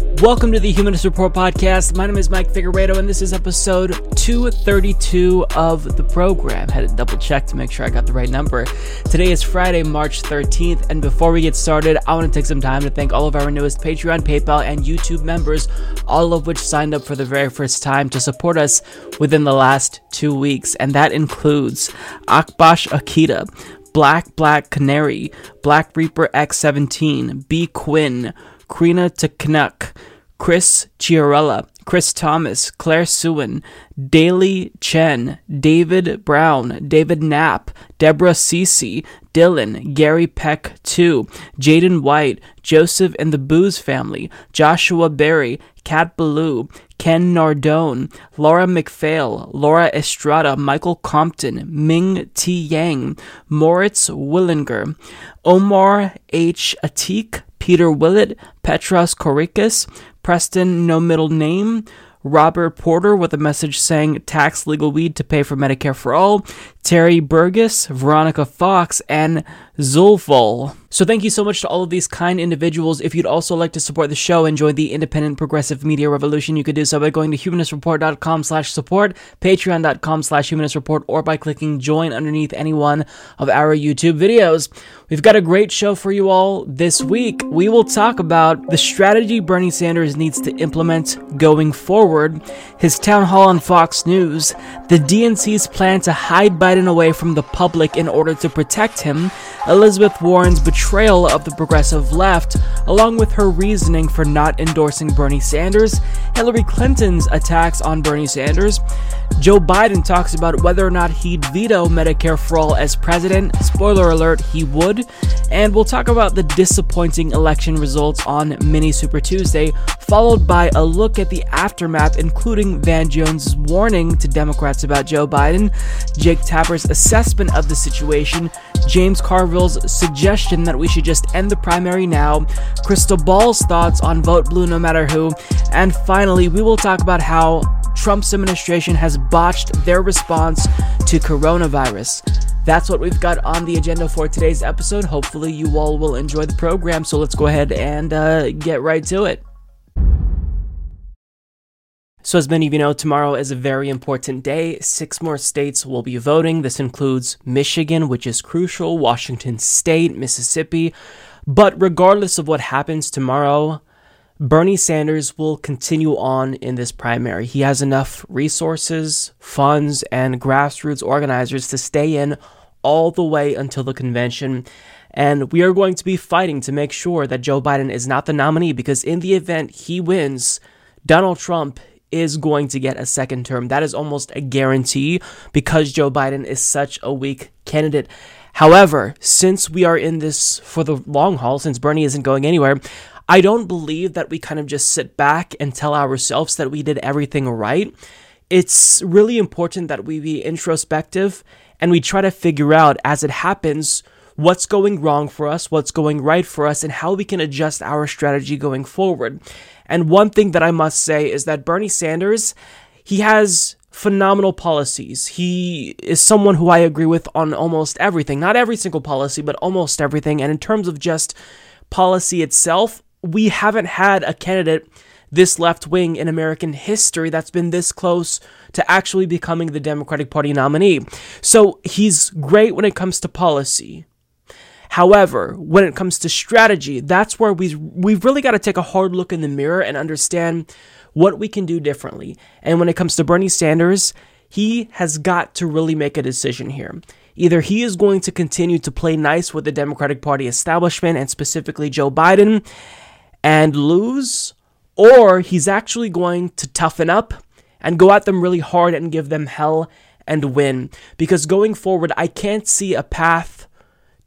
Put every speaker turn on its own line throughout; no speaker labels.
Welcome to the Humanist Report podcast. My name is Mike Figueredo, and this is episode 232 of the program. Had to double check to make sure I got the right number. Today is Friday, March 13th, and before we get started, I want to take some time to thank all of our newest Patreon, PayPal, and YouTube members, all of which signed up for the very first time to support us within the last two weeks, and that includes Akbash Akita, Black Black Canary, Black Reaper X17, B Quinn, Krina Teknuk, Chris Chiarella, Chris Thomas, Claire Sewin, Daly Chen, David Brown, David Knapp, Deborah Cece, Dylan, Gary Peck 2, Jaden White, Joseph and the Booze Family, Joshua Berry, Kat Ballou, Ken Nardone, Laura McPhail, Laura Estrada, Michael Compton, Ming T. Yang, Moritz Willinger, Omar H. Atik, Peter Willett, Petros Korikis, Preston No Middle Name, Robert Porter with a message saying tax legal weed to pay for Medicare for all, Terry Burgess, Veronica Fox, and Zulfol. So thank you so much to all of these kind individuals. If you'd also like to support the show and join the independent progressive media revolution, you could do so by going to humanistreport.com slash support, patreon.com slash humanistreport, or by clicking join underneath any one of our YouTube videos. We've got a great show for you all this week. We will talk about the strategy Bernie Sanders needs to implement going forward, his town hall on Fox News, the DNC's plan to hide Biden away from the public in order to protect him, Elizabeth Warren's betrayal of the progressive left, along with her reasoning for not endorsing Bernie Sanders, Hillary Clinton's attacks on Bernie Sanders, Joe Biden talks about whether or not he'd veto Medicare for all as president. Spoiler alert, he would. And we'll talk about the disappointing election results on Mini Super Tuesday, followed by a look at the aftermath, including Van Jones' warning to Democrats about Joe Biden, Jake Tapper's assessment of the situation, James Carville's suggestion that we should just end the primary now, Krystal Ball's thoughts on vote blue no matter who, and finally, we will talk about how Trump's administration has botched their response to coronavirus. That's what we've got on the agenda for today's episode. Hopefully, you all will enjoy the program. So let's go ahead and uh, get right to it. So, as many of you know, tomorrow is a very important day. Six more states will be voting. This includes Michigan, which is crucial, Washington State, Mississippi. But regardless of what happens tomorrow, Bernie Sanders will continue on in this primary. He has enough resources, funds, and grassroots organizers to stay in all the way until the convention. And we are going to be fighting to make sure that Joe Biden is not the nominee because, in the event he wins, Donald Trump is going to get a second term. That is almost a guarantee because Joe Biden is such a weak candidate. However, since we are in this for the long haul, since Bernie isn't going anywhere, I don't believe that we kind of just sit back and tell ourselves that we did everything right. It's really important that we be introspective and we try to figure out as it happens what's going wrong for us, what's going right for us, and how we can adjust our strategy going forward. And one thing that I must say is that Bernie Sanders, he has phenomenal policies. He is someone who I agree with on almost everything. Not every single policy, but almost everything. And in terms of just policy itself, we haven't had a candidate this left wing in American history that's been this close to actually becoming the Democratic Party nominee. So he's great when it comes to policy. However, when it comes to strategy, that's where we we've really got to take a hard look in the mirror and understand what we can do differently. And when it comes to Bernie Sanders, he has got to really make a decision here. Either he is going to continue to play nice with the Democratic Party establishment and specifically Joe Biden and lose, or he's actually going to toughen up and go at them really hard and give them hell and win. Because going forward, I can't see a path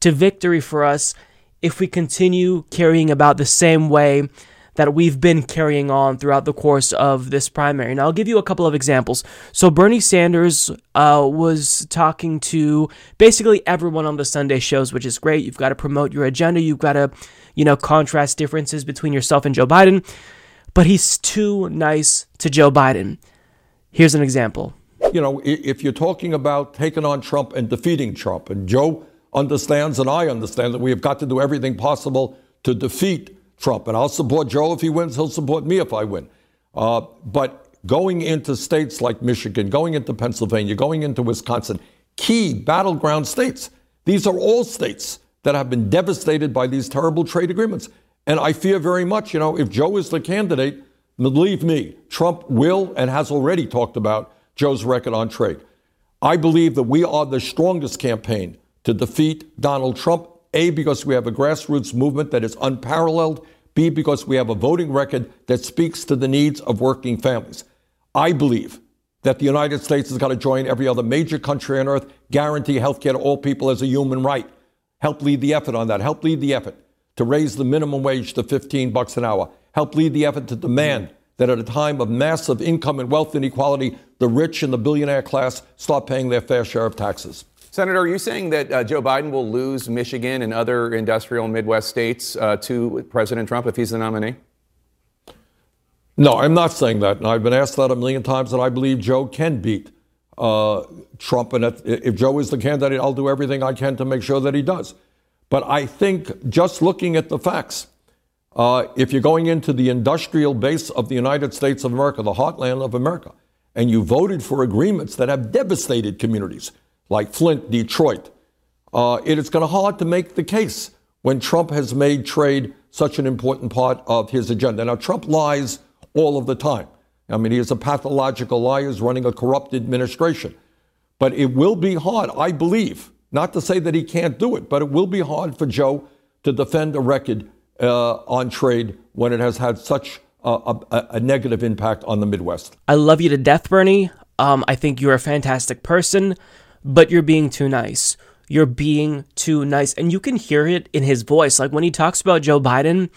to victory for us if we continue carrying about the same way that we've been carrying on throughout the course of this primary. And I'll give you a couple of examples. So Bernie Sanders uh, was talking to basically everyone on the Sunday shows, which is great. You've got to promote your agenda. You've got to, you know, contrast differences between yourself and Joe Biden. But he's too nice to Joe Biden. Here's an example.
You know, if you're talking about taking on Trump and defeating Trump, and Joe understands and I understand that we have got to do everything possible to defeat Trump. And I'll support Joe if he wins. He'll support me if I win. Uh, but going into states like Michigan, going into Pennsylvania, going into Wisconsin, key battleground states, these are all states that have been devastated by these terrible trade agreements. And I fear very much, you know, if Joe is the candidate, believe me, Trump will and has already talked about Joe's record on trade. I believe that we are the strongest campaign to defeat Donald Trump a, because we have a grassroots movement that is unparalleled. B, because we have a voting record that speaks to the needs of working families. I believe that the United States has got to join every other major country on earth, guarantee health care to all people as a human right. Help lead the effort on that. Help lead the effort to raise the minimum wage to 15 bucks an hour. Help lead the effort to demand that at a time of massive income and wealth inequality, the rich and the billionaire class start paying their fair share of taxes.
Senator, are you saying that uh, Joe Biden will lose Michigan and other industrial Midwest states uh, to President Trump if he's the nominee?
No, I'm not saying that. And I've been asked that a million times, and I believe Joe can beat uh, Trump. And if, if Joe is the candidate, I'll do everything I can to make sure that he does. But I think just looking at the facts, uh, if you're going into the industrial base of the United States of America, the heartland of America, and you voted for agreements that have devastated communities, like Flint, Detroit. Uh, it is going to hard to make the case when Trump has made trade such an important part of his agenda. Now, Trump lies all of the time. I mean, he is a pathological liar, he's running a corrupt administration. But it will be hard, I believe, not to say that he can't do it, but it will be hard for Joe to defend a record uh, on trade when it has had such a, a, a, negative impact on the Midwest.
I love you to death, Bernie. Um, I think you're a fantastic person but you're being too nice. You're being too nice. And you can hear it in his voice. Like when he talks about Joe Biden,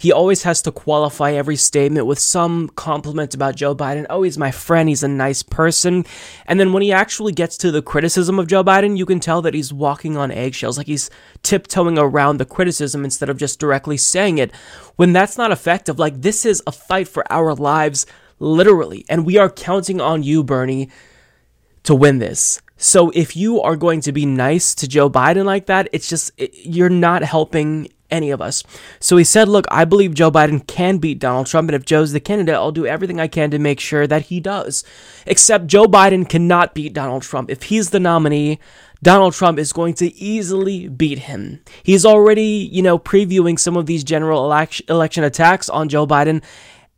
he always has to qualify every statement with some compliment about Joe Biden. Oh, he's my friend. He's a nice person. And then when he actually gets to the criticism of Joe Biden, you can tell that he's walking on eggshells, like he's tiptoeing around the criticism instead of just directly saying it. When that's not effective, like this is a fight for our lives, literally. And we are counting on you, Bernie, to win this. So if you are going to be nice to Joe Biden like that, it's just, it, you're not helping any of us. So he said, Look, I believe Joe Biden can beat Donald Trump, and if Joe's the candidate, I'll do everything I can to make sure that he does. Except Joe Biden cannot beat Donald Trump. If he's the nominee, Donald Trump is going to easily beat him. He's already, you know, previewing some of these general election attacks on Joe Biden,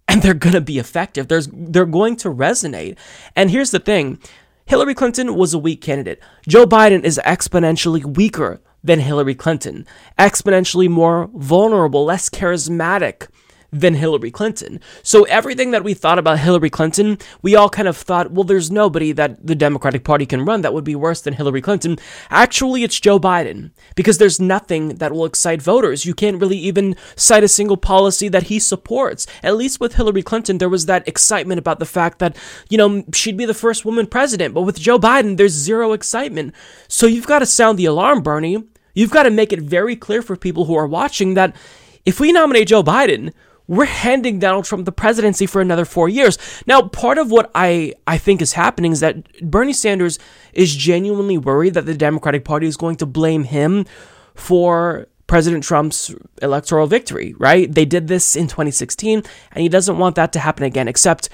and they're going to be effective. There's, they're going to resonate. And here's the thing Hillary Clinton was a weak candidate. Joe Biden is exponentially weaker than Hillary Clinton, exponentially more vulnerable, less charismatic than Hillary Clinton. So everything that we thought about Hillary Clinton, we all kind of thought, well, there's nobody that the Democratic Party can run that would be worse than Hillary Clinton. Actually, it's Joe Biden because there's nothing that will excite voters. You can't really even cite a single policy that he supports. At least with Hillary Clinton, there was that excitement about the fact that, you know, she'd be the first woman president. But with Joe Biden, there's zero excitement. So you've got to sound the alarm, Bernie. You've got to make it very clear for people who are watching that if we nominate Joe Biden, we're handing Donald Trump the presidency for another four years. Now, part of what I, I think is happening is that Bernie Sanders is genuinely worried that the Democratic Party is going to blame him for President Trump's electoral victory, right? They did this in 2016, and he doesn't want that to happen again, except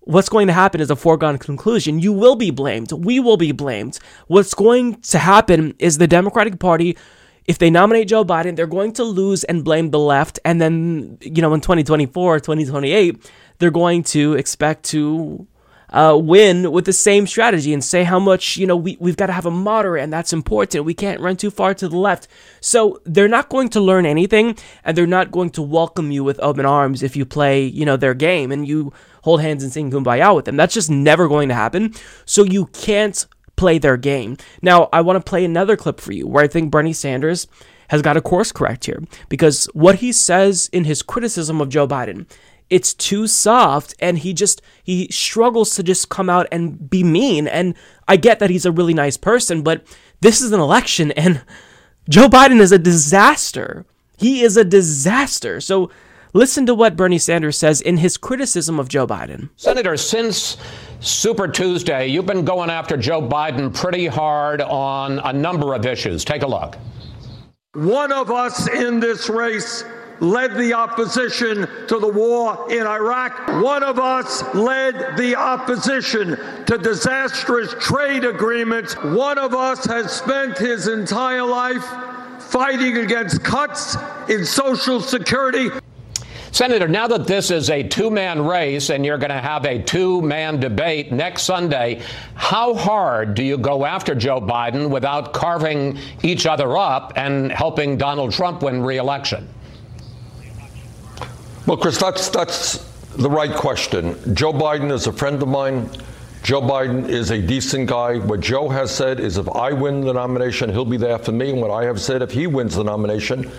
what's going to happen is a foregone conclusion. You will be blamed. We will be blamed. What's going to happen is the Democratic Party if they nominate Joe Biden, they're going to lose and blame the left. And then, you know, in 2024, 2028, they're going to expect to uh, win with the same strategy and say how much, you know, we, we've got to have a moderate and that's important. We can't run too far to the left. So they're not going to learn anything and they're not going to welcome you with open arms if you play, you know, their game and you hold hands and sing kumbaya with them. That's just never going to happen. So you can't play their game. Now, I want to play another clip for you where I think Bernie Sanders has got to course correct here because what he says in his criticism of Joe Biden, it's too soft and he just he struggles to just come out and be mean and I get that he's a really nice person, but this is an election and Joe Biden is a disaster. He is a disaster. So listen to what Bernie Sanders says in his criticism of Joe Biden.
Senator, since Super Tuesday, you've been going after Joe Biden pretty hard on a number of issues. Take a look.
One of us in this race led the opposition to the war in Iraq. One of us led the opposition to disastrous trade agreements. One of us has spent his entire life fighting against cuts in Social Security.
Senator, now that this is a two man race and you're going to have a two man debate next Sunday, how hard do you go after Joe Biden without carving each other up and helping Donald Trump win re election?
Well, Chris, that's, that's the right question. Joe Biden is a friend of mine. Joe Biden is a decent guy. What Joe has said is if I win the nomination, he'll be there for me. And what I have said, if he wins the nomination,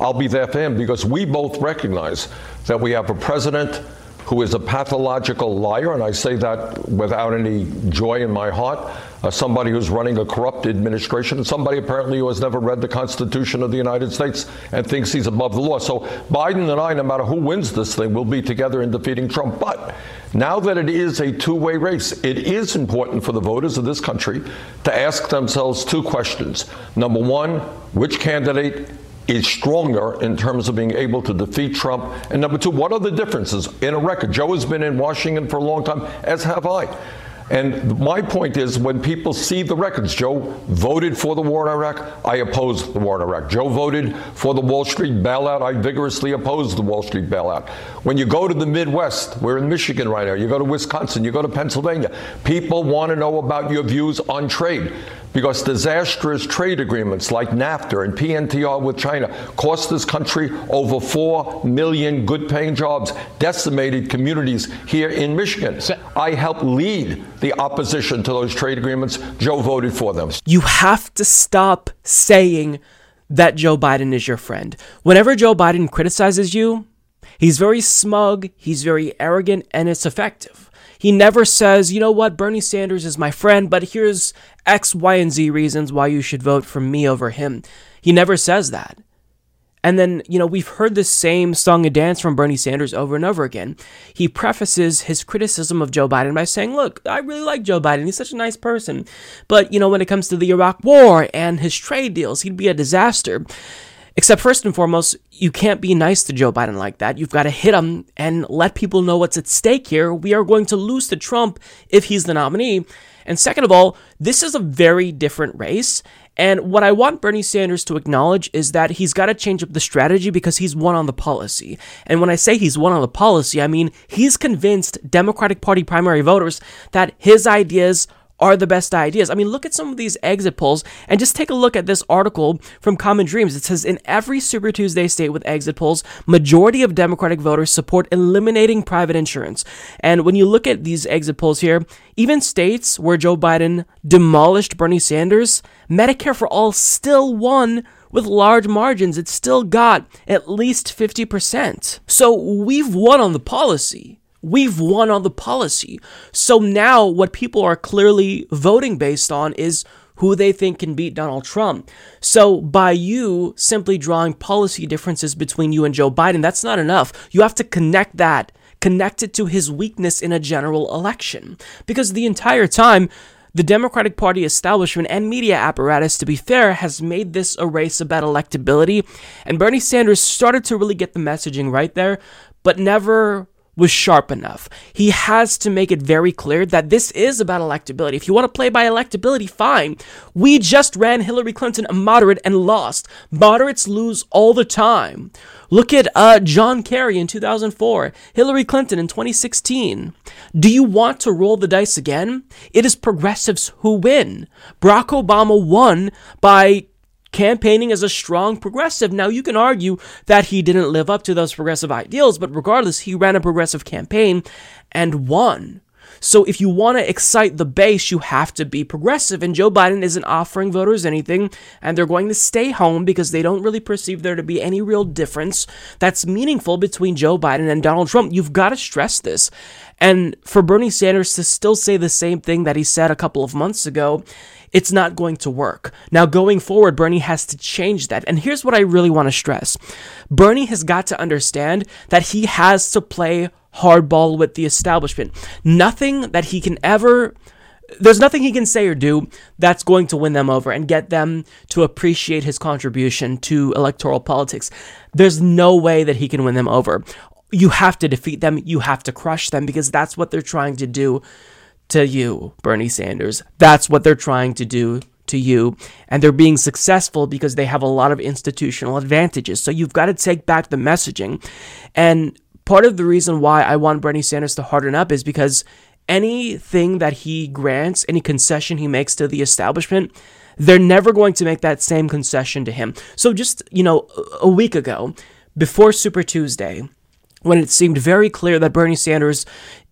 I'll be there for him because we both recognize that we have a president who is a pathological liar, and I say that without any joy in my heart. Uh, somebody who's running a corrupt administration, and somebody apparently who has never read the Constitution of the United States and thinks he's above the law. So Biden and I, no matter who wins this thing, will be together in defeating Trump. But now that it is a two way race, it is important for the voters of this country to ask themselves two questions. Number one, which candidate is stronger in terms of being able to defeat Trump? And number two, what are the differences in a record? Joe has been in Washington for a long time, as have I. And my point is when people see the records, Joe voted for the war in Iraq, I opposed the war in Iraq. Joe voted for the Wall Street bailout, I vigorously opposed the Wall Street bailout. When you go to the Midwest, we're in Michigan right now, you go to Wisconsin, you go to Pennsylvania, people want to know about your views on trade because disastrous trade agreements like NAFTA and PNTR with China cost this country over 4 million good paying jobs, decimated communities here in Michigan. I helped lead the opposition to those trade agreements. Joe voted for them.
You have to stop saying that Joe Biden is your friend. Whenever Joe Biden criticizes you, he's very smug, he's very arrogant, and it's effective. He never says, you know what, Bernie Sanders is my friend, but here's X, Y, and Z reasons why you should vote for me over him. He never says that. And then, you know, we've heard the same song and dance from Bernie Sanders over and over again. He prefaces his criticism of Joe Biden by saying, Look, I really like Joe Biden. He's such a nice person. But, you know, when it comes to the Iraq war and his trade deals, he'd be a disaster. Except, first and foremost, you can't be nice to Joe Biden like that. You've got to hit him and let people know what's at stake here. We are going to lose to Trump if he's the nominee. And second of all, this is a very different race. And what I want Bernie Sanders to acknowledge is that he's got to change up the strategy because he's won on the policy. And when I say he's won on the policy, I mean he's convinced Democratic Party primary voters that his ideas are the best ideas. I mean, look at some of these exit polls and just take a look at this article from Common Dreams. It says in every Super Tuesday state with exit polls, majority of Democratic voters support eliminating private insurance. And when you look at these exit polls here, even states where Joe Biden demolished Bernie Sanders, Medicare for all still won with large margins. It still got at least 50%. So we've won on the policy. We've won on the policy. So now what people are clearly voting based on is who they think can beat Donald Trump. So by you simply drawing policy differences between you and Joe Biden, that's not enough. You have to connect that, connect it to his weakness in a general election. Because the entire time, the Democratic Party establishment and media apparatus, to be fair, has made this a race about electability. And Bernie Sanders started to really get the messaging right there, but never was sharp enough. He has to make it very clear that this is about electability. If you want to play by electability, fine. We just ran Hillary Clinton a moderate and lost. Moderates lose all the time. Look at uh, John Kerry in 2004, Hillary Clinton in 2016. Do you want to roll the dice again? It is progressives who win. Barack Obama won by campaigning as a strong progressive. Now, you can argue that he didn't live up to those progressive ideals, but regardless, he ran a progressive campaign and won. So if you want to excite the base, you have to be progressive. And Joe Biden isn't offering voters anything, and they're going to stay home because they don't really perceive there to be any real difference that's meaningful between Joe Biden and Donald Trump. You've got to stress this. And for Bernie Sanders to still say the same thing that he said a couple of months ago, it's not going to work. Now, going forward, Bernie has to change that. And here's what I really want to stress Bernie has got to understand that he has to play hardball with the establishment. Nothing that he can ever there's nothing he can say or do that's going to win them over and get them to appreciate his contribution to electoral politics. There's no way that he can win them over. You have to defeat them, you have to crush them because that's what they're trying to do to you, Bernie Sanders. That's what they're trying to do to you. And they're being successful because they have a lot of institutional advantages. So you've got to take back the messaging. And part of the reason why I want Bernie Sanders to harden up is because anything that he grants, any concession he makes to the establishment, they're never going to make that same concession to him. So just, you know, a week ago, before Super Tuesday, when it seemed very clear that Bernie Sanders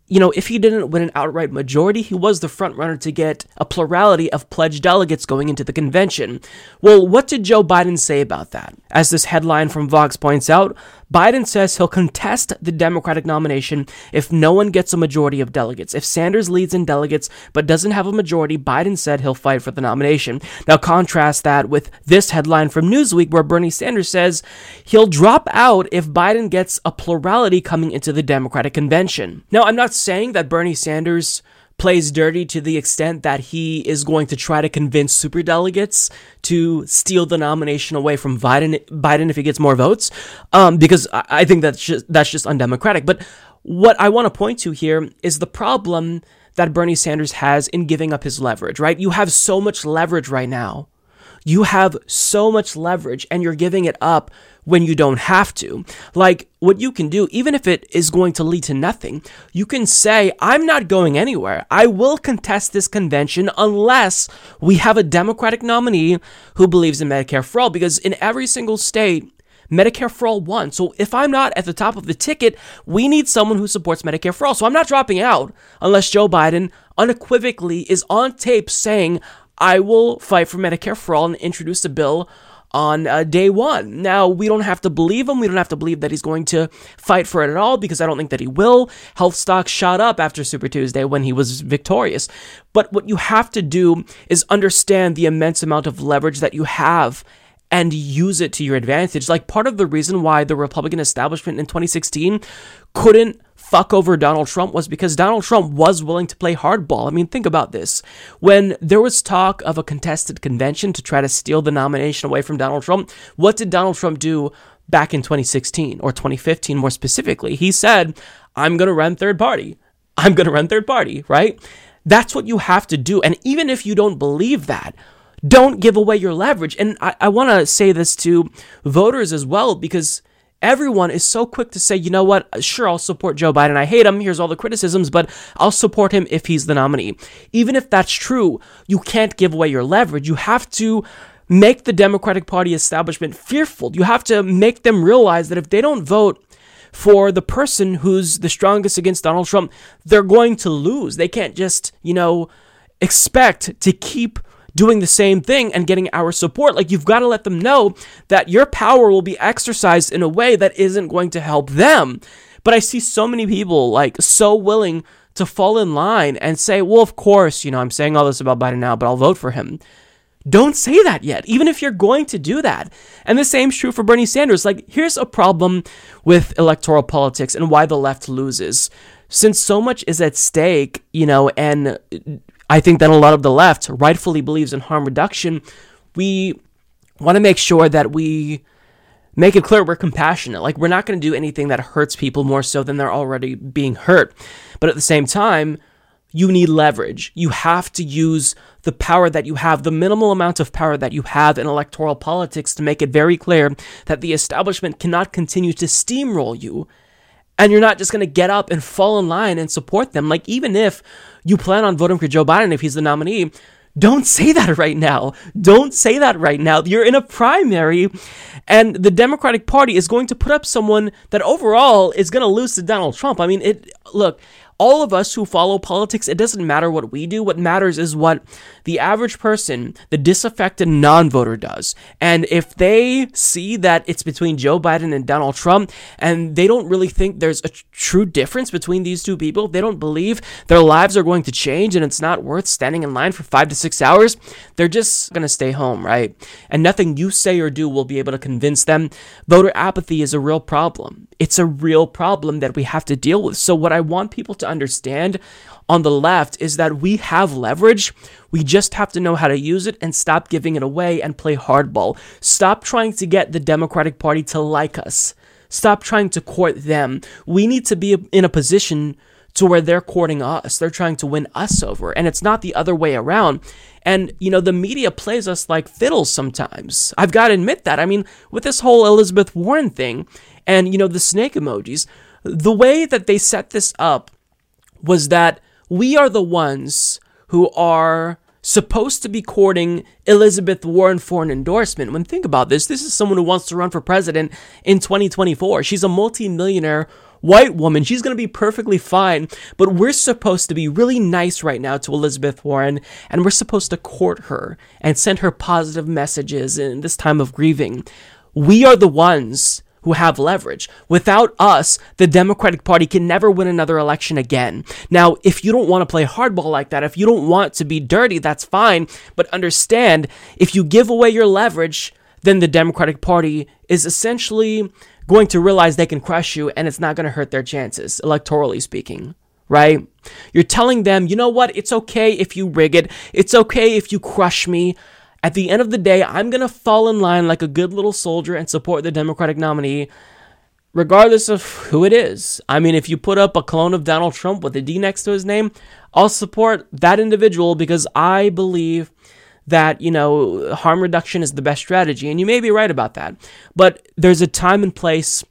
you know, if he didn't win an outright majority, he was the frontrunner to get a plurality of pledged delegates going into the convention. Well, what did Joe Biden say about that? As this headline from Vox points out, Biden says he'll contest the Democratic nomination if no one gets a majority of delegates. If Sanders leads in delegates but doesn't have a majority, Biden said he'll fight for the nomination. Now, contrast that with this headline from Newsweek where Bernie Sanders says he'll drop out if Biden gets a plurality coming into the Democratic convention. Now, I'm not saying that Bernie Sanders plays dirty to the extent that he is going to try to convince superdelegates to steal the nomination away from Biden, Biden if he gets more votes, um, because I think that's just, that's just undemocratic. But what I want to point to here is the problem that Bernie Sanders has in giving up his leverage, right? You have so much leverage right now. You have so much leverage and you're giving it up when you don't have to. Like what you can do, even if it is going to lead to nothing, you can say, I'm not going anywhere. I will contest this convention unless we have a Democratic nominee who believes in Medicare for all. Because in every single state, Medicare for all won. So if I'm not at the top of the ticket, we need someone who supports Medicare for all. So I'm not dropping out unless Joe Biden unequivocally is on tape saying, I will fight for Medicare for all and introduce a bill on uh, day one. Now, we don't have to believe him. We don't have to believe that he's going to fight for it at all because I don't think that he will. Health stocks shot up after Super Tuesday when he was victorious. But what you have to do is understand the immense amount of leverage that you have and use it to your advantage. Like part of the reason why the Republican establishment in 2016 couldn't fuck over Donald Trump was because Donald Trump was willing to play hardball. I mean, think about this. When there was talk of a contested convention to try to steal the nomination away from Donald Trump, what did Donald Trump do back in 2016 or 2015 more specifically? He said, I'm going to run third party. I'm going to run third party, right? That's what you have to do. And even if you don't believe that, don't give away your leverage. And I, I want to say this to voters as well because everyone is so quick to say, you know what, sure, I'll support Joe Biden. I hate him. Here's all the criticisms, but I'll support him if he's the nominee. Even if that's true, you can't give away your leverage. You have to make the Democratic Party establishment fearful. You have to make them realize that if they don't vote, for the person who's the strongest against Donald Trump, they're going to lose. They can't just, you know, expect to keep doing the same thing and getting our support. Like, you've got to let them know that your power will be exercised in a way that isn't going to help them. But I see so many people, like, so willing to fall in line and say, well, of course, you know, I'm saying all this about Biden now, but I'll vote for him. Don't say that yet, even if you're going to do that. And the same's true for Bernie Sanders. Like, here's a problem with electoral politics and why the left loses. Since so much is at stake, you know, and I think that a lot of the left rightfully believes in harm reduction. We want to make sure that we make it clear we're compassionate. Like, we're not going to do anything that hurts people more so than they're already being hurt. But at the same time, you need leverage. You have to use the power that you have, the minimal amount of power that you have in electoral politics to make it very clear that the establishment cannot continue to steamroll you. And you're not just going to get up and fall in line and support them. Like, even if you plan on voting for Joe Biden if he's the nominee, don't say that right now. Don't say that right now. You're in a primary, and the Democratic Party is going to put up someone that overall is going to lose to Donald Trump. I mean, it. Look, all of us who follow politics, it doesn't matter what we do. What matters is what the average person, the disaffected non voter, does. And if they see that it's between Joe Biden and Donald Trump, and they don't really think there's a true difference between these two people, they don't believe their lives are going to change and it's not worth standing in line for five to six hours, they're just going to stay home, right? And nothing you say or do will be able to convince them. Voter apathy is a real problem. It's a real problem that we have to deal with. So, what I want people to understand on the left is that we have leverage. We just have to know how to use it and stop giving it away and play hardball. Stop trying to get the Democratic Party to like us. Stop trying to court them. We need to be in a position to where they're courting us. They're trying to win us over. And it's not the other way around. And, you know, the media plays us like fiddles sometimes. I've got to admit that. I mean, with this whole Elizabeth Warren thing and, you know, the snake emojis, the way that they set this up was that we are the ones who are supposed to be courting Elizabeth Warren for an endorsement. When think about this, this is someone who wants to run for president in 2024. She's a multimillionaire white woman. She's going to be perfectly fine. But we're supposed to be really nice right now to Elizabeth Warren, and we're supposed to court her and send her positive messages in this time of grieving. We are the ones who have leverage. Without us, the Democratic Party can never win another election again. Now, if you don't want to play hardball like that, if you don't want to be dirty, that's fine. But understand, if you give away your leverage, then the Democratic Party is essentially going to realize they can crush you and it's not going to hurt their chances, electorally speaking, right? You're telling them, you know what? It's okay if you rig it. It's okay if you crush me. At the end of the day, I'm going to fall in line like a good little soldier and support the Democratic nominee, regardless of who it is. I mean, if you put up a clone of Donald Trump with a D next to his name, I'll support that individual because I believe that, you know, harm reduction is the best strategy. And you may be right about that. But there's a time and place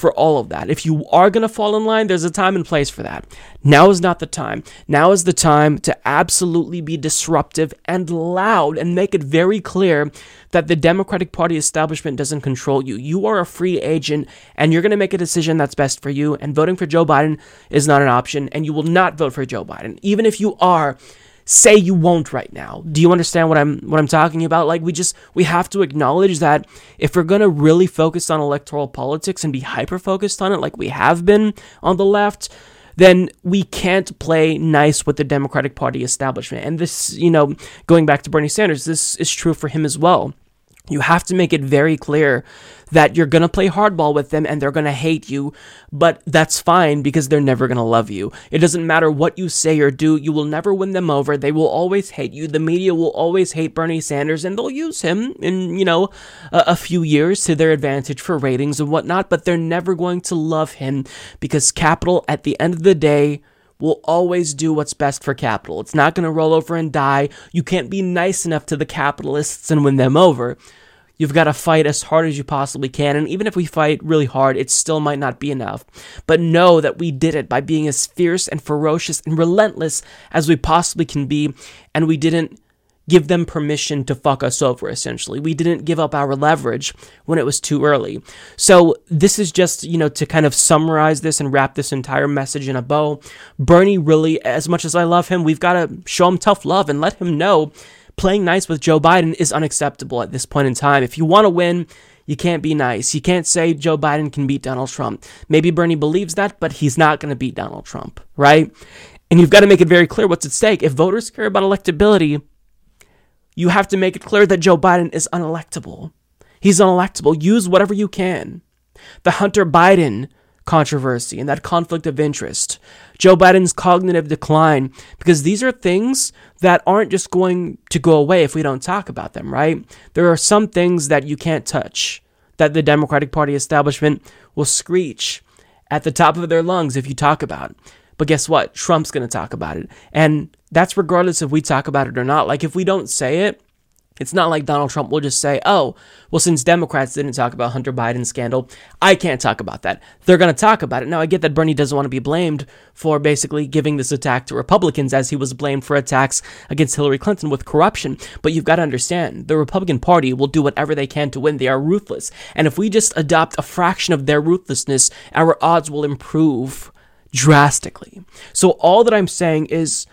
for all of that. If you are going to fall in line, there's a time and place for that. Now is not the time. Now is the time to absolutely be disruptive and loud and make it very clear that the Democratic Party establishment doesn't control you. You are a free agent and you're going to make a decision that's best for you. And voting for Joe Biden is not an option. And you will not vote for Joe Biden. Even if you are, say you won't right now. Do you understand what I'm what I'm talking about? Like we just we have to acknowledge that if we're going to really focus on electoral politics and be hyper focused on it like we have been on the left, then we can't play nice with the Democratic Party establishment. And this, you know, going back to Bernie Sanders, this is true for him as well. You have to make it very clear that you're going to play hardball with them and they're going to hate you, but that's fine because they're never going to love you. It doesn't matter what you say or do, you will never win them over. They will always hate you. The media will always hate Bernie Sanders and they'll use him in, you know, a, a few years to their advantage for ratings and whatnot, but they're never going to love him because capital at the end of the day will always do what's best for capital. It's not going to roll over and die. You can't be nice enough to the capitalists and win them over. You've got to fight as hard as you possibly can. And even if we fight really hard, it still might not be enough. But know that we did it by being as fierce and ferocious and relentless as we possibly can be. And we didn't give them permission to fuck us over, essentially. We didn't give up our leverage when it was too early. So, this is just, you know, to kind of summarize this and wrap this entire message in a bow. Bernie really, as much as I love him, we've got to show him tough love and let him know playing nice with Joe Biden is unacceptable at this point in time. If you want to win, you can't be nice. You can't say Joe Biden can beat Donald Trump. Maybe Bernie believes that, but he's not going to beat Donald Trump, right? And you've got to make it very clear what's at stake. If voters care about electability, you have to make it clear that Joe Biden is unelectable. He's unelectable. Use whatever you can. The Hunter Biden controversy and that conflict of interest, Joe Biden's cognitive decline, because these are things that aren't just going to go away if we don't talk about them, right? There are some things that you can't touch that the Democratic Party establishment will screech at the top of their lungs if you talk about. But guess what? Trump's going to talk about it. And that's regardless if we talk about it or not. Like if we don't say it, it's not like Donald Trump will just say, oh, well, since Democrats didn't talk about Hunter Biden's scandal, I can't talk about that. They're going to talk about it. Now, I get that Bernie doesn't want to be blamed for basically giving this attack to Republicans as he was blamed for attacks against Hillary Clinton with corruption. But you've got to understand, the Republican Party will do whatever they can to win. They are ruthless. And if we just adopt a fraction of their ruthlessness, our odds will improve drastically. So all that I'm saying is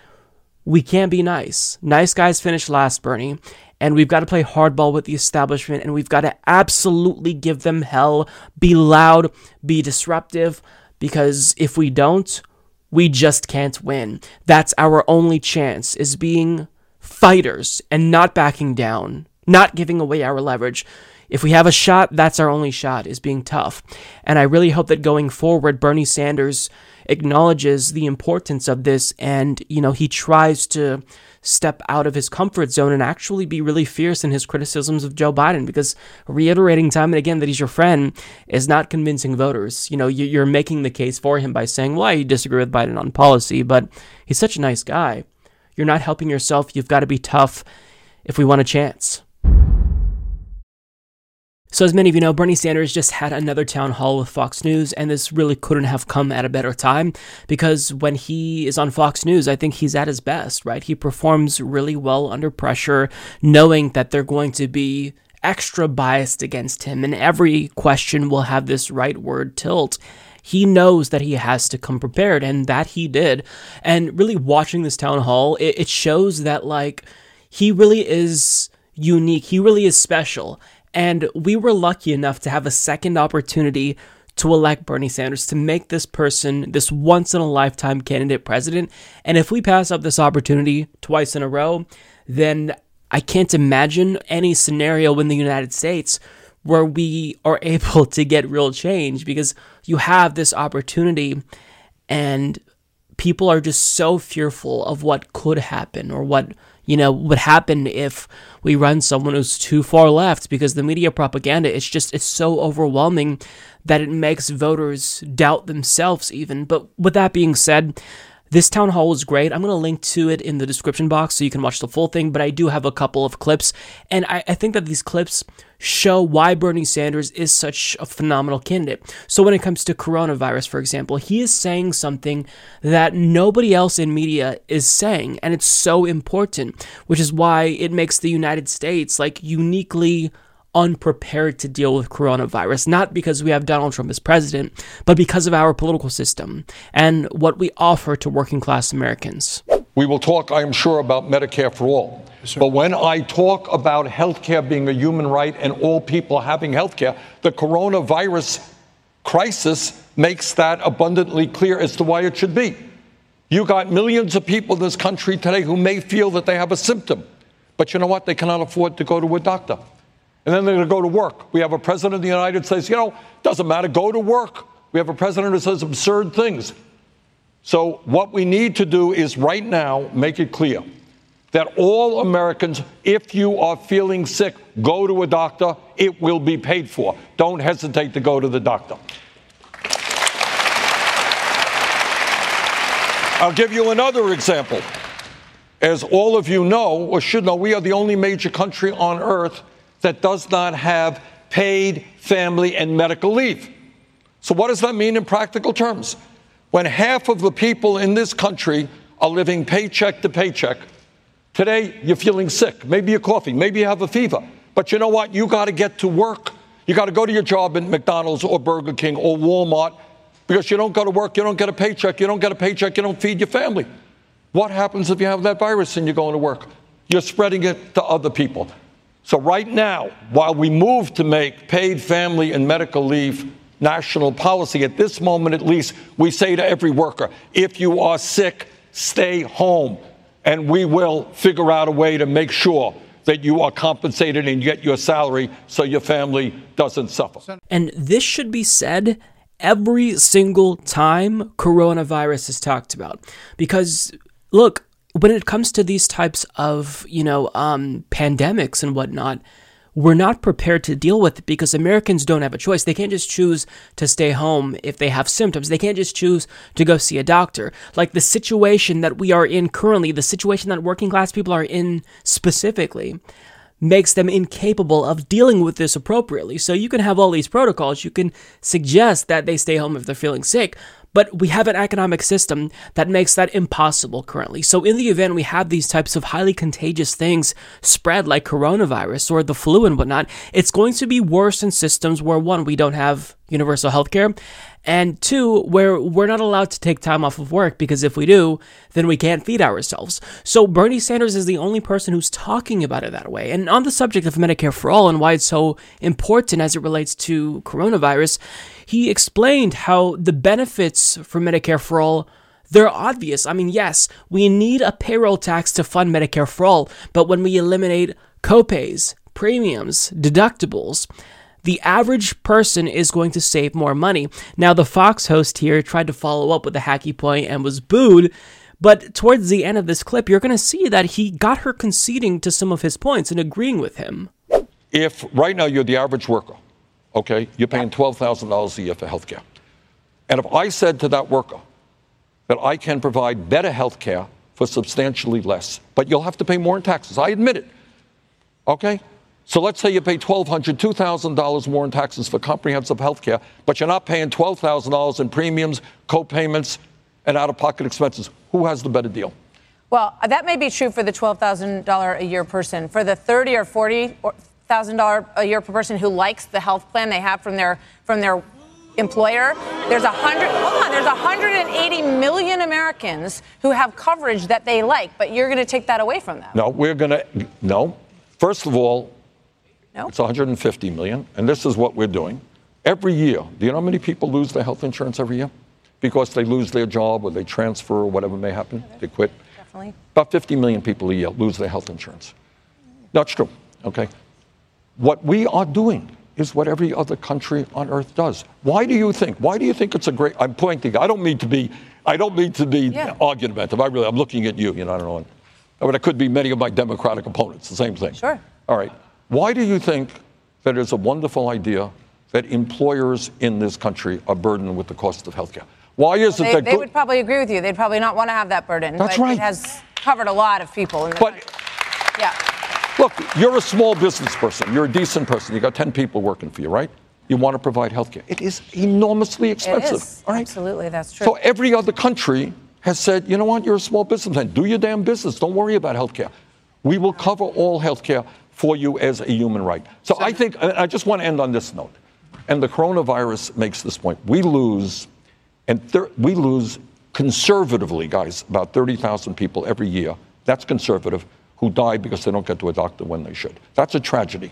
we can't be nice. Nice guys finish last, Bernie. And we've got to play hardball with the establishment and we've got to absolutely give them hell, be loud, be disruptive, because if we don't, we just can't win. That's our only chance is being fighters and not backing down, not giving away our leverage. If we have a shot, that's our only shot, is being tough. And I really hope that going forward, Bernie Sanders acknowledges the importance of this and, you know, he tries to step out of his comfort zone and actually be really fierce in his criticisms of Joe Biden because reiterating time and again that he's your friend is not convincing voters. You know, you're making the case for him by saying, well, you disagree with Biden on policy, but he's such a nice guy. You're not helping yourself. You've got to be tough if we want a chance. So, as many of you know, Bernie Sanders just had another town hall with Fox News, and this really couldn't have come at a better time because when he is on Fox News, I think he's at his best, right? He performs really well under pressure, knowing that they're going to be extra biased against him, and every question will have this right word tilt. He knows that he has to come prepared, and that he did. And really, watching this town hall, it, it shows that, like, he really is unique, he really is special and we were lucky enough to have a second opportunity to elect Bernie Sanders to make this person this once in a lifetime candidate president. And if we pass up this opportunity twice in a row, then I can't imagine any scenario in the United States where we are able to get real change because you have this opportunity and people are just so fearful of what could happen or what you know, would happen if we run someone who's too far left because the media propaganda it's just it's so overwhelming that it makes voters doubt themselves even. But with that being said, this town hall was great. I'm going to link to it in the description box so you can watch the full thing, but I do have a couple of clips. And I, I, think that these clips show why Bernie Sanders is such a phenomenal candidate. So, when it comes to coronavirus, for example, he is saying something that nobody else in media is saying. And it's so important, which is why it makes the United States like uniquely unprepared to deal with coronavirus, not because we have Donald Trump as president, but because of our political system and what we offer to working class Americans.
We will talk, I am sure, about Medicare for all. Yes, but when I talk about health care being a human right and all people having health care, the coronavirus crisis makes that abundantly clear as to why it should be. You got millions of people in this country today who may feel that they have a symptom, but you know what? They cannot afford to go to a doctor and then they're going to go to work. We have a president of the United States, you know, doesn't matter, go to work. We have a president who says absurd things. So, what we need to do is right now make it clear that all Americans, if you are feeling sick, go to a doctor. It will be paid for. Don't hesitate to go to the doctor. I'll give you another example. As all of you know, or should know, we are the only major country on earth that does not have paid family and medical leave. So, what does that mean in practical terms? When half of the people in this country are living paycheck to paycheck, today you're feeling sick. Maybe you're coughing, maybe you have a fever. But you know what? You got to get to work. You got to go to your job at McDonald's or Burger King or Walmart because you don't go to work, you don't get a paycheck, you don't get a paycheck, you don't feed your family. What happens if you have that virus and you're going to work? You're spreading it to other people. So, right now, while we move to make paid family and medical leave national policy, at this moment at least, we say to every worker if you are sick, stay home. And we will figure out a way to make sure that you are compensated and get your salary so your family doesn't suffer.
And this should be said every single time coronavirus is talked about. Because, look, when it comes to these types of, you know, um, pandemics and whatnot, we're not prepared to deal with it because Americans don't have a choice. They can't just choose to stay home if they have symptoms. They can't just choose to go see a doctor. Like the situation that we are in currently, the situation that working class people are in specifically, makes them incapable of dealing with this appropriately. So you can have all these protocols. You can suggest that they stay home if they're feeling sick, but we have an economic system that makes that impossible currently. So, in the event we have these types of highly contagious things spread like coronavirus or the flu and whatnot, it's going to be worse in systems where one, we don't have universal health care, and two, where we're not allowed to take time off of work because if we do, then we can't feed ourselves. So Bernie Sanders is the only person who's talking about it that way. And on the subject of Medicare for All and why it's so important as it relates to coronavirus, he explained how the benefits for Medicare for All they're obvious. I mean, yes, we need a payroll tax to fund Medicare for all, but when we eliminate copays, premiums, deductibles, the average person is going to save more money. Now, the Fox host here tried to follow up with a hacky point and was booed. But towards the end of this clip, you're going to see that he got her conceding to some of his points and agreeing with him.
If right now you're the average worker, okay, you're paying $12,000 a year for health care. And if I said to that worker that I can provide better health care for substantially less, but you'll have to pay more in taxes, I admit it, okay? So let's say you pay $1,200, $2,000 more in taxes for comprehensive health care, but you're not paying $12,000 in premiums, co-payments, and out-of-pocket expenses. Who has the better deal?
Well, that may be true for the $12,000 a year person. For the 30 or 40 thousand dollar a year per person who likes the health plan they have from their from their employer. There's a hundred. Hold on. There's 180 million Americans who have coverage that they like, but you're going to take that away from them.
No, we're going to. No. First of all, no. It's 150 million, and this is what we're doing. Every year, do you know how many people lose their health insurance every year? Because they lose their job or they transfer or whatever may happen, they quit.
Definitely.
About 50 million people a year lose their health insurance. That's true, okay? What we are doing is what every other country on earth does. Why do you think? Why do you think it's a great? I'm pointing. I don't mean to be. I don't mean to be yeah. argumentative. I really. I'm looking at you. You know. I don't know. But it could be many of my Democratic opponents. The same thing.
Sure.
All right. Why do you think that it's a wonderful idea that employers in this country are burdened with the cost of health care? Why is
well,
it
they,
that
they would probably agree with you? They'd probably not want to have that burden.
That's
but
right.
It has covered a lot of people. In the
but
country. yeah.
Look, you're a small business person. You're a decent person. You got 10 people working for you, right? You want to provide health care. It is enormously expensive.
It is. All right? Absolutely, that's true.
So every other country has said, you know what, you're a small businessman. Do your damn business. Don't worry about health care. We will cover all health care for you as a human right. So I think, I just want to end on this note. And the coronavirus makes this point. We lose, and thir- we lose conservatively, guys, about 30,000 people every year. That's conservative, who die because they don't get to a doctor when they should. That's a tragedy.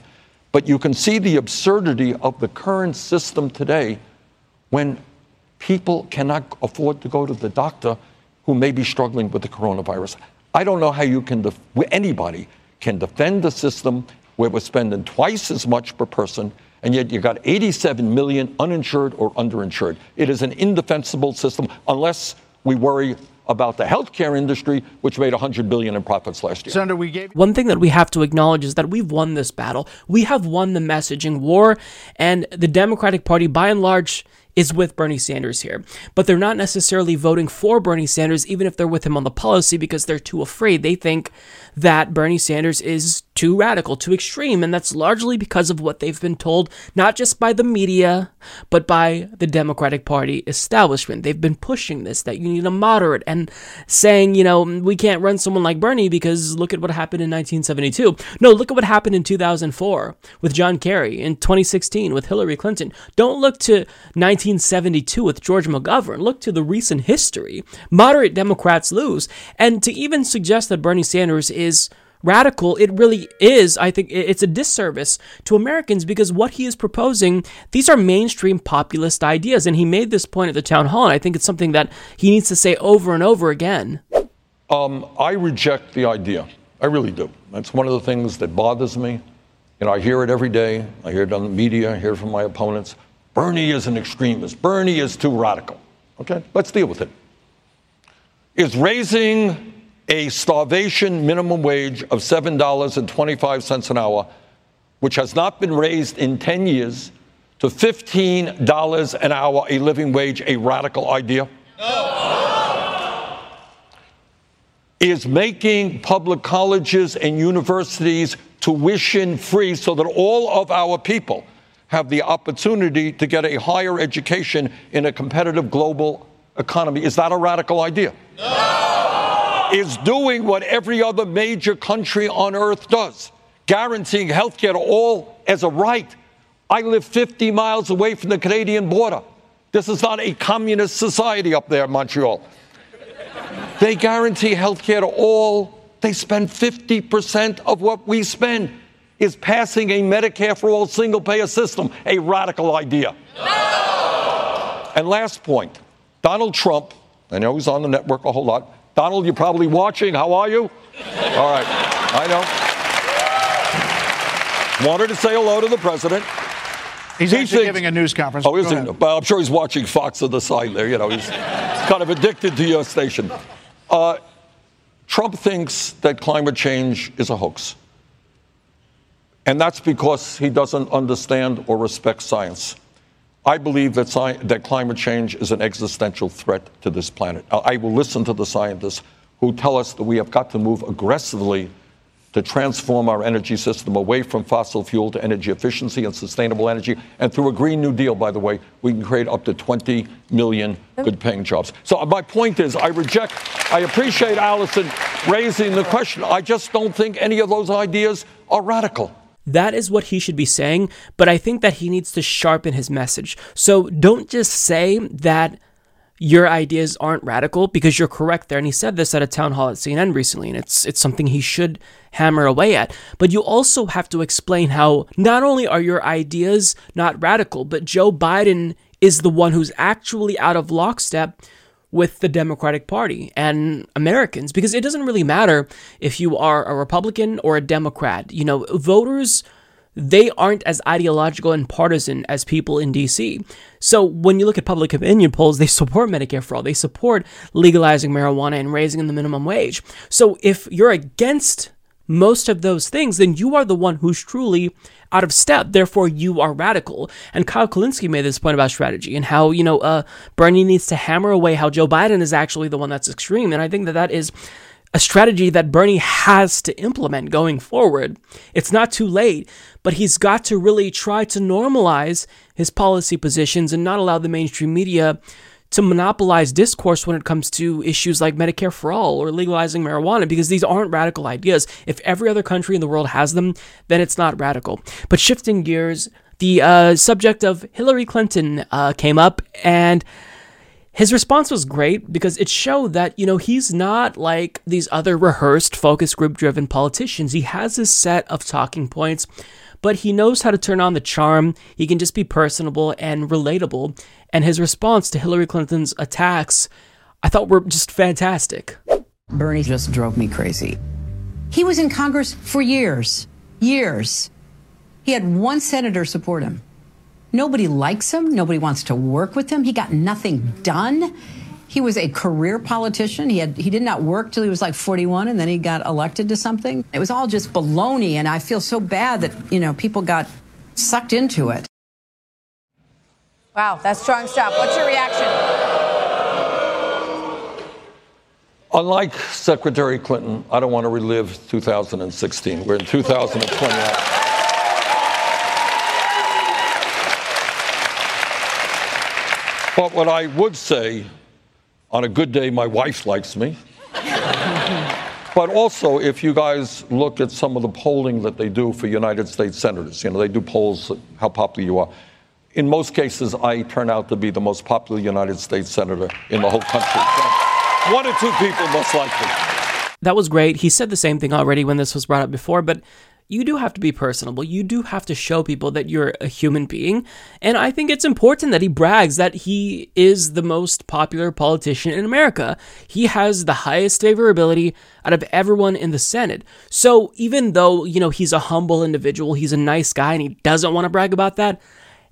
But you can see the absurdity of the current system today when people cannot afford to go to the doctor who may be struggling with the coronavirus. I don't know how you can, def- anybody can defend the system where we're spending twice as much per person, and yet you got 87 million uninsured or underinsured. It is an indefensible system unless we worry about the healthcare industry, which made 100 billion in profits last year.
Senator, we gave one thing that we have to acknowledge is that we've won this battle. We have won the messaging war, and the Democratic Party, by and large, is with Bernie Sanders here. But they're not necessarily voting for Bernie Sanders, even if they're with him on the policy, because they're too afraid. They think that Bernie Sanders is too radical, too extreme, and that's largely because of what they've been told, not just by the media, but by the Democratic Party establishment. They've been pushing this that you need a moderate and saying, you know, we can't run someone like Bernie because look at what happened in 1972. No, look at what happened in 2004 with John Kerry, in 2016 with Hillary Clinton. Don't look to 1972 with George McGovern. Look to the recent history. Moderate Democrats lose. And to even suggest that Bernie Sanders is radical it really is i think it's a disservice to americans because what he is proposing these are mainstream populist ideas and he made this point at the town hall and i think it's something that he needs to say over and over again.
Um, i reject the idea. I really do. That's one of the things that bothers me. You know i hear it every day. I hear it on the media. I hear it from my opponents. Bernie is an extremist. Bernie is too radical. Okay? Let's deal with it. Is raising a starvation minimum wage of $7.25 an hour, which has not been raised in 10 years, to $15 an hour, a living wage, a radical idea? No. Is making public colleges and universities tuition free so that all of our people have the opportunity to get a higher education in a competitive global economy. Is that a radical idea? No is doing what every other major country on earth does guaranteeing health care to all as a right. I live 50 miles away from the Canadian border. This is not a communist society up there in Montreal. They guarantee health care to all. They spend 50% of what we spend is passing a Medicare for all single payer system, a radical idea. No! And last point Donald Trump, I know he's on the network a whole lot. Donald, you're probably watching. How are you? All right, I know. Wanted to say hello to the president.
He's
thinks-
giving a news conference.
Oh, is he? I'm sure he's watching Fox on the side there. You know, he's kind of addicted to your station. Uh, Trump thinks that climate change is a hoax. And that's because he doesn't understand or respect science. I believe that, sci- that climate change is an existential threat to this planet. I I will listen to the scientists who tell us that we have got to move aggressively to transform our energy system away from fossil fuel to energy efficiency and sustainable energy. And through a Green New Deal, by the way, we can create up to 20 million good paying jobs. So uh, my point is, I reject, I appreciate Allison raising the question. I just don't think any of those ideas are radical.
That is what he should be saying, but I think that he needs to sharpen his message. So don't just say that your ideas aren't radical because you're correct there. And he said this at a town hall at CNN recently, and it's it's something he should hammer away at. But you also have to explain how not only are your ideas not radical, but Joe Biden is the one who's actually out of lockstep with the Democratic Party and Americans because it doesn't really matter if you are a Republican or a Democrat. You know, voters they aren't as ideological and partisan as people in DC. So when you look at public opinion polls, they support Medicare for all. They support legalizing marijuana and raising the minimum wage. So if you're against most of those things, then you are the one who's truly out of step. Therefore, you are radical. And Kyle Kulinski made this point about strategy and how, you know, uh, Bernie needs to hammer away how Joe Biden is actually the one that's extreme. And I think that that is a strategy that Bernie has to implement going forward. It's not too late, but he's got to really try to normalize his policy positions and not allow the mainstream media to monopolize discourse when it comes to issues like Medicare for all or legalizing marijuana because these aren't radical ideas. If every other country in the world has them, then it's not radical. But shifting gears, the uh, subject of Hillary Clinton uh, came up and his response was great because it showed that, you know, he's not like these other rehearsed focus group driven politicians. He has his set of talking points, but he knows how to turn on the charm. He can just be personable and relatable. And his response to Hillary Clinton's attacks, I thought were just fantastic.
Bernie just drove me crazy. He was in Congress for years, years. He had one senator support him. Nobody likes him. Nobody wants to work with him. He got nothing done. He was a career politician. He had he did not work till he was like 41 and then he got elected to something. It was all just baloney and I feel so bad that, you know, people got sucked into it.
Wow, that's strong stuff. What's your reaction?
Unlike Secretary Clinton, I don't want to relive 2016. We're in 2020. But what I would say, on a good day, my wife likes me. but also, if you guys look at some of the polling that they do for United States senators, you know, they do polls, how popular you are. In most cases, I turn out to be the most popular United States senator in the whole country. One or two people, most likely.
That was great. He said the same thing already when this was brought up before, but you do have to be personable. You do have to show people that you're a human being. And I think it's important that he brags that he is the most popular politician in America. He has the highest favorability out of everyone in the Senate. So even though, you know, he's a humble individual, he's a nice guy, and he doesn't want to brag about that,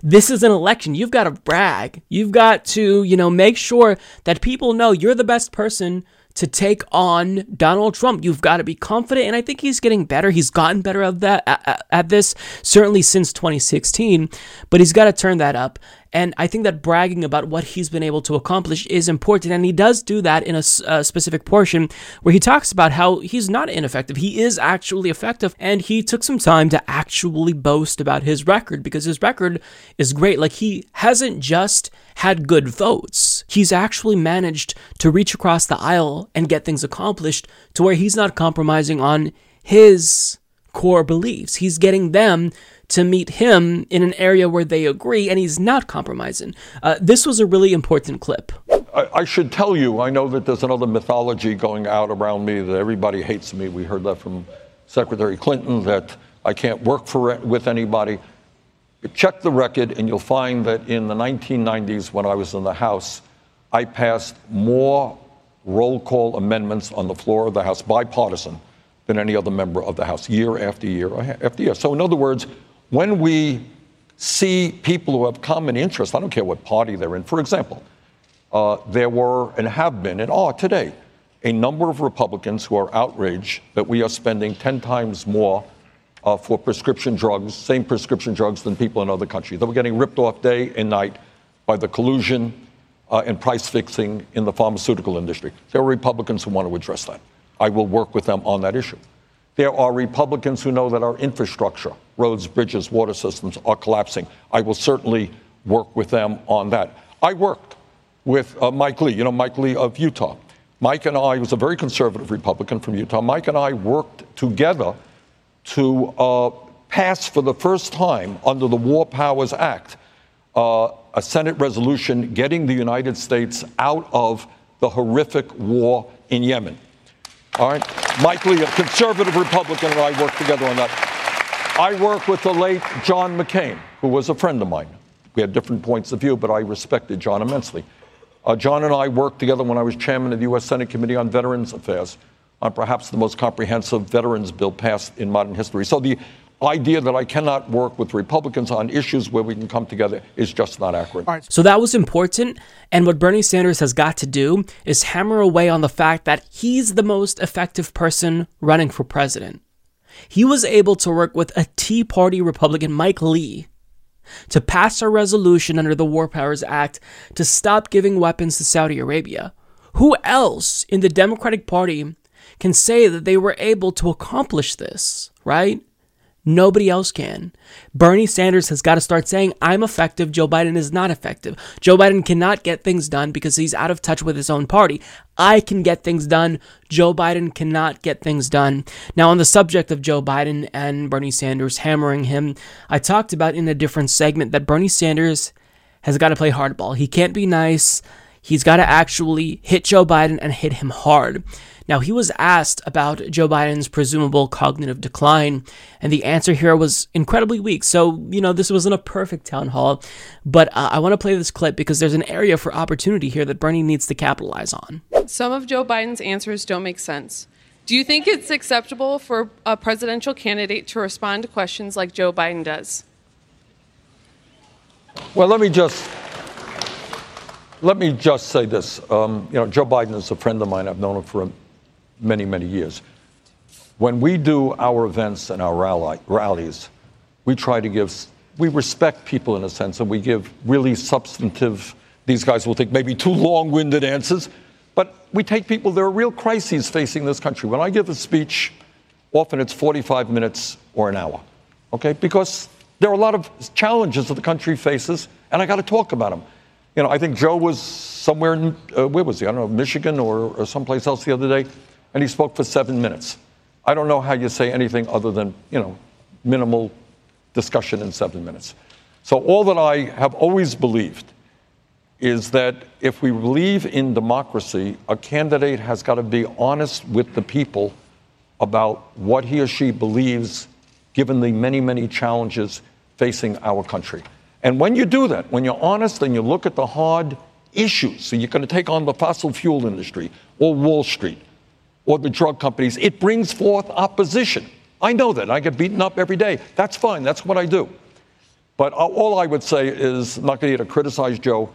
this is an election. You've got to brag. You've got to, you know, make sure that people know you're the best person to take on Donald Trump. You've got to be confident, and I think he's getting better. He's gotten better at that at, at this certainly since 2016, but he's got to turn that up. And I think that bragging about what he's been able to accomplish is important. And he does do that in a specific portion where he talks about how he's not ineffective. He is actually effective. And he took some time to actually boast about his record because his record is great. Like he hasn't just had good votes, he's actually managed to reach across the aisle and get things accomplished to where he's not compromising on his core beliefs. He's getting them to meet him in an area where they agree, and he's not compromising. Uh, this was a really important clip.
I, I, should tell you, I know that there's another mythology going out around me that everybody hates me. We heard that from Secretary Clinton that I can't work for with anybody. Check the record, and you'll find that in the 1990s, when I was in the House, I passed more roll call amendments on the floor of the House, bipartisan, than any other member of the House, year after year after year. So, in other words, when we see people who have common interests, I don't care what party they're in, for example, uh, there were and have been and are today a number of Republicans who are outraged that we are spending 10 times more uh, for prescription drugs, same prescription drugs than people in other countries. That we're getting ripped off day and night by the collusion uh, and price fixing in the pharmaceutical industry. There are Republicans who want to address that. I will work with them on that issue. There are Republicans who know that our infrastructure, roads, bridges, water systems are collapsing. I will certainly work with them on that. I worked with uh, Mike Lee, you know, Mike Lee of Utah. Mike and I was a very conservative Republican from Utah. Mike and I worked together to uh, pass for the first time under the War Powers Act uh, a Senate resolution getting the United States out of the horrific war in Yemen. All right? Mike Lee, a conservative Republican, and I worked together on that. I worked with the late John McCain, who was a friend of mine. We had different points of view, but I respected John immensely. Uh, John and I worked together when I was chairman of the U.S. Senate Committee on Veterans Affairs on perhaps the most comprehensive veterans bill passed in modern history. So the idea that I cannot work with Republicans on issues where we can come together is just not accurate. Right.
So that was important. And what Bernie Sanders has got to do is hammer away on the fact that he's the most effective person running for president. He was able to work with a Tea Party Republican, Mike Lee, to pass a resolution under the War Powers Act to stop giving weapons to Saudi Arabia. Who else in the Democratic Party can say that they were able to accomplish this, right? Nobody else can. Bernie Sanders has got to start saying, I'm effective. Joe Biden is not effective. Joe Biden cannot get things done because he's out of touch with his own party. I can get things done. Joe Biden cannot get things done. Now, on the subject of Joe Biden and Bernie Sanders hammering him, I talked about in a different segment that Bernie Sanders has got to play hardball. He can't be nice. He's got to actually hit Joe Biden and hit him hard. Now, he was asked about Joe Biden's presumable cognitive decline, and the answer here was incredibly weak. So, you know, this wasn't a perfect town hall, but uh, I want to play this clip because there's an area for opportunity here that Bernie needs to capitalize on.
Some of Joe Biden's answers don't make sense. Do you think it's acceptable for a presidential candidate to respond to questions like Joe Biden does?
Well, let me just let me just say this. Um, you know, Joe Biden is a friend of mine. I've known him for many, many years. When we do our events and our rally, rallies, we try to give, we respect people in a sense, and we give really substantive, these guys will think maybe too long winded answers, but we take people, there are real crises facing this country. When I give a speech, often it's 45 minutes or an hour, okay? Because there are a lot of challenges that the country faces, and I got to talk about them. You know, I think Joe was somewhere, in, uh, where was he? I don't know, Michigan or, or someplace else the other day and he spoke for seven minutes. I don't know how you say anything other than, you know, minimal discussion in seven minutes. So, all that I have always believed is that if we believe in democracy, a candidate has got to be honest with the people about what he or she believes, given the many, many challenges facing our country. And when you do that, when you're honest and you look at the hard issues, so you're going to take on the fossil fuel industry or Wall Street or the drug companies, it brings forth opposition. I know that. I get beaten up every day. That's fine. That's what I do. But all I would say is I'm not going to criticize Joe,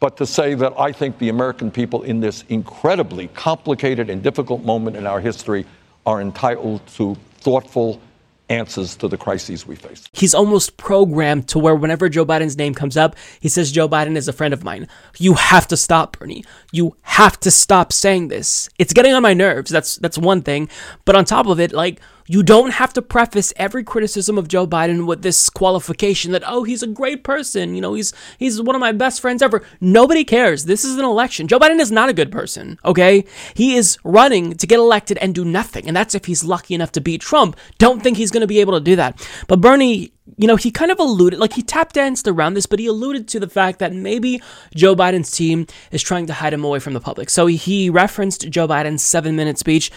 but to say that I think the American people in this incredibly complicated and difficult moment in our history are entitled to thoughtful, answers to the crises we face.
He's almost programmed to where whenever Joe Biden's name comes up, he says Joe Biden is a friend of mine. You have to stop, Bernie. You have to stop saying this. It's getting on my nerves. That's that's one thing. But on top of it, like You don't have to preface every criticism of Joe Biden with this qualification that oh he's a great person, you know he's he's one of my best friends ever. Nobody cares. This is an election. Joe Biden is not a good person, okay? He is running to get elected and do nothing, and that's if he's lucky enough to beat Trump. Don't think he's going to be able to do that. But Bernie you know, he kind of alluded, like he tap danced around this, but he alluded to the fact that maybe Joe Biden's team is trying to hide him away from the public. So he referenced Joe Biden's seven minute speech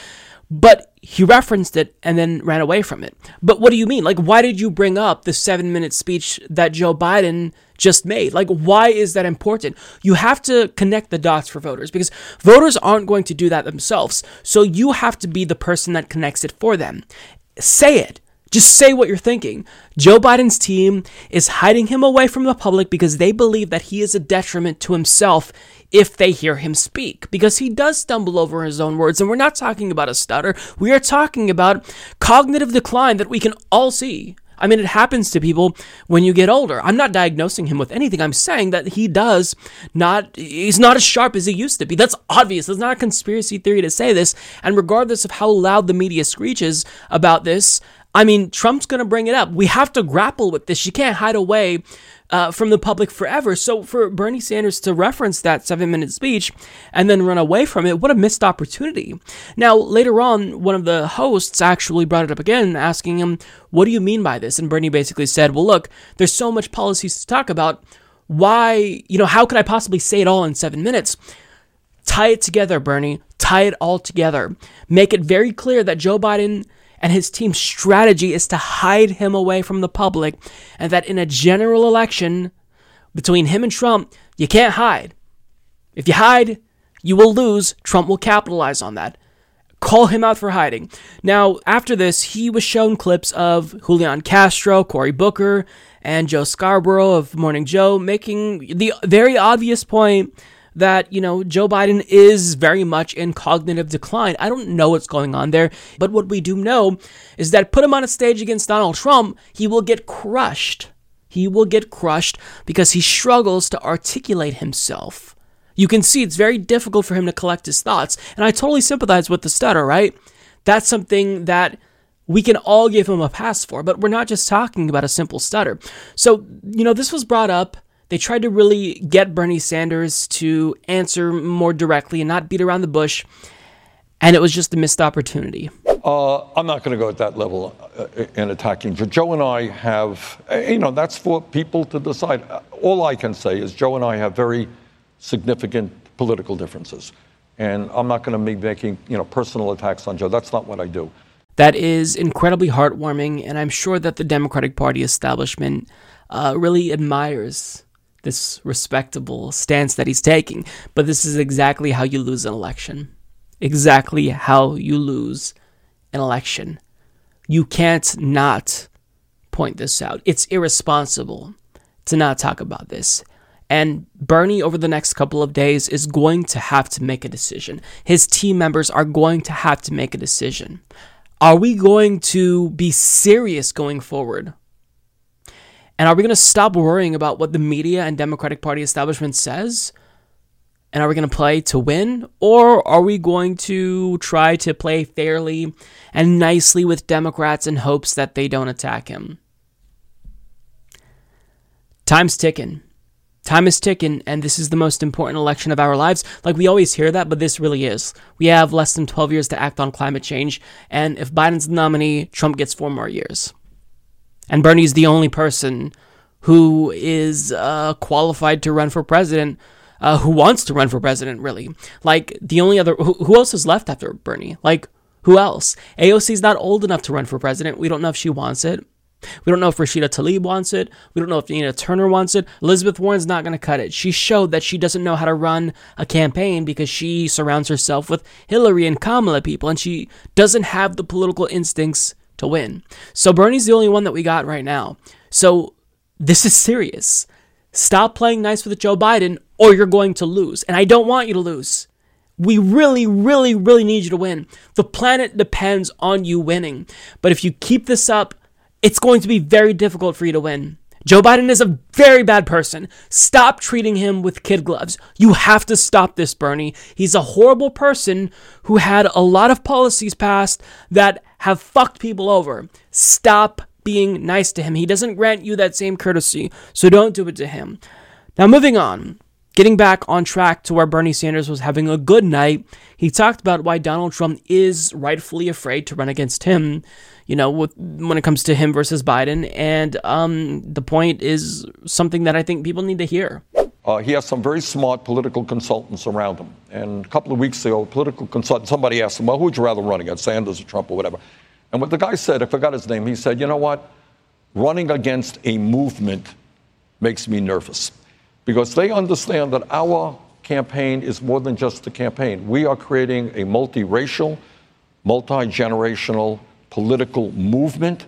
but he referenced it and then ran away from it. But what do you mean? Like, why did you bring up the seven minute speech that Joe Biden just made? Like, why is that important? You have to connect the dots for voters because voters aren't going to do that themselves. So you have to be the person that connects it for them. Say it. Just say what you're thinking. Joe Biden's team is hiding him away from the public because they believe that he is a detriment to himself if they hear him speak, because he does stumble over his own words. And we're not talking about a stutter, we are talking about cognitive decline that we can all see. I mean, it happens to people when you get older. I'm not diagnosing him with anything. I'm saying that he does not, he's not as sharp as he used to be. That's obvious. It's not a conspiracy theory to say this. And regardless of how loud the media screeches about this, I mean, Trump's going to bring it up. We have to grapple with this. You can't hide away uh, from the public forever. So for Bernie Sanders to reference that seven minute speech and then run away from it, what a missed opportunity. Now, later on, one of the hosts actually brought it up again, asking him, What do you mean by this? And Bernie basically said, Well, look, there's so much policies to talk about. Why, you know, how could I possibly say it all in seven minutes? Tie it together, Bernie. Tie it all together. Make it very clear that Joe Biden and his team's strategy is to hide him away from the public, and that in a general election between him and Trump, you can't hide. If you hide, you will lose. Trump will capitalize on that. Call him out for hiding. Now, after this, he was shown clips of Julian Castro, Cory Booker, and Joe Scarborough of Morning Joe making the very obvious point that, you know, Joe Biden is very much in cognitive decline. I don't know what's going on there, but what we do know is that put him on a stage against Donald Trump, he will get crushed. He will get crushed because he struggles to articulate himself. You can see it's very difficult for him to collect his thoughts, and I totally sympathize with the stutter, right? That's something that we can all give him a pass for, but we're not just talking about a simple stutter. So, you know, this was brought up they tried to really get Bernie Sanders to answer more directly and not beat around the bush, and it was just a missed opportunity.
Uh, I'm not going to go at that level uh, in attacking. Joe and I have, uh, you know, that's for people to decide. All I can say is Joe and I have very significant political differences. And I'm not going to be making, you know, personal attacks on Joe. That's not what I do.
That is incredibly heartwarming, and I'm sure that the Democratic Party establishment uh, really admires this respectable stance that he's taking. But this is exactly how you lose an election. Exactly how you lose an election. You can't not point this out. It's irresponsible to not talk about this. And Bernie, over the next couple of days, is going to have to make a decision. His team members are going to have to make a decision. Are we going to be serious going forward and are we going to stop worrying about what the media and Democratic Party establishment says? And are we going to play to win? Or are we going to try to play fairly and nicely with Democrats in hopes that they don't attack him? Time's ticking. Time is ticking, and this is the most important election of our lives. Like, we always hear that, but this really is. We have less than 12 years to act on climate change, and if Biden's the nominee, Trump gets four more years. And Bernie's the only person who is uh, qualified to run for president, uh, who wants to run for president, really. Like, the only other, who, who else is left after Bernie? Like, who else? AOC's not old enough to run for president. We don't know if she wants it. We don't know if Rashida Tlaib wants it. We don't know if Nina Turner wants it. Elizabeth Warren's not going to cut it. She showed that she doesn't know how to run a campaign because she surrounds herself with Hillary and Kamala people, and she doesn't have the political instincts to win. So Bernie's the only one that we got right now. So this is serious. Stop playing nice with Joe Biden or you're going to lose. And I don't want you to lose. We really, really, really need you to win. The planet depends on you winning. But if you keep this up, it's going to be very difficult for you to win. Joe Biden is a very bad person. Stop treating him with kid gloves. You have to stop this, Bernie. He's a horrible person who had a lot of policies passed that have fucked people over. Stop being nice to him. He doesn't grant you that same courtesy, so don't do it to him. Now, moving on. Getting back on track to where Bernie Sanders was having a good night, he talked about why Donald Trump is rightfully afraid to run against him, you know, with, when it comes to him versus Biden. And um, the point is something that I think people need to hear.
Uh, he has some very smart political consultants around him. And a couple of weeks ago, a political consultant, somebody asked him, well, who would you rather run against, Sanders or Trump or whatever? And what the guy said, I forgot his name, he said, you know what? Running against a movement makes me nervous because they understand that our campaign is more than just a campaign. We are creating a multiracial, multi generational political movement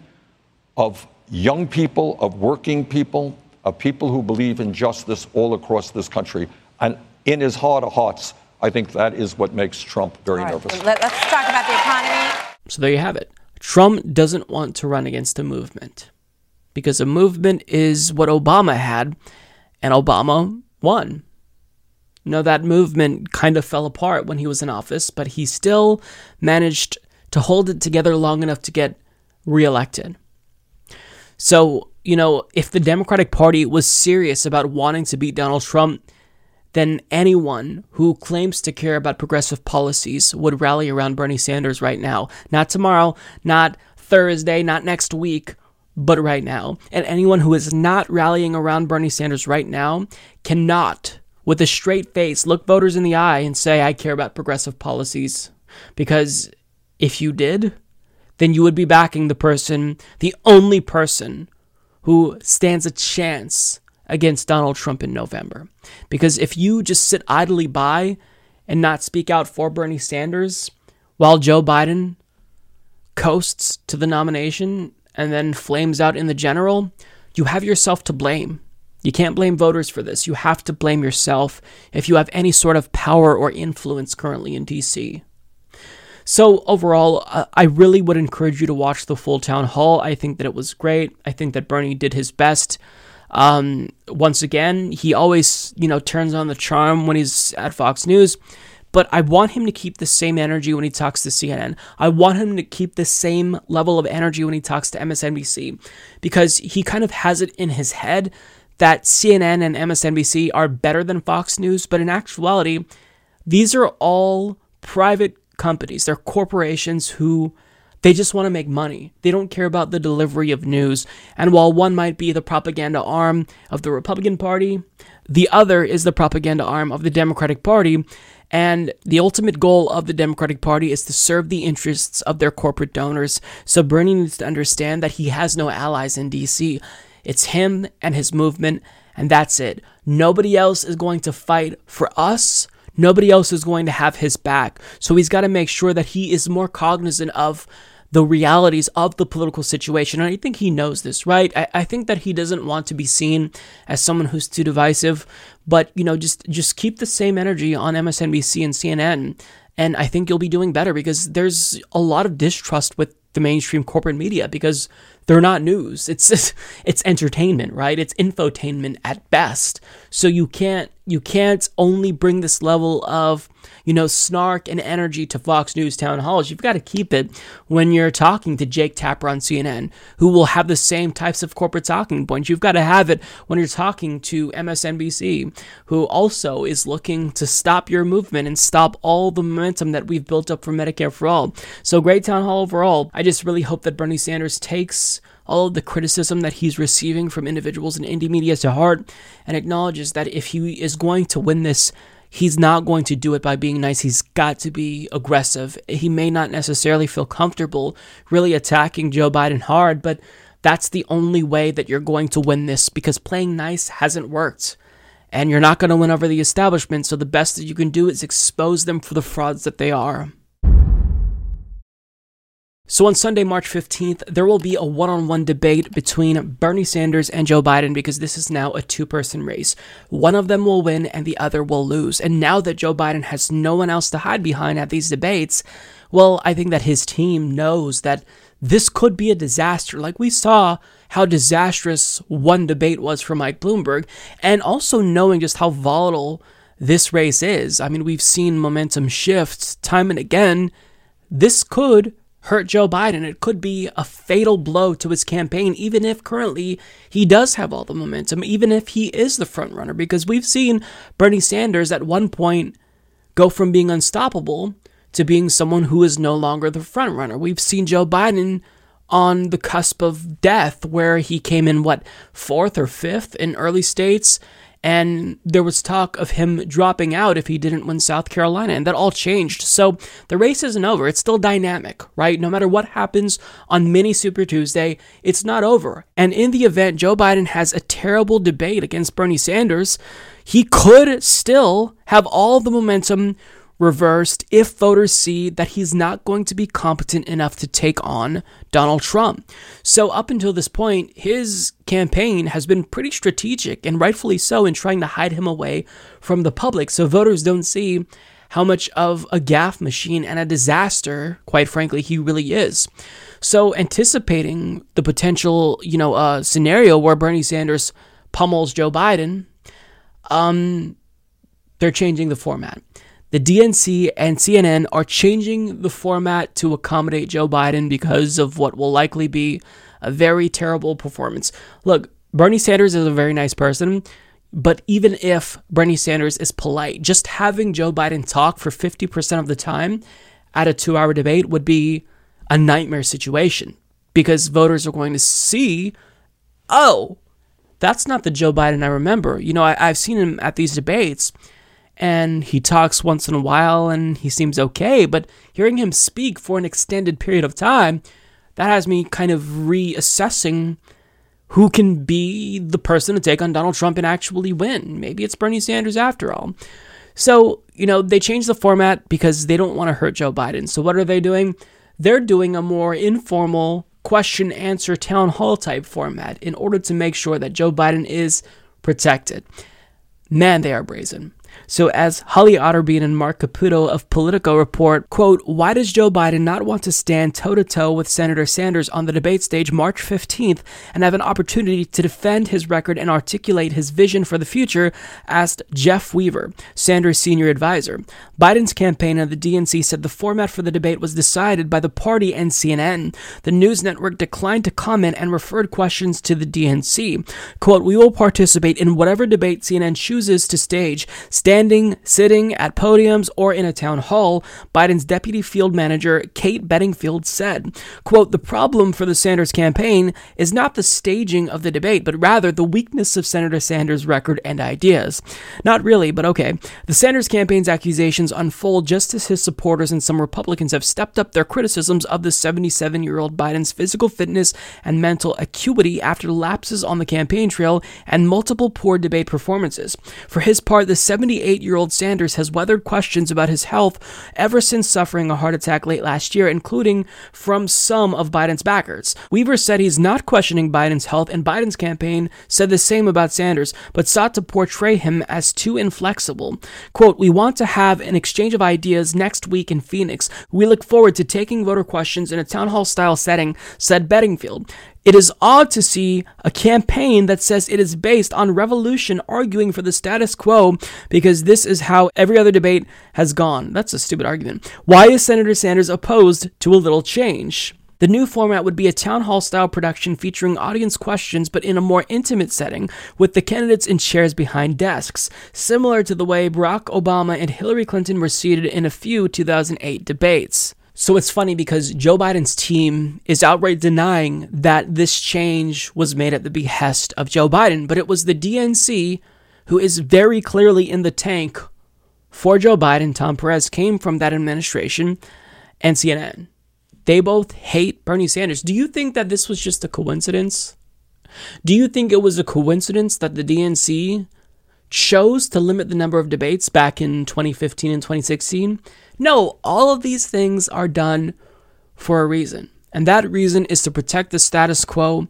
of young people, of working people, of people who believe in justice all across this country. And in his heart of hearts, I think that is what makes Trump very
All right,
nervous.
Let, us talk about the economy.
So there you have it. Trump doesn't want to run against a movement because a movement is what Obama had, and Obama won. No, that movement kind of fell apart when he was in office, but he still managed to hold it together long enough to get reelected. So, you know, if the Democratic Party was serious about wanting to beat Donald Trump, then anyone who claims to care about progressive policies would rally around Bernie Sanders right now. Not tomorrow, not Thursday, not next week, but right now. And anyone who is not rallying around Bernie Sanders right now cannot, with a straight face, look voters in the eye and say, I care about progressive policies. Because if you did, then you would be backing the person, the only person who stands a chance against Donald Trump in November. Because if you just sit idly by and not speak out for Bernie Sanders while Joe Biden coasts to the nomination and then flames out in the general, you have yourself to blame. You can't blame voters for this. You have to blame yourself if you have any sort of power or influence currently in DC. So, overall, uh, I really would encourage you to watch the full town hall. I think that it was great. I think that Bernie did his best. Um, once again, he always, you know, turns on the charm when he's at Fox News, but I want him to keep the same energy when he talks to CNN. I want him to keep the same level of energy when he talks to MSNBC because he kind of has it in his head that CNN and MSNBC are better than Fox News, but in actuality, these are all private companies. They're corporations who they just want to make money. They don't care about the delivery of news. And while one might be the propaganda arm of the Republican Party, the other is the propaganda arm of the Democratic Party. And the ultimate goal of the Democratic Party is to serve the interests of their corporate donors. So Bernie needs to understand that he has no allies in DC. It's him and his movement, and that's it. Nobody else is going to fight for us. Nobody else is going to have his back. So he's got to make sure that he is more cognizant of the realities of the political situation. And I think he knows this, right? I, I, think that he doesn't want to be seen as someone who's too divisive, but you know, just just keep the same energy on MSNBC and CNN. And I think you'll be doing better because there's a lot of distrust with the mainstream corporate media because they're not news. It's it's entertainment, right? It's infotainment at best. So you can't you can't only bring this level of you know, snark and energy to Fox News town halls. You've got to keep it when you're talking to Jake Tapper on CNN, who will have the same types of corporate talking points. You've got to have it when you're talking to MSNBC, who also is looking to stop your movement and stop all the momentum that we've built up for Medicare for All. So, great town hall overall. I just really hope that Bernie Sanders takes all of the criticism that he's receiving from individuals in indie media to heart and acknowledges that if he is going to win this he's not going to do it by being nice. He's got to be aggressive. He may not necessarily feel comfortable really attacking Joe Biden hard, but that's the only way that you're going to win this because playing nice hasn't worked. And you're not going to win over the establishment, so the best that you can do is expose them for the frauds that they are. So on Sunday, March 15th, there will be a one on one debate between Bernie Sanders and Joe Biden because this is now a two person race. One of them will win and the other will lose. And now that Joe Biden has no one else to hide behind at these debates, well, I think that his team knows that this could be a disaster. Like we saw how disastrous one debate was for Mike Bloomberg, and also knowing just how volatile this race is. I mean, we've seen momentum shifts time and again. This could hurt Joe Biden. It could be a fatal blow to his campaign, even if currently he does have all the momentum, even if he is the front runner, because we've seen Bernie Sanders at one point go from being unstoppable to being someone who is no longer the front runner. We've seen Joe Biden on the cusp of death, where he came in, what, fourth or fifth in early states. And there was talk of him dropping out if he didn't win South Carolina, and that all changed. So the race isn't over. It's still dynamic, right? No matter what happens on Mini Super Tuesday, it's not over. And in the event Joe Biden has a terrible debate against Bernie Sanders, he could still have all the momentum reversed if voters see that he's not going to be competent enough to take on Donald Trump. So, up until this point, his campaign has been pretty strategic and rightfully so in trying to hide him away from the public so voters don't see how much of a gaffe machine and a disaster, quite frankly, he really is. So, anticipating the potential, you know, uh, scenario where Bernie Sanders pummels Joe Biden, um, they're changing the format. The DNC and CNN are changing the format to accommodate Joe Biden because of what will likely be a very terrible performance. Look, Bernie Sanders is a very nice person, but even if Bernie Sanders is polite, just having Joe Biden talk for 50% of the time at a two hour debate would be a nightmare situation because voters are going to see, oh, that's not the Joe Biden I remember. You know, I, have seen him at these debates and he talks once in a while and he seems okay, but hearing him speak for an extended period of time, that has me kind of reassessing who can be the person to take on Donald Trump and actually win. Maybe it's Bernie Sanders after all. So, you know, they changed the format because they don't want to hurt Joe Biden. So, what are they doing? They're doing a more informal question answer town hall type format in order to make sure that Joe Biden is protected. Man, they are brazen. So as Holly Otterbein and Marc Caputo of Politico report, quote, why does Joe Biden not want to stand toe to toe with Senator Sanders on the debate stage March 15th and have an opportunity to defend his record and articulate his vision for the future? asked Jeff Weaver, Sanders' senior advisor. Biden's campaign and the DNC said the format for the debate was decided by the party and CNN. The news network declined to comment and referred questions to the DNC. Quote, we will participate in whatever debate CNN chooses to stage. Stand standing, sitting at podiums, or in a town hall, Biden's deputy field manager, Kate Bedingfield, said, quote, The problem for the Sanders campaign is not the staging of the debate, but rather the weakness of Senator Sanders' record and ideas. Not really, but okay. The Sanders campaign's accusations unfold just as his supporters and some Republicans have stepped up their criticisms of the 77 year old Biden's physical fitness and mental acuity after lapses on the campaign trail and multiple poor debate performances. For his part, the 78 48 year old Sanders has weathered questions about his health ever since suffering a heart attack late last year, including from some of Biden's backers. Weaver said he's not questioning Biden's health, and Biden's campaign said the same about Sanders, but sought to portray him as too inflexible. Quote, We want to have an exchange of ideas next week in Phoenix. We look forward to taking voter questions in a town hall style setting, said Bedingfield. It is odd to see a campaign that says it is based on revolution arguing for the status quo because this is how every other debate has gone. That's a stupid argument. Why is Senator Sanders opposed to a little change? The new format would be a town hall style production featuring audience questions but in a more intimate setting with the candidates in chairs behind desks, similar to the way Barack Obama and Hillary Clinton were seated in a few 2008 debates. So it's funny because Joe Biden's team is outright denying that this change was made at the behest of Joe Biden, but it was the DNC who is very clearly in the tank for Joe Biden. Tom Perez came from that administration and CNN. They both hate Bernie Sanders. Do you think that this was just a coincidence? Do you think it was a coincidence that the DNC chose to limit the number of debates back in 2015 and 2016? No, all of these things are done for a reason. And that reason is to protect the status quo,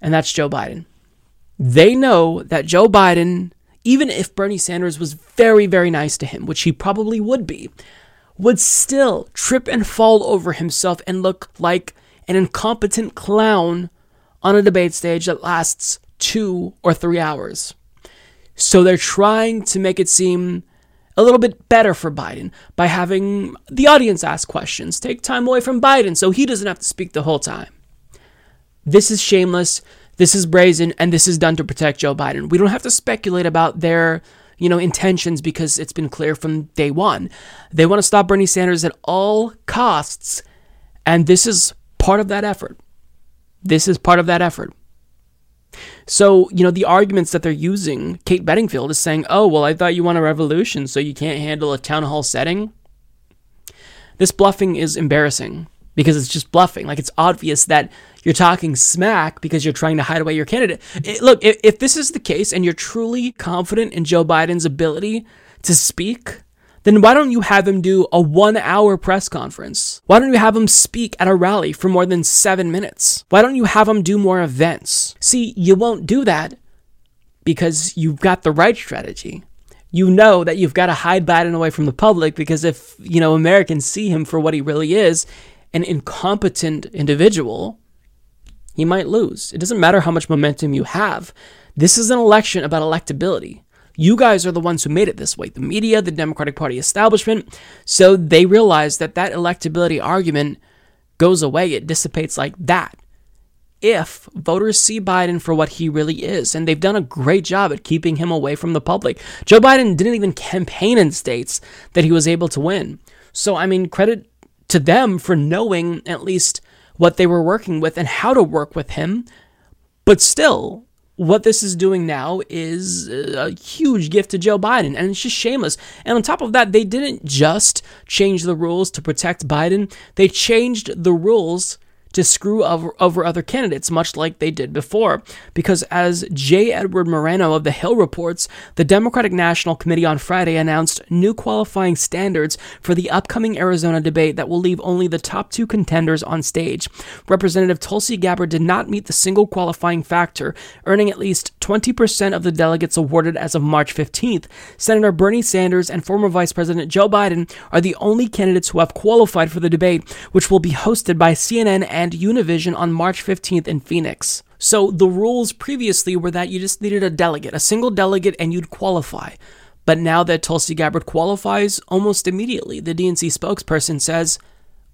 and that's Joe Biden. They know that Joe Biden, even if Bernie Sanders was very, very nice to him, which he probably would be, would still trip and fall over himself and look like an incompetent clown on a debate stage that lasts two or three hours. So they're trying to make it seem a little bit better for Biden by having the audience ask questions, take time away from Biden so he doesn't have to speak the whole time. This is shameless, this is brazen, and this is done to protect Joe Biden. We don't have to speculate about their you know, intentions because it's been clear from day one. They want to stop Bernie Sanders at all costs, and this is part of that effort. This is part of that effort. So, you know, the arguments that they're using, Kate Bedingfield is saying, oh, well, I thought you want a revolution, so you can't handle a town hall setting. This bluffing is embarrassing because it's just bluffing. Like, it's obvious that you're talking smack because you're trying to hide away your candidate. It, look, if, if this is the case and you're truly confident in Joe Biden's ability to speak, then why don't you have him do a one hour press conference? Why don't you have him speak at a rally for more than seven minutes? Why don't you have him do more events? See, you won't do that because you've got the right strategy. You know that you've got to hide Biden away from the public because if, you know, Americans see him for what he really is, an incompetent individual, he might lose. It doesn't matter how much momentum you have. This is an election about electability. You guys are the ones who made it this way the media, the Democratic Party establishment. So they realize that that electability argument goes away, it dissipates like that. If voters see Biden for what he really is, and they've done a great job at keeping him away from the public. Joe Biden didn't even campaign in states that he was able to win. So, I mean, credit to them for knowing at least what they were working with and how to work with him. But still, what this is doing now is uh, a huge gift to Joe Biden, and it's just shameless. And on top of that, they didn't just change the rules to protect Biden, they changed the rules to screw over, over other candidates, much like they did before. Because as J. Edward Moreno of The Hill reports, the Democratic National Committee on Friday announced new qualifying standards for the upcoming Arizona debate that will leave only the top two contenders on stage. Representative Tulsi Gabbard did not meet the single qualifying factor, earning at least 20% of the delegates awarded as of March 15th. Senator Bernie Sanders and former Vice President Joe Biden are the only candidates who have qualified for the debate, which will be hosted by CNN and and Univision on March 15th in Phoenix. So the rules previously were that you just needed a delegate, a single delegate, and you'd qualify. But now that Tulsi Gabbard qualifies, almost immediately, the DNC spokesperson says,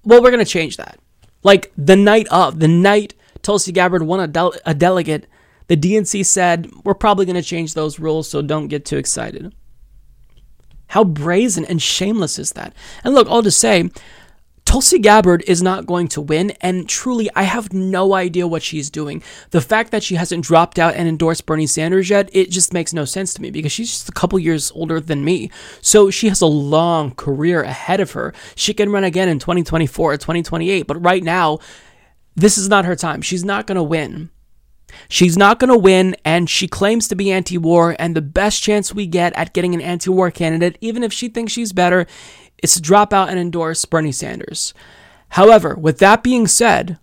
well, we're going to change that. Like the night of, the night Tulsi Gabbard won a, de- a delegate, the DNC said, we're probably going to change those rules, so don't get too excited. How brazen and shameless is that? And look, I'll just say, Tulsi Gabbard is not going to win, and truly, I have no idea what she's doing. The fact that she hasn't dropped out and endorsed Bernie Sanders yet, it just makes no sense to me because she's just a couple years older than me. So she has a long career ahead of her. She can run again in 2024 or 2028, but right now, this is not her time. She's not going to win. She's not going to win, and she claims to be anti war. And the best chance we get at getting an anti war candidate, even if she thinks she's better, is to drop out and endorse Bernie Sanders. However, with that being said,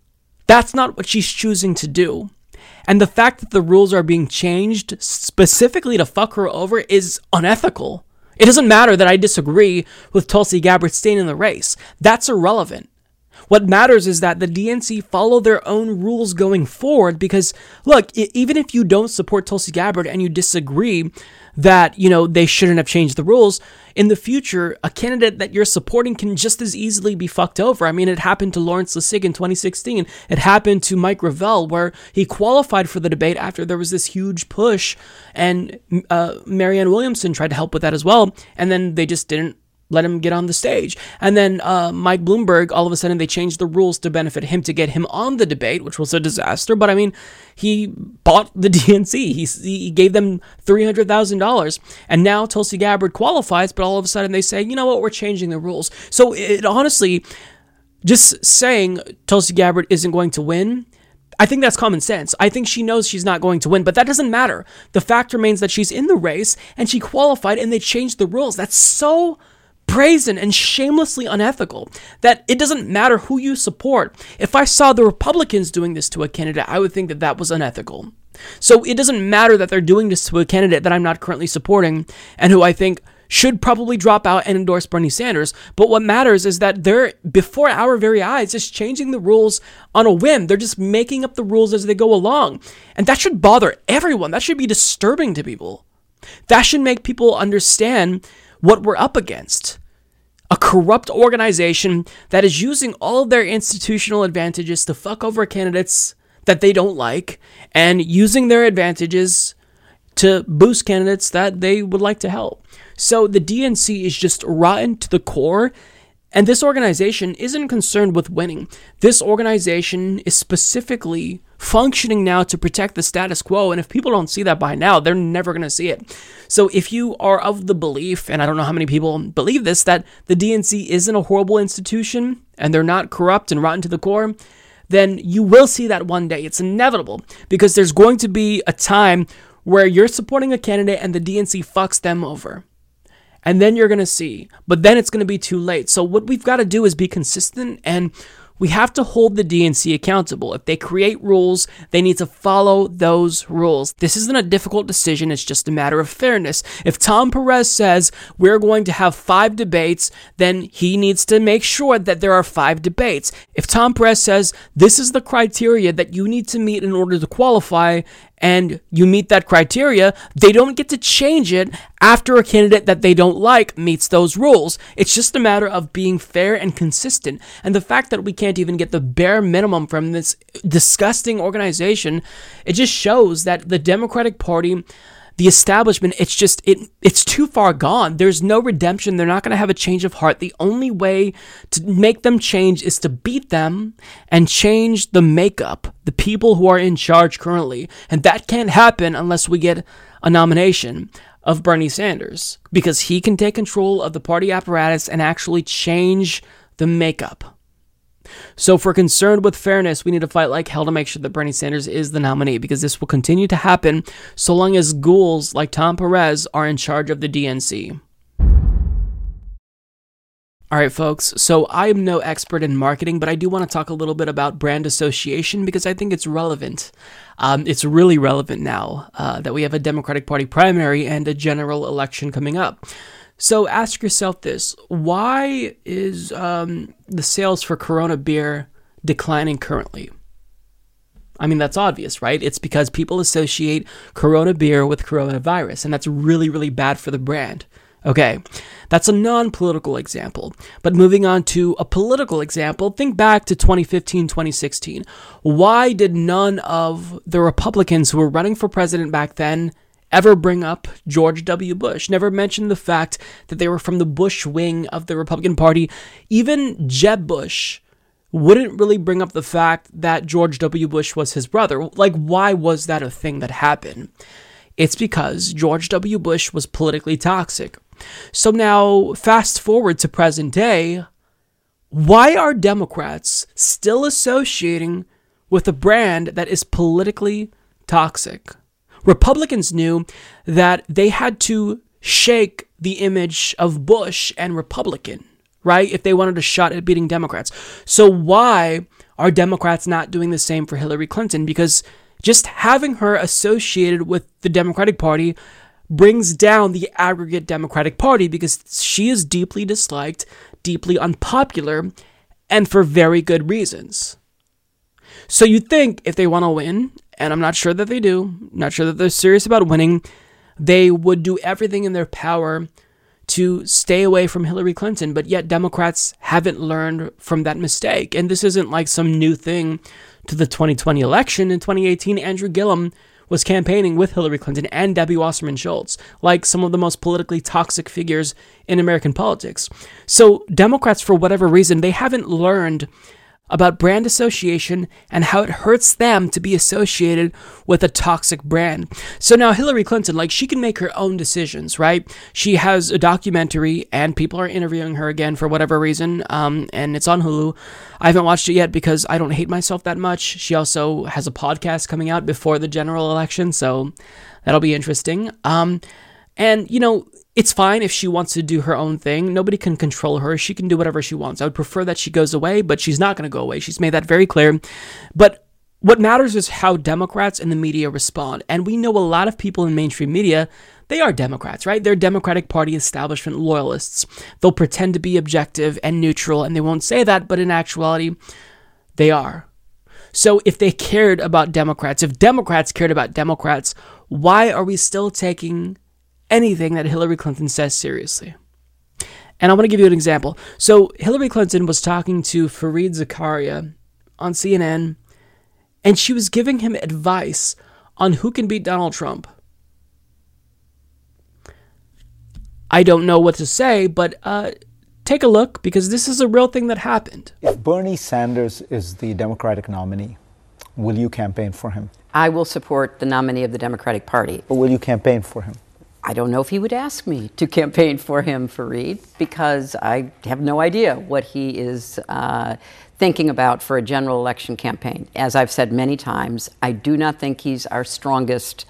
that's not what she's choosing to do. And the fact that the rules are being changed specifically to fuck her over is unethical. It doesn't matter that I disagree with Tulsi Gabbard staying in the race. That's irrelevant. What matters is that the DNC follow their own rules going forward because, look, even if you don't support Tulsi Gabbard and you disagree that, you know, they shouldn't have changed the rules, in the future, a candidate that you're supporting can just as easily be fucked over. I mean, it happened to Lawrence Lessig in 2016. It happened to Mike Gravel, where he qualified for the debate after there was this huge push, and uh, Marianne Williamson tried to help with that as well, and then they just didn't let him get on the stage. And then uh, Mike Bloomberg, all of a sudden, they changed the rules to benefit him to get him on the debate, which was a disaster. But I mean, he bought the DNC. He, he gave them $300,000. And now Tulsi Gabbard qualifies, but all of a sudden they say, you know what, we're changing the rules. So it honestly, just saying Tulsi Gabbard isn't going to win. I think that's common sense. I think she knows she's not going to win, but that doesn't matter. The fact remains that she's in the race and she qualified and they changed the rules. That's so brazen and shamelessly unethical that it doesn't matter who you support. If I saw the Republicans doing this to a candidate, I would think that that was unethical. So it doesn't matter that they're doing this to a candidate that I'm not currently supporting and who I think should probably drop out and endorse Bernie Sanders. But what matters is that they're, before our very eyes, just changing the rules on a whim. They're just making up the rules as they go along. And that should bother everyone. That should be disturbing to people. That should make people understand what we're up against. A corrupt organization that is using all of their institutional advantages to fuck over candidates that they don't like and using their advantages to boost candidates that they would like to help. So the DNC is just rotten to the core. And this organization isn't concerned with winning. This organization is specifically functioning now to protect the status quo. And if people don't see that by now, they're never going to see it. So if you are of the belief, and I don't know how many people believe this, that the DNC isn't a horrible institution and they're not corrupt and rotten to the core, then you will see that one day. It's inevitable because there's going to be a time where you're supporting a candidate and the DNC fucks them over. And then you're going to see, but then it's going to be too late. So, what we've got to do is be consistent and we have to hold the DNC accountable. If they create rules, they need to follow those rules. This isn't a difficult decision, it's just a matter of fairness. If Tom Perez says we're going to have five debates, then he needs to make sure that there are five debates. If Tom Perez says this is the criteria that you need to meet in order to qualify, and you meet that criteria, they don't get to change it after a candidate that they don't like meets those rules. It's just a matter of being fair and consistent. And the fact that we can't even get the bare minimum from this disgusting organization, it just shows that the Democratic Party the establishment it's just it it's too far gone. There's no redemption. They're not going to have a change of heart. The only way to make them change is to beat them and change the makeup the people who are in charge currently. And that can't happen unless we get a nomination of Bernie Sanders because he can take control of the party apparatus and actually change the makeup so, if we're concerned with fairness, we need to fight like hell to make sure that Bernie Sanders is the nominee because this will continue to happen so long as ghouls like Tom Perez are in charge of the DNC. All right, folks. So I am no expert in marketing, but I do want to talk a little bit about brand association because I think it's relevant. Um, it's really relevant now uh, that we have a Democratic Party primary and a general election coming up. So ask yourself this why is um, the sales for Corona beer declining currently? I mean, that's obvious, right? It's because people associate Corona beer with coronavirus, and that's really, really bad for the brand. Okay, that's a non political example. But moving on to a political example, think back to 2015, 2016. Why did none of the Republicans who were running for president back then ever bring up George W. Bush, never mention the fact that they were from the Bush wing of the Republican Party. Even Jeb Bush wouldn't really bring up the fact that George W. Bush was his brother. Like, why was that a thing that happened? It's because George W. Bush was politically toxic. So now, fast forward to present day, why are Democrats still associating with a brand that is politically toxic? Republicans knew that they had to shake the image of Bush and Republican, right? If they wanted a shot at beating Democrats. So why are Democrats not doing the same for Hillary Clinton? Because just having her associated with the Democratic Party brings down the aggregate Democratic Party because she is deeply disliked, deeply unpopular, and for very good reasons. So you'd think if they want to win and I'm not sure that they do, not sure that they're serious about winning, they would do everything in their power to stay away from Hillary Clinton, but yet Democrats haven't learned from that mistake. And this isn't like some new thing to the 2020 election. In 2018, Andrew Gillum was campaigning with Hillary Clinton and Debbie Wasserman Schultz, like some of the most politically toxic figures in American politics. So, Democrats, for whatever reason, they haven't learned about brand association and how it hurts them to be associated with a toxic brand. So now Hillary Clinton, like she can make her own decisions, right? She has a documentary and people are interviewing her again for whatever reason, um, and it's on Hulu. I haven't watched it yet because I don't hate myself that much. She also has a podcast coming out before the general election, so that'll be interesting. Um, and you know, it's fine if she wants to do her own thing. Nobody can control her. She can do whatever she wants. I would prefer that she goes away, but she's not going to go away. She's made that very clear. But What matters is how Democrats and the media respond. And we know a lot of people in mainstream media, they are Democrats, right? They're Democratic Party establishment loyalists. They'll pretend to be objective and neutral, and they won't say that, but in actuality, they are. So if they cared about Democrats, if Democrats cared about Democrats, why are we still taking anything that Hillary Clinton says seriously? And I want to give you an example. So Hillary Clinton was talking to Fareed Zakaria on CNN, and she was giving him advice on who can beat Donald Trump. I don't know what to say, but uh, take a look because this is a real thing that happened.
If Bernie Sanders is the Democratic nominee, will you campaign for him?
I will support the nominee of the Democratic Party.
Or will you campaign for him?
I don't know if he would ask me to campaign for him, Fareed, because I have no idea what he is uh, thinking about for a general election campaign. As I've said many times, I do not think he's our strongest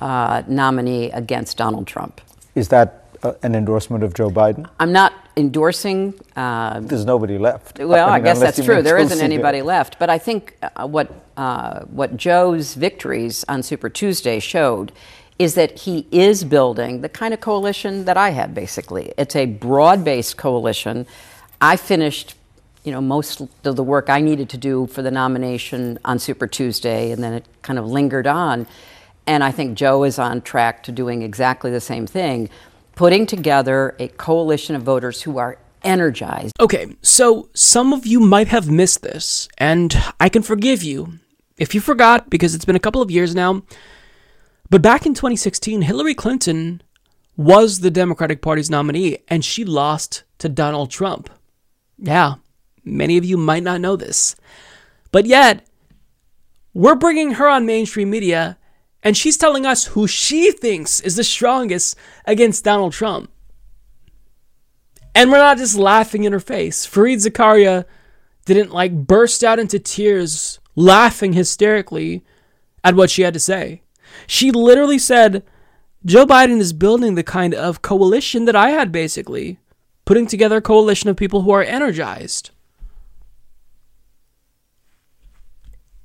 uh, nominee against Donald Trump.
Is that uh, an endorsement of Joe Biden?
I'm not endorsing.
Uh, There's nobody left.
Well, I, mean, I guess that's true. There isn't anybody left. But I think uh, what uh, what Joe's victories on Super Tuesday showed is that he is building the kind of coalition that I have. Basically, it's a broad-based coalition. I finished. You know, most of the work I needed to do for the nomination on Super Tuesday, and then it kind of lingered on. And I think Joe is on track to doing exactly the same thing putting together a coalition of voters who are energized.
Okay, so some of you might have missed this, and I can forgive you if you forgot because it's been a couple of years now. But back in 2016, Hillary Clinton was the Democratic Party's nominee, and she lost to Donald Trump. Yeah, many of you might not know this. But yet, we're bringing her on mainstream media and she's telling us who she thinks is the strongest against Donald Trump. And we're not just laughing in her face. Fareed Zakaria didn't like burst out into tears, laughing hysterically at what she had to say. She literally said, Joe Biden is building the kind of coalition that I had basically, putting together a coalition of people who are energized.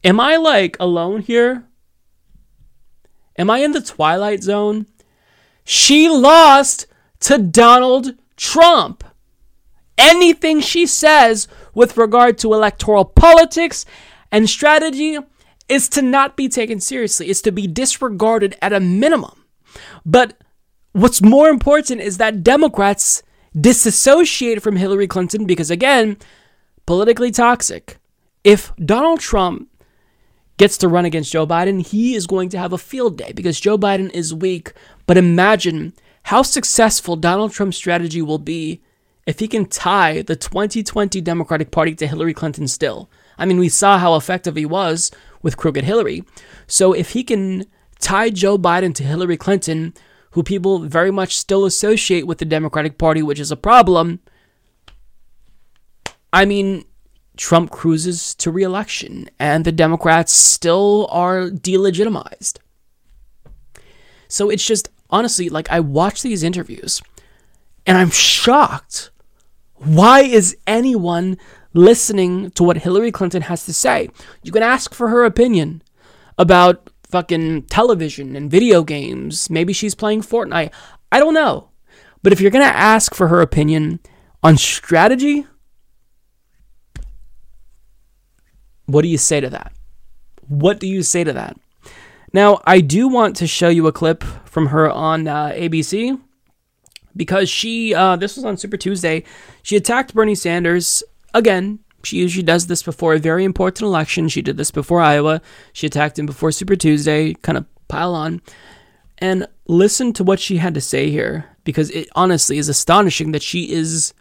Am I like alone here? Am I in the twilight zone? She lost to Donald Trump. Anything she says with regard to electoral politics and strategy is to not be taken seriously, is to be disregarded at a minimum. But what's more important is that Democrats disassociate from Hillary Clinton because, again, politically toxic. If Donald Trump gets to run against Joe Biden, he is going to have a field day because Joe Biden is weak. But imagine how successful Donald Trump's strategy will be if he can tie the 2020 Democratic Party to Hillary Clinton still. I mean, we saw how effective he was with crooked Hillary. So if he can tie Joe Biden to Hillary Clinton, who people very much still associate with the Democratic Party, which is a problem, I mean, Trump cruises to reelection, and the Democrats still are delegitimized. So it's just, honestly, like I watch these interviews and I'm shocked. Why is anyone listening to what Hillary Clinton has to say? You can ask for her opinion about fucking television and video games. Maybe she's playing Fortnite. I don't know. But if you're going to ask for her opinion on strategy, What do you say to that? What do you say to that? Now, I do want to show you a clip from her on uh, ABC because she, uh, this was on Super Tuesday, she attacked Bernie Sanders again. She usually does this before a very important election. She did this before Iowa. She attacked him before Super Tuesday, kind of pile on. And listen to what she had to say here because it honestly is astonishing that she is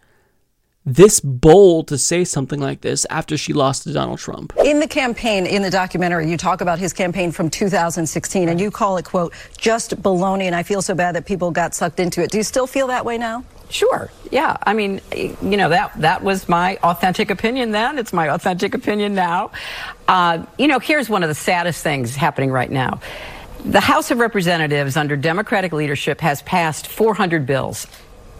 this bold to say something like this after she lost to Donald Trump.
In the campaign, in the documentary, you talk about his campaign from 2016 and you call it, quote, just baloney. And I feel so bad that people got sucked into it. Do you still feel that way now?
Sure. Yeah. I mean, you know, that, that was my authentic opinion then. It's my authentic opinion now. Uh, you know, here's one of the saddest things happening right now. The House of Representatives under Democratic leadership has passed 400 bills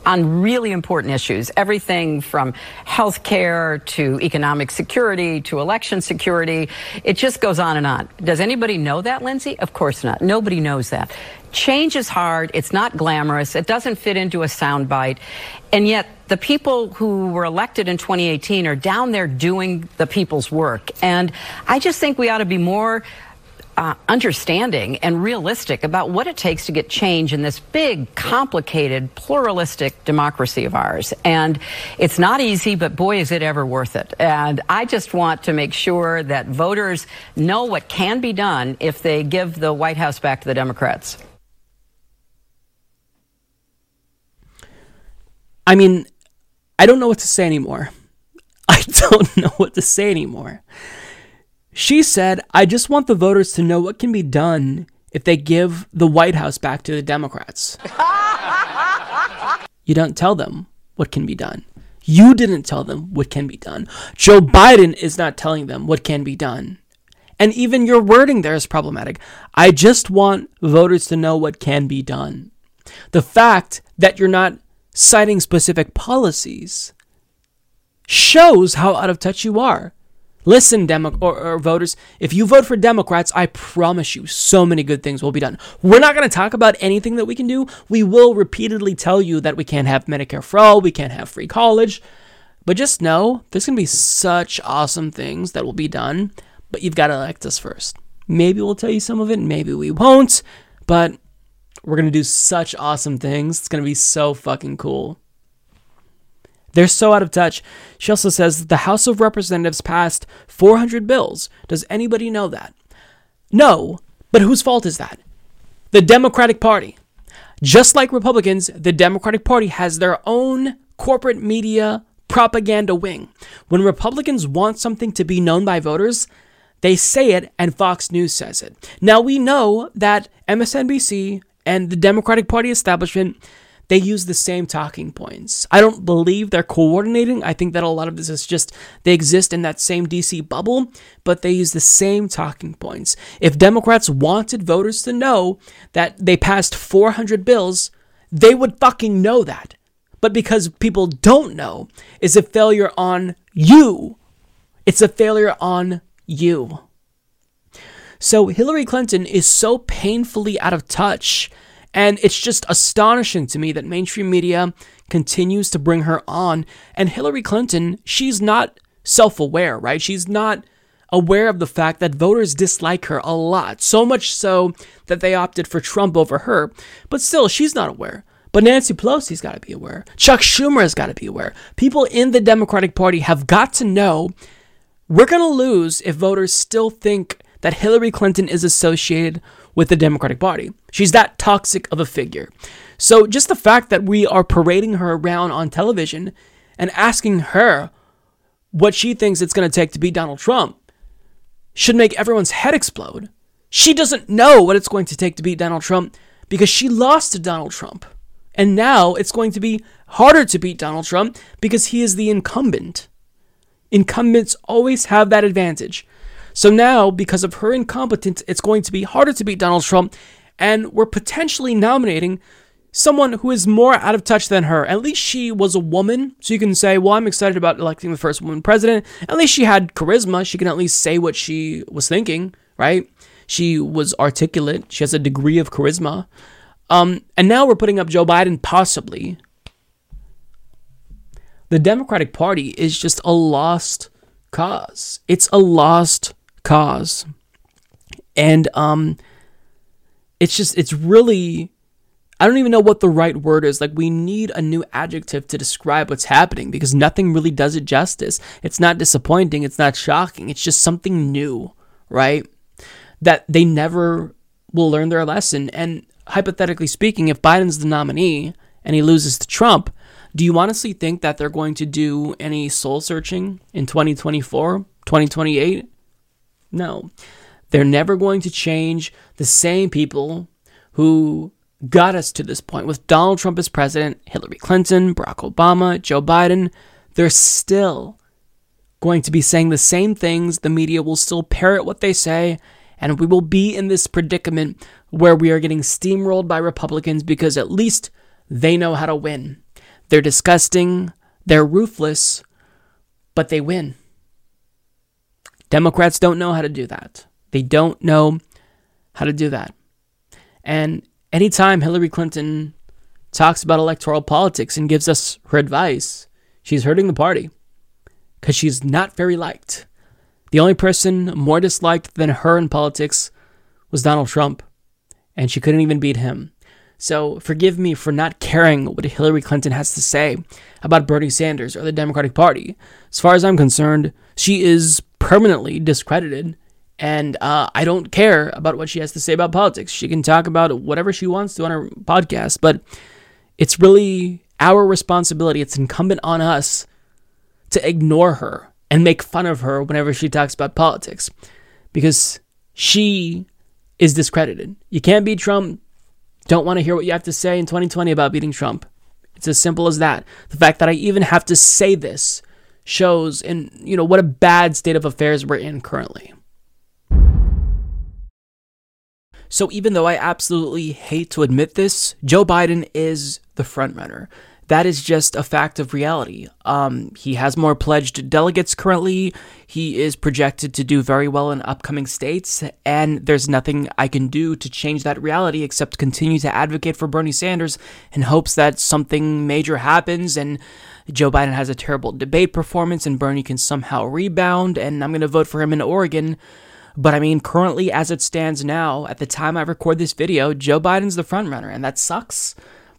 on really important issues, everything from health care to economic security to election security. It just goes on and on. Does anybody know that, Lindsay? Of course not. Nobody knows that. Change is hard. It's not glamorous. It doesn't fit into a soundbite. And yet, the people who were elected in 2018 are down there doing the people's work. And I just think we ought to be more uh, understanding and realistic about what it takes to get change in this big, complicated, pluralistic democracy of ours. And it's not easy, but boy, is it ever worth it. And I just want to make sure that voters know what can be done if they give the White House back to the Democrats.
I mean, I don't know what to say anymore. I don't know what to say anymore. She said, I just want the voters to know what can be done if they give the White House back to the Democrats. you don't tell them what can be done. You didn't tell them what can be done. Joe Biden is not telling them what can be done. And even your wording there is problematic. I just want voters to know what can be done. The fact that you're not citing specific policies shows how out of touch you are. Listen, Demo- or, or, voters, if you vote for Democrats, I promise you so many good things will be done. We're not going to talk about anything that we can do. We will repeatedly tell you that we can't have Medicare for all, we can't have free college. But just know there's going to be such awesome things that will be done, but you've got to elect us first. Maybe we'll tell you some of it, maybe we won't, but we're going to do such awesome things. It's going to be so fucking cool. They're so out of touch. She also says the House of Representatives passed 400 bills. Does anybody know that? No, but whose fault is that? The Democratic Party. Just like Republicans, the Democratic Party has their own corporate media propaganda wing. When Republicans want something to be known by voters, they say it and Fox News says it. Now we know that MSNBC and the Democratic Party establishment they use the same talking points. I don't believe they're coordinating. I think that a lot of this is just they exist in that same DC bubble, but they use the same talking points. If Democrats wanted voters to know that they passed 400 bills, they would fucking know that. But because people don't know, it's a failure on you. It's a failure on you. So Hillary Clinton is so painfully out of touch and it's just astonishing to me that mainstream media continues to bring her on. And Hillary Clinton, she's not self aware, right? She's not aware of the fact that voters dislike her a lot, so much so that they opted for Trump over her. But still, she's not aware. But Nancy Pelosi's got to be aware. Chuck Schumer has got to be aware. People in the Democratic Party have got to know we're going to lose if voters still think that Hillary Clinton is associated with the Democratic Party. She's that toxic of a figure. So just the fact that we are parading her around on television and asking her what she thinks it's going to take to beat Donald Trump should make everyone's head explode. She doesn't know what it's going to take to beat Donald Trump because she lost to Donald Trump. And now it's going to be harder to beat Donald Trump because he is the incumbent. Incumbents always have that advantage. So now, because of her incompetence, it's going to be harder to beat Donald Trump, and we're potentially nominating someone who is more out of touch than her. At least she was a woman, so you can say, well, I'm excited about electing the first woman president. At least she had charisma. She can at least say what she was thinking, right? She was articulate. She has a degree of charisma. Um, and now we're putting up Joe Biden, possibly. The Democratic Party is just a lost cause. It's a lost cause. And um it's just it's really I don't even know what the right word is. Like we need a new adjective to describe what's happening because nothing really does it justice. It's not disappointing, it's not shocking. It's just something new, right? That they never will learn their lesson and hypothetically speaking, if Biden's the nominee and he loses to Trump, do you honestly think that they're going to do any soul searching in 2024, 2028? No. They're never going to change the same people who got us to this point with Donald Trump as president, Hillary Clinton, Barack Obama, Joe Biden. They're still going to be saying the same things. The media will still parrot what they say, and we will be in this predicament where we are getting steamrolled by Republicans because at least they know how to win. They're disgusting, they're ruthless, but they win. Democrats don't know how to do that. They don't know how to do that. And anytime Hillary Clinton talks about electoral politics and gives us her advice, she's hurting the party because she's not very liked. The only person more disliked than her in politics was Donald Trump, and she couldn't even beat him. So forgive me for not caring what Hillary Clinton has to say about Bernie Sanders or the Democratic Party. As far as I'm concerned, she is permanently discredited, and uh, I don't care about what she has to say about politics. She can talk about whatever she wants to on her podcast, but it's really our responsibility. It's incumbent on us to ignore her and make fun of her whenever she talks about politics because she is discredited. You can't beat Trump. Don't want to hear what you have to say in 2020 about beating Trump. It's as simple as that. The fact that I even have to say this shows and you know, what a bad state of affairs we're in currently. So even though I absolutely hate to admit this, Joe Biden is the frontrunner that is just a fact of reality. Um, he has more pledged delegates currently. He is projected to do very well in upcoming states, and there's nothing I can do to change that reality except continue to advocate for Bernie Sanders in hopes that something major happens and Joe Biden has a terrible debate performance and Bernie can somehow rebound, and I'm going to vote for him in Oregon. But I mean, currently, as it stands now, at the time I record this video, Joe Biden's the frontrunner, and that sucks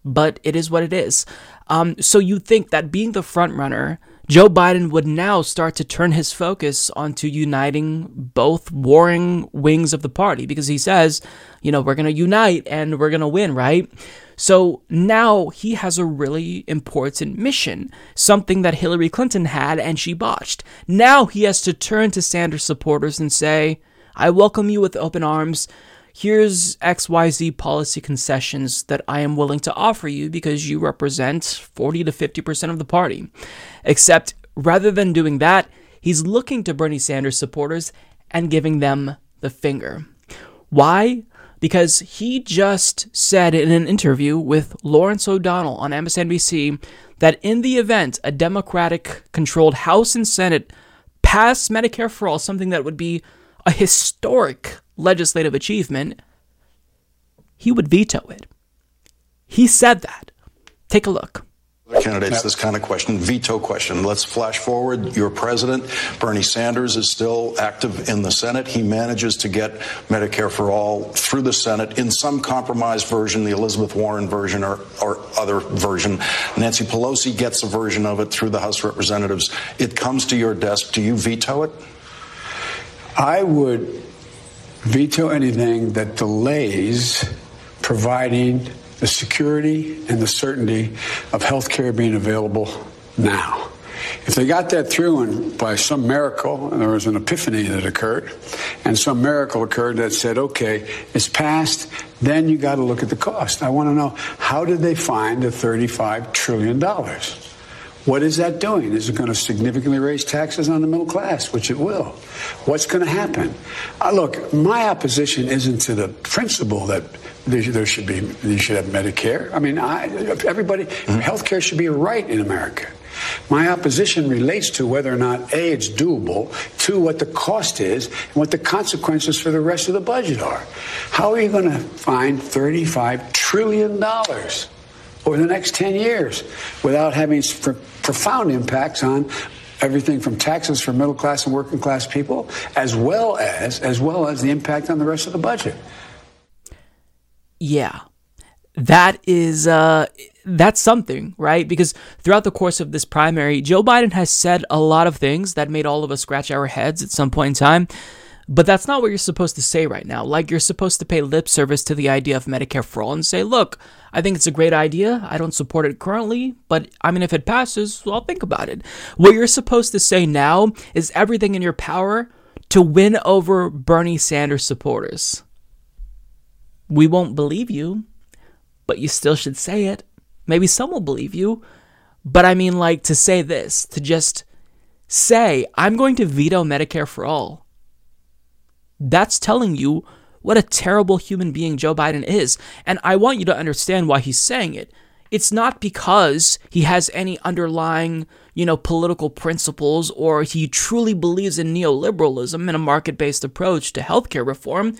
but it is what it is. Um, so you think that being the front runner, Joe Biden would now start to turn his focus onto uniting both warring wings of the party because he says, you know, we're going to unite and we're going to win, right? So now he has a really important mission, something that Hillary Clinton had and she botched. Now he has to turn to Sanders supporters and say, I welcome you with open arms here's XYZ policy concessions that I am willing to offer you because you represent 40 to 50% of the party. Except rather than doing that, he's looking to Bernie Sanders supporters and giving them the finger. Why? Because he just said in an interview with Lawrence O'Donnell on MSNBC that in the event a Democratic controlled House and Senate pass Medicare for All, something that would be a historic legislative achievement, he would veto it. He said that. Take a look.
Candidates, this kind of question, veto question. Let's flash forward. Your president, Bernie Sanders, is still active in the Senate. He manages to get Medicare for all through the Senate in some compromised version, the Elizabeth Warren version or, or other version. Nancy Pelosi gets a version of it through the House of Representatives. It comes to your desk. Do you veto it?
I would veto anything that delays providing the security and the certainty of health care being available now. If they got that through and by some miracle, there was an epiphany that occurred, and some miracle occurred that said, okay, it's passed, then you got to look at the cost. I want to know how did they find the $35 trillion? What is that doing? Is it going to significantly raise taxes on the middle class, which it will? What's going to happen? Uh, look, my opposition isn't to the principle that there, should be you should have Medicare. I mean, I, everybody, mm-hmm. health care should be a right in America. My opposition relates to whether or not A, it's doable, two, what the cost is, and what the consequences for the rest of the budget are. How are you going to find $35 trillion? Over the next 10 years without having pr- profound impacts on everything from taxes for middle class and working class people as well as as well as the impact on the rest of the budget.
Yeah. That is uh that's something right? Because throughout the course of this primary joe biden has said a lot of things that made all of us scratch our heads at some point in time. But that's not what you're supposed to say right now. Like, you're supposed to pay lip service to the idea of Medicare for all and say, look, I think it's a great idea. I don't support it currently, but I mean, if it passes, well, I'll think about it. What you're supposed to say now is everything in your power to win over Bernie Sanders supporters. We won't believe you, but you still should say it. Maybe some will believe you, but I mean, like, to say this, to just say, I'm going to veto Medicare for all that's telling you what a terrible human being Joe Biden is. And I want you to understand why he's saying it. it's not because he has any underlying, you know, political principles or he truly believes in neoliberalism and a market based approach to healthcare reform.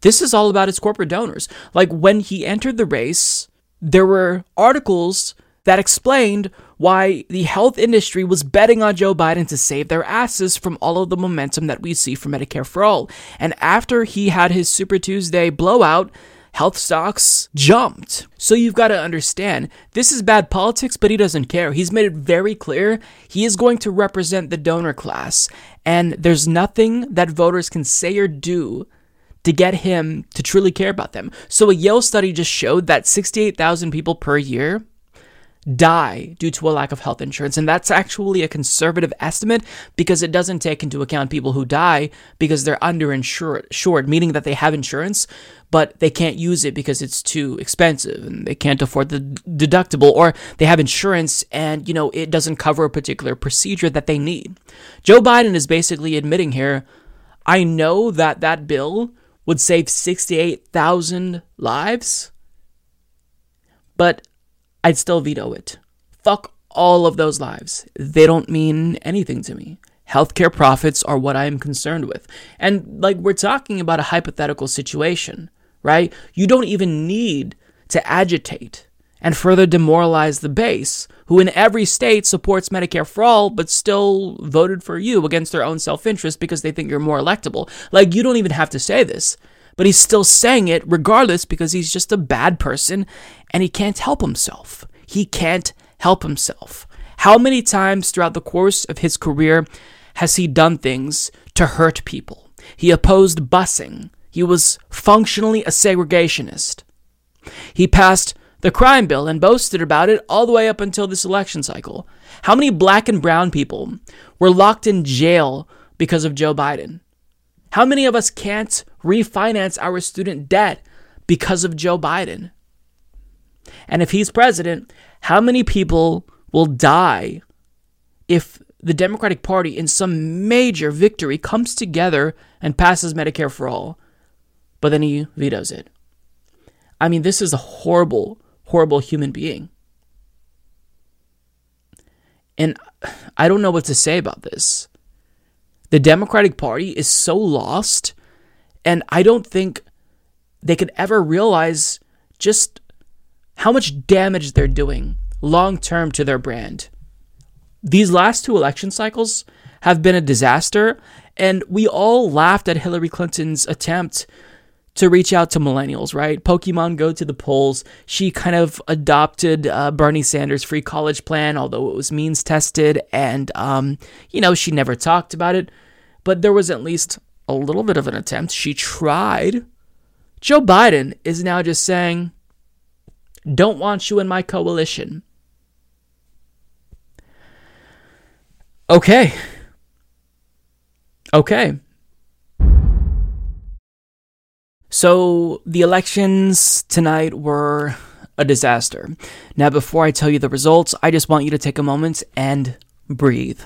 This is all about his corporate donors. Like when he entered the race, there were articles that explained why the health industry was betting on Joe Biden to save their asses from all of the momentum that we see for Medicare for All. And after he had his Super Tuesday blowout, health stocks jumped. So you've got to understand this is bad politics, but he doesn't care. He's made it very clear he is going to represent the donor class, and there's nothing that voters can say or do to get him to truly care about them. So a Yale study just showed that 68,000 people per year die due to a lack of health insurance. And that's actually a conservative estimate because it doesn't take into account people who die because they're underinsured, meaning that they have insurance, but they can't use it because it's too expensive and they can't afford the deductible, or they have insurance and, you know, it doesn't cover a particular procedure that they need. Joe Biden is basically admitting here I know that that bill would save 68,000 lives, but I'd still veto it. Fuck all of those lives. They don't mean anything to me. Healthcare profits are what I am concerned with. And like we're talking about a hypothetical situation, right? You don't even need to agitate and further demoralize the base, who in every state supports Medicare for all, but still voted for you against their own self interest because they think you're more electable. Like, you don't even have to say this but he's still saying it regardless because he's just a bad person and he can't help himself. He can't help himself. How many times throughout the course of his career has he done things to hurt people? He opposed busing. He was functionally a segregationist. He passed the crime bill and boasted about it all the way up until this election cycle. How many black and brown people were locked in jail because of Joe Biden? How many of us can't refinance our student debt because of Joe Biden? And if he's president, how many people will die if the Democratic Party, in some major victory, comes together and passes Medicare for all, but then he vetoes it? I mean, this is a horrible, horrible human being. And I don't know what to say about this. The Democratic Party is so lost, and I don't think they could ever realize just how much damage they're doing long term to their brand. These last two election cycles have been a disaster, and we all laughed at Hillary Clinton's attempt to reach out to millennials, right? Pokemon Go to the polls. She kind of adopted uh, Bernie Sanders' free college plan, although it was means tested, and um, you know she never talked about it. But there was at least a little bit of an attempt. She tried. Joe Biden is now just saying, "Don't want you in my coalition." Okay. Okay. So the elections tonight were a disaster. Now, before I tell you the results, I just want you to take a moment and breathe.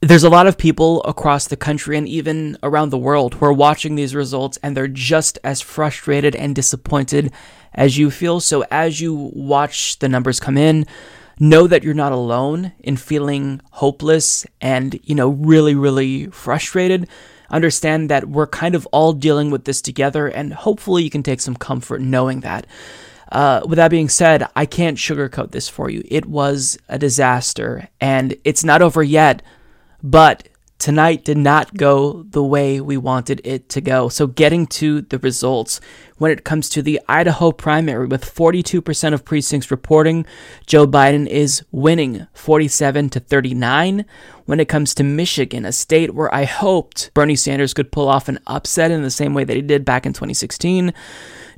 There's a lot of people across the country and even around the world who are watching these results and they're just as frustrated and disappointed as you feel. So, as you watch the numbers come in, know that you're not alone in feeling hopeless and, you know, really, really frustrated understand that we're kind of all dealing with this together, and hopefully you can take some comfort knowing that. Uh, with that being said, I can't sugarcoat this for you. It was a disaster, and it's not over yet, but tonight did not go the way we wanted it to go. So, getting to the results, when it comes to the Idaho primary, with 42% of precincts reporting, Joe Biden is winning 47 to 39. When it comes to Michigan, a state where I hoped Bernie Sanders could pull off an upset in the same way that he did back in 2016,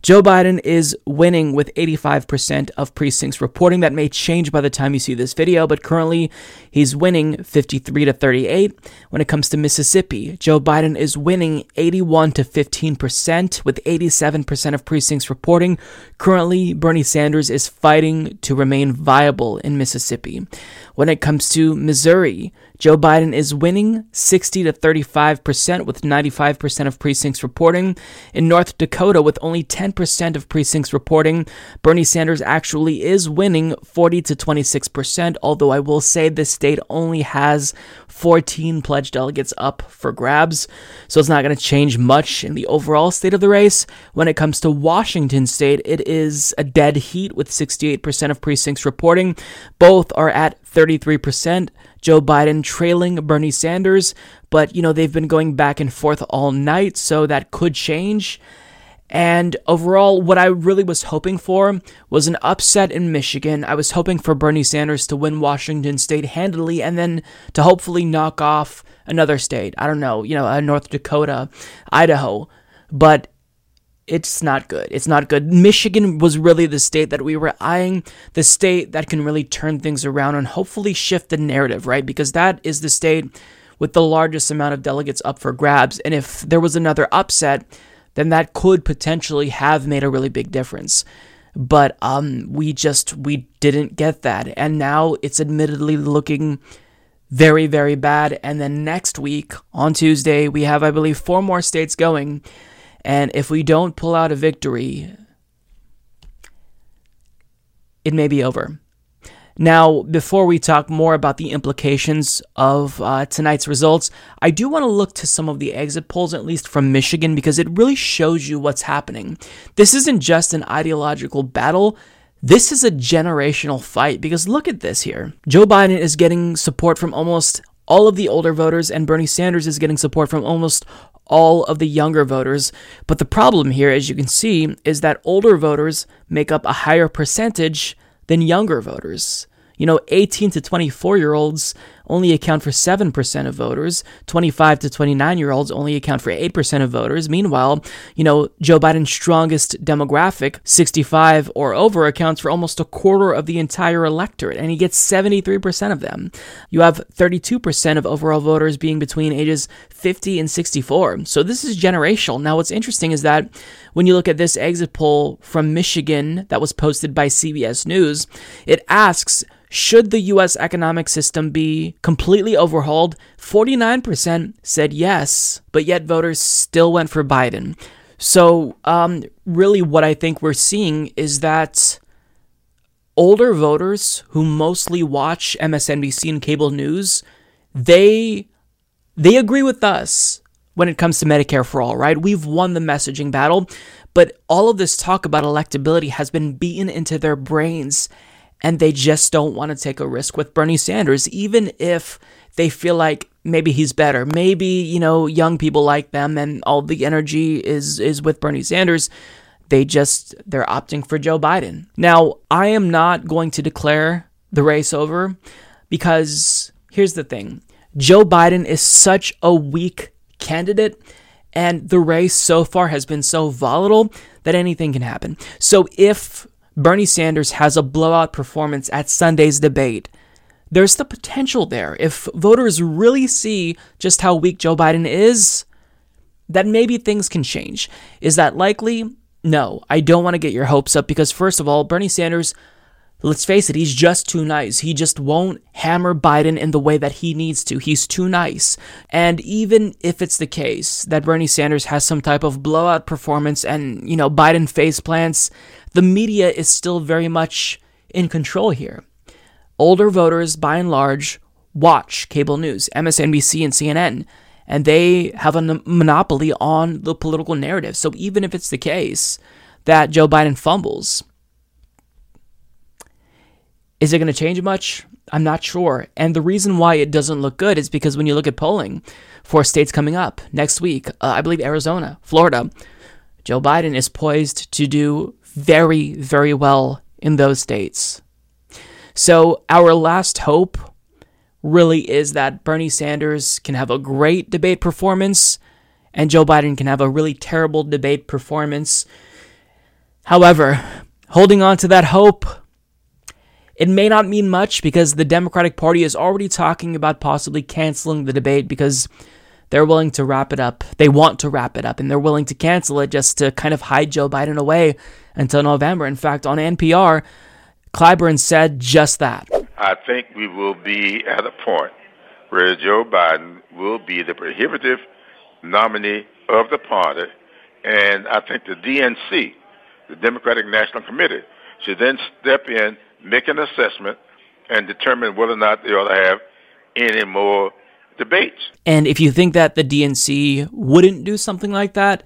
Joe Biden is winning with 85% of precincts reporting. That may change by the time you see this video, but currently he's winning 53 to 38. When it comes to Mississippi, Joe Biden is winning 81 to 15% with 87% of precincts reporting. Currently, Bernie Sanders is fighting to remain viable in Mississippi. When it comes to Missouri, Joe Biden is winning 60 to 35% with 95% of precincts reporting. In North Dakota, with only 10% of precincts reporting Bernie Sanders actually is winning 40 to 26%, although I will say this state only has 14 pledged delegates up for grabs, so it's not going to change much in the overall state of the race. When it comes to Washington state, it is a dead heat with 68% of precincts reporting. Both are at 33%. Joe Biden trailing Bernie Sanders, but you know, they've been going back and forth all night, so that could change. And overall, what I really was hoping for was an upset in Michigan. I was hoping for Bernie Sanders to win Washington state handily and then to hopefully knock off another state. I don't know, you know, uh, North Dakota, Idaho. But it's not good. It's not good. Michigan was really the state that we were eyeing, the state that can really turn things around and hopefully shift the narrative, right? Because that is the state with the largest amount of delegates up for grabs. And if there was another upset, then that could potentially have made a really big difference. But um, we just we didn't get that, and now it's admittedly looking very very bad. And then next week on Tuesday we have I believe four more states going and if we don't pull out a victory, it may be over. Now, before we talk more about the implications of uh, tonight's results, I do want to look to some of the exit polls, at least from Michigan, because it really shows you what's happening. This isn't just an ideological battle. This is a generational fight because look at this here. Joe Biden is getting support from almost all of the older voters, and Bernie Sanders is getting support from almost all of the younger voters. But the problem here, as you can see, is that older voters make up a higher percentage than younger voters. You know, 18 to 24 year olds only account for 7% of voters. 25 to 29 year olds only account for 8% of voters. Meanwhile, you know, Joe Biden's strongest demographic, 65 or over, accounts for almost a quarter of the entire electorate, and he gets 73% of them. You have 32% of overall voters being between ages 50 and 64. So this is generational. Now, what's interesting is that when you look at this exit poll from Michigan that was posted by CBS News, it asks, should the US economic system be completely overhauled? 49% said yes, but yet voters still went for Biden. So, um, really, what I think we're seeing is that older voters who mostly watch MSNBC and cable news, they they agree with us when it comes to Medicare for all, right? We've won the messaging battle, but all of this talk about electability has been beaten into their brains and they just don't want to take a risk with Bernie Sanders, even if they feel like maybe he's better. Maybe, you know, young people like them and all the energy is is with Bernie Sanders. They just they're opting for Joe Biden. Now, I am not going to declare the race over because here's the thing. Joe Biden is such a weak candidate and the race so far has been so volatile that anything can happen. So if Bernie Sanders has a blowout performance at Sunday's debate, there's the potential there. If voters really see just how weak Joe Biden is, that maybe things can change. Is that likely? No, I don't want to get your hopes up because, first of all, Bernie Sanders, let's face it, he's just too nice. He just won't hammer Biden in the way that he needs to. He's too nice. And even if it's the case that Bernie Sanders has some type of blowout performance and, you know, Biden face plants, the media is still very much in control here. Older voters, by and large, watch cable news, MSNBC and CNN, and they have a monopoly on the political narrative. So even if it's the case that Joe Biden fumbles, is it going to change much? I'm not sure. And the reason why it doesn't look good is because when you look at polling for states coming up next week, uh, I believe Arizona, Florida, Joe Biden is poised to do very, very well in those states. So, our last hope really is that Bernie Sanders can have a great debate performance and Joe Biden can have a really terrible debate performance. However, holding on to that hope, it may not mean much because the Democratic Party is already talking about possibly canceling the debate because they're willing to wrap it up. They want to wrap it up and they're willing to cancel it just to kind of hide Joe Biden away until November. In fact, on NPR, Clyburn said just that.
I think we will be at a point where Joe Biden will be the prohibitive nominee of the party, and I think the DNC the Democratic National Committee should then step in, make an assessment, and determine whether or not they ought to have any more debates.
And if you think that the DNC wouldn't do something like that,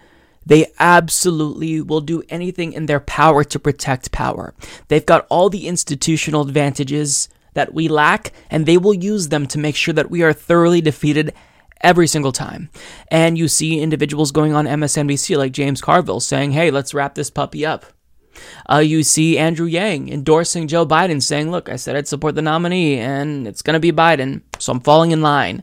they absolutely will do anything in their power to protect power. They've got all the institutional advantages that we lack, and they will use them to make sure that we are thoroughly defeated every single time. And you see individuals going on MSNBC like James Carville saying, hey, let's wrap this puppy up. Uh, you see Andrew Yang endorsing Joe Biden, saying, Look, I said I'd support the nominee, and it's going to be Biden, so I'm falling in line.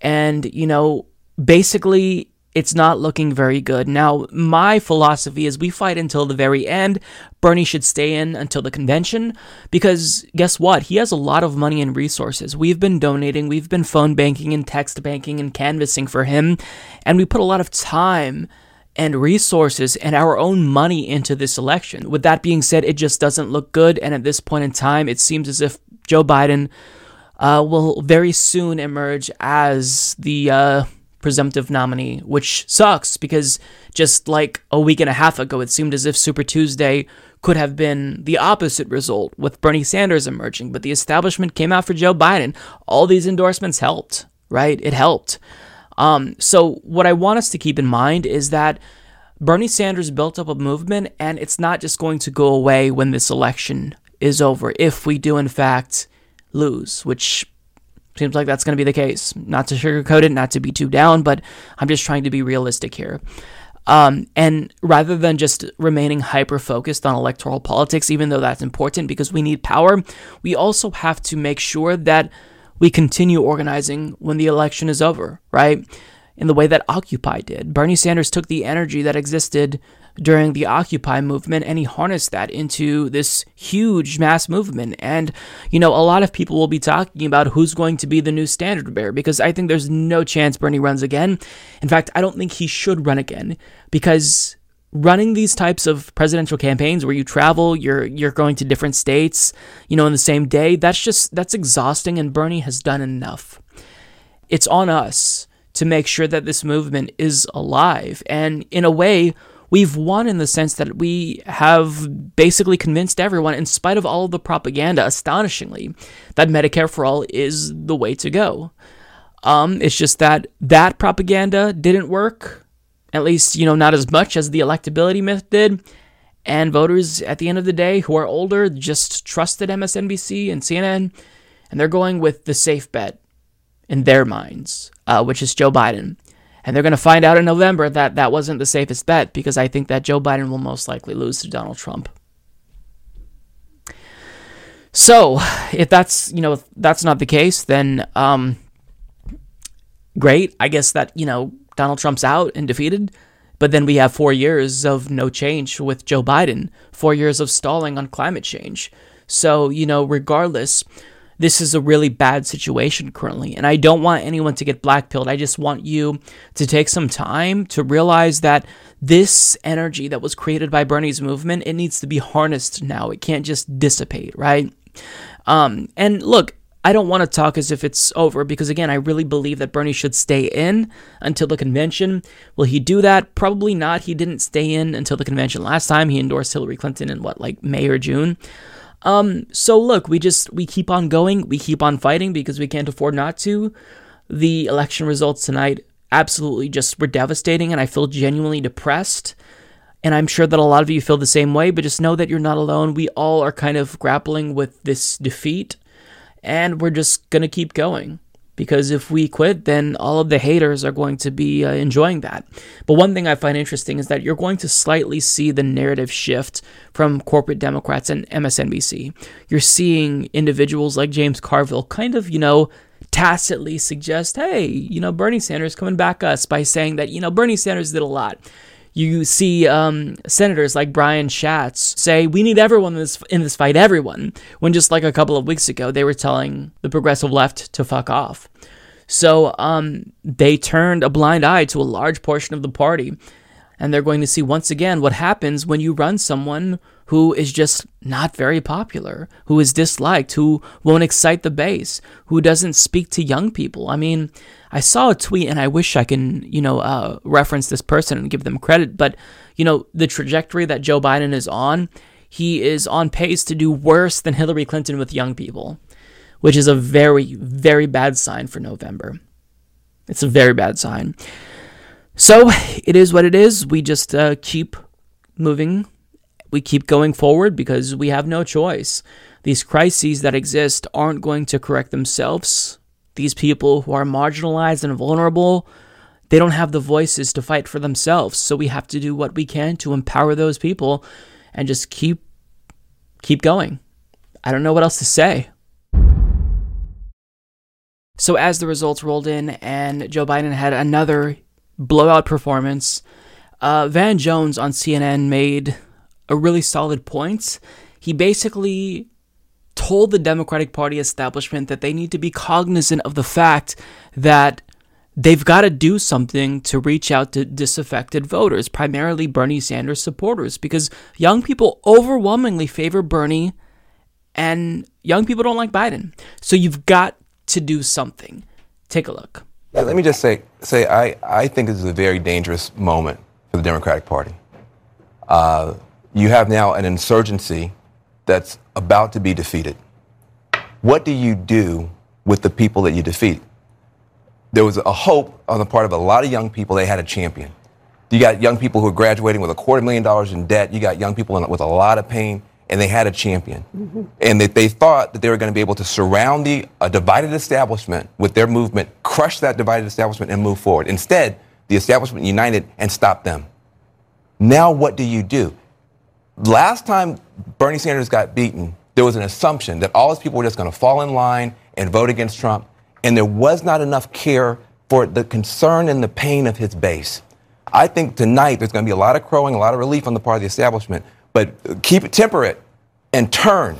And, you know, basically, it's not looking very good. Now, my philosophy is we fight until the very end. Bernie should stay in until the convention because guess what? He has a lot of money and resources. We've been donating, we've been phone banking and text banking and canvassing for him, and we put a lot of time and resources and our own money into this election. With that being said, it just doesn't look good. And at this point in time, it seems as if Joe Biden uh, will very soon emerge as the uh, presumptive nominee, which sucks because just like a week and a half ago, it seemed as if Super Tuesday could have been the opposite result with Bernie Sanders emerging. But the establishment came out for Joe Biden. All these endorsements helped, right? It helped. Um, so, what I want us to keep in mind is that Bernie Sanders built up a movement, and it's not just going to go away when this election is over, if we do, in fact, lose, which seems like that's going to be the case. Not to sugarcoat it, not to be too down, but I'm just trying to be realistic here. Um, and rather than just remaining hyper focused on electoral politics, even though that's important because we need power, we also have to make sure that we continue organizing when the election is over, right? In the way that Occupy did. Bernie Sanders took the energy that existed during the Occupy movement and he harnessed that into this huge mass movement. And, you know, a lot of people will be talking about who's going to be the new standard bearer because I think there's no chance Bernie runs again. In fact, I don't think he should run again because running these types of presidential campaigns where you travel, you're you're going to different states, you know, in the same day, that's just that's exhausting and Bernie has done enough. It's on us to make sure that this movement is alive. And in a way, we've won in the sense that we have basically convinced everyone, in spite of all of the propaganda, astonishingly, that Medicare for all is the way to go. Um, it's just that that propaganda didn't work at least, you know, not as much as the electability myth did. And voters at the end of the day who are older just trusted MSNBC and CNN, and they're going with the safe bet in their minds, uh, which is Joe Biden. And they're going to find out in November that that wasn't the safest bet because I think that Joe Biden will most likely lose to Donald Trump. So, if that's, you know, if that's not the case, then um great. I guess that, you know, Donald Trump's out and defeated. But then we have four years of no change with Joe Biden, four years of stalling on climate change. So, you know, regardless, this is a really bad situation currently. And I don't want anyone to get blackpilled. I just want you to take some time to realize that this energy that was created by Bernie's movement, it needs to be harnessed now. It can't just dissipate, right? Um, and look, I don't want to talk as if it's over because, again, I really believe that Bernie should stay in until the convention. Will he do that? Probably not. He didn't stay in until the convention last time. He endorsed Hillary Clinton in what, like May or June? Um, so look, we just we keep on going, we keep on fighting because we can't afford not to. The election results tonight absolutely just were devastating, and I feel genuinely depressed. And I'm sure that a lot of you feel the same way, but just know that you're not alone. We all are kind of grappling with this defeat and we're just going to keep going because if we quit, then all of the haters are going to be uh, enjoying that. But one thing I find interesting is that you're going to slightly see the narrative shift from corporate Democrats and MSNBC. You're seeing individuals like James Carville kind of, you know, tacitly suggest, hey, you know, Bernie Sanders coming back us by saying that, you know, Bernie Sanders did a lot you see um, senators like Brian Schatz say we need everyone in this in this fight, everyone. When just like a couple of weeks ago, they were telling the progressive left to fuck off. So um, they turned a blind eye to a large portion of the party, And they're going to see once again what happens when you run someone who is just not very popular, who is disliked, who won't excite the base, who doesn't speak to young people. I mean, I saw a tweet and I wish I can, you know, uh, reference this person and give them credit, but, you know, the trajectory that Joe Biden is on, he is on pace to do worse than Hillary Clinton with young people, which is a very, very bad sign for November. It's a very bad sign. So it is what it is. We just uh, keep moving. We keep going forward because we have no choice. These crises that exist aren't going to correct themselves. These people who are marginalized and vulnerable, they don't have the voices to fight for themselves. So we have to do what we can to empower those people and just keep keep going. I don't know what else to say. So as the results rolled in and Joe Biden had another blowout performance. Uh, Van Jones on CNN made a really solid point. He basically told the Democratic Party establishment that they need to be cognizant of the fact that they've got to do something to reach out to disaffected voters, primarily Bernie Sanders supporters, because young people overwhelmingly favor Bernie and young people don't like Biden. So you've got to do something. Take a look.
Yeah, let me just say, say I, I think this is a very dangerous moment for the Democratic Party. Uh, you have now an insurgency that's about to be defeated. What do you do with the people that you defeat? There was a hope on the part of a lot of young people they had a champion. You got young people who are graduating with a quarter million dollars in debt. You got young people with a lot of pain and they had a champion. Mm-hmm. And that they thought that they were going to be able to surround the a divided establishment with their movement, crush that divided establishment, and move forward. Instead, the establishment united and stopped them. Now, what do you do? Last time Bernie Sanders got beaten, there was an assumption that all these people were just going to fall in line and vote against Trump, and there was not enough care for the concern and the pain of his base. I think tonight there's going to be a lot of crowing, a lot of relief on the part of the establishment, but keep it temperate and turn.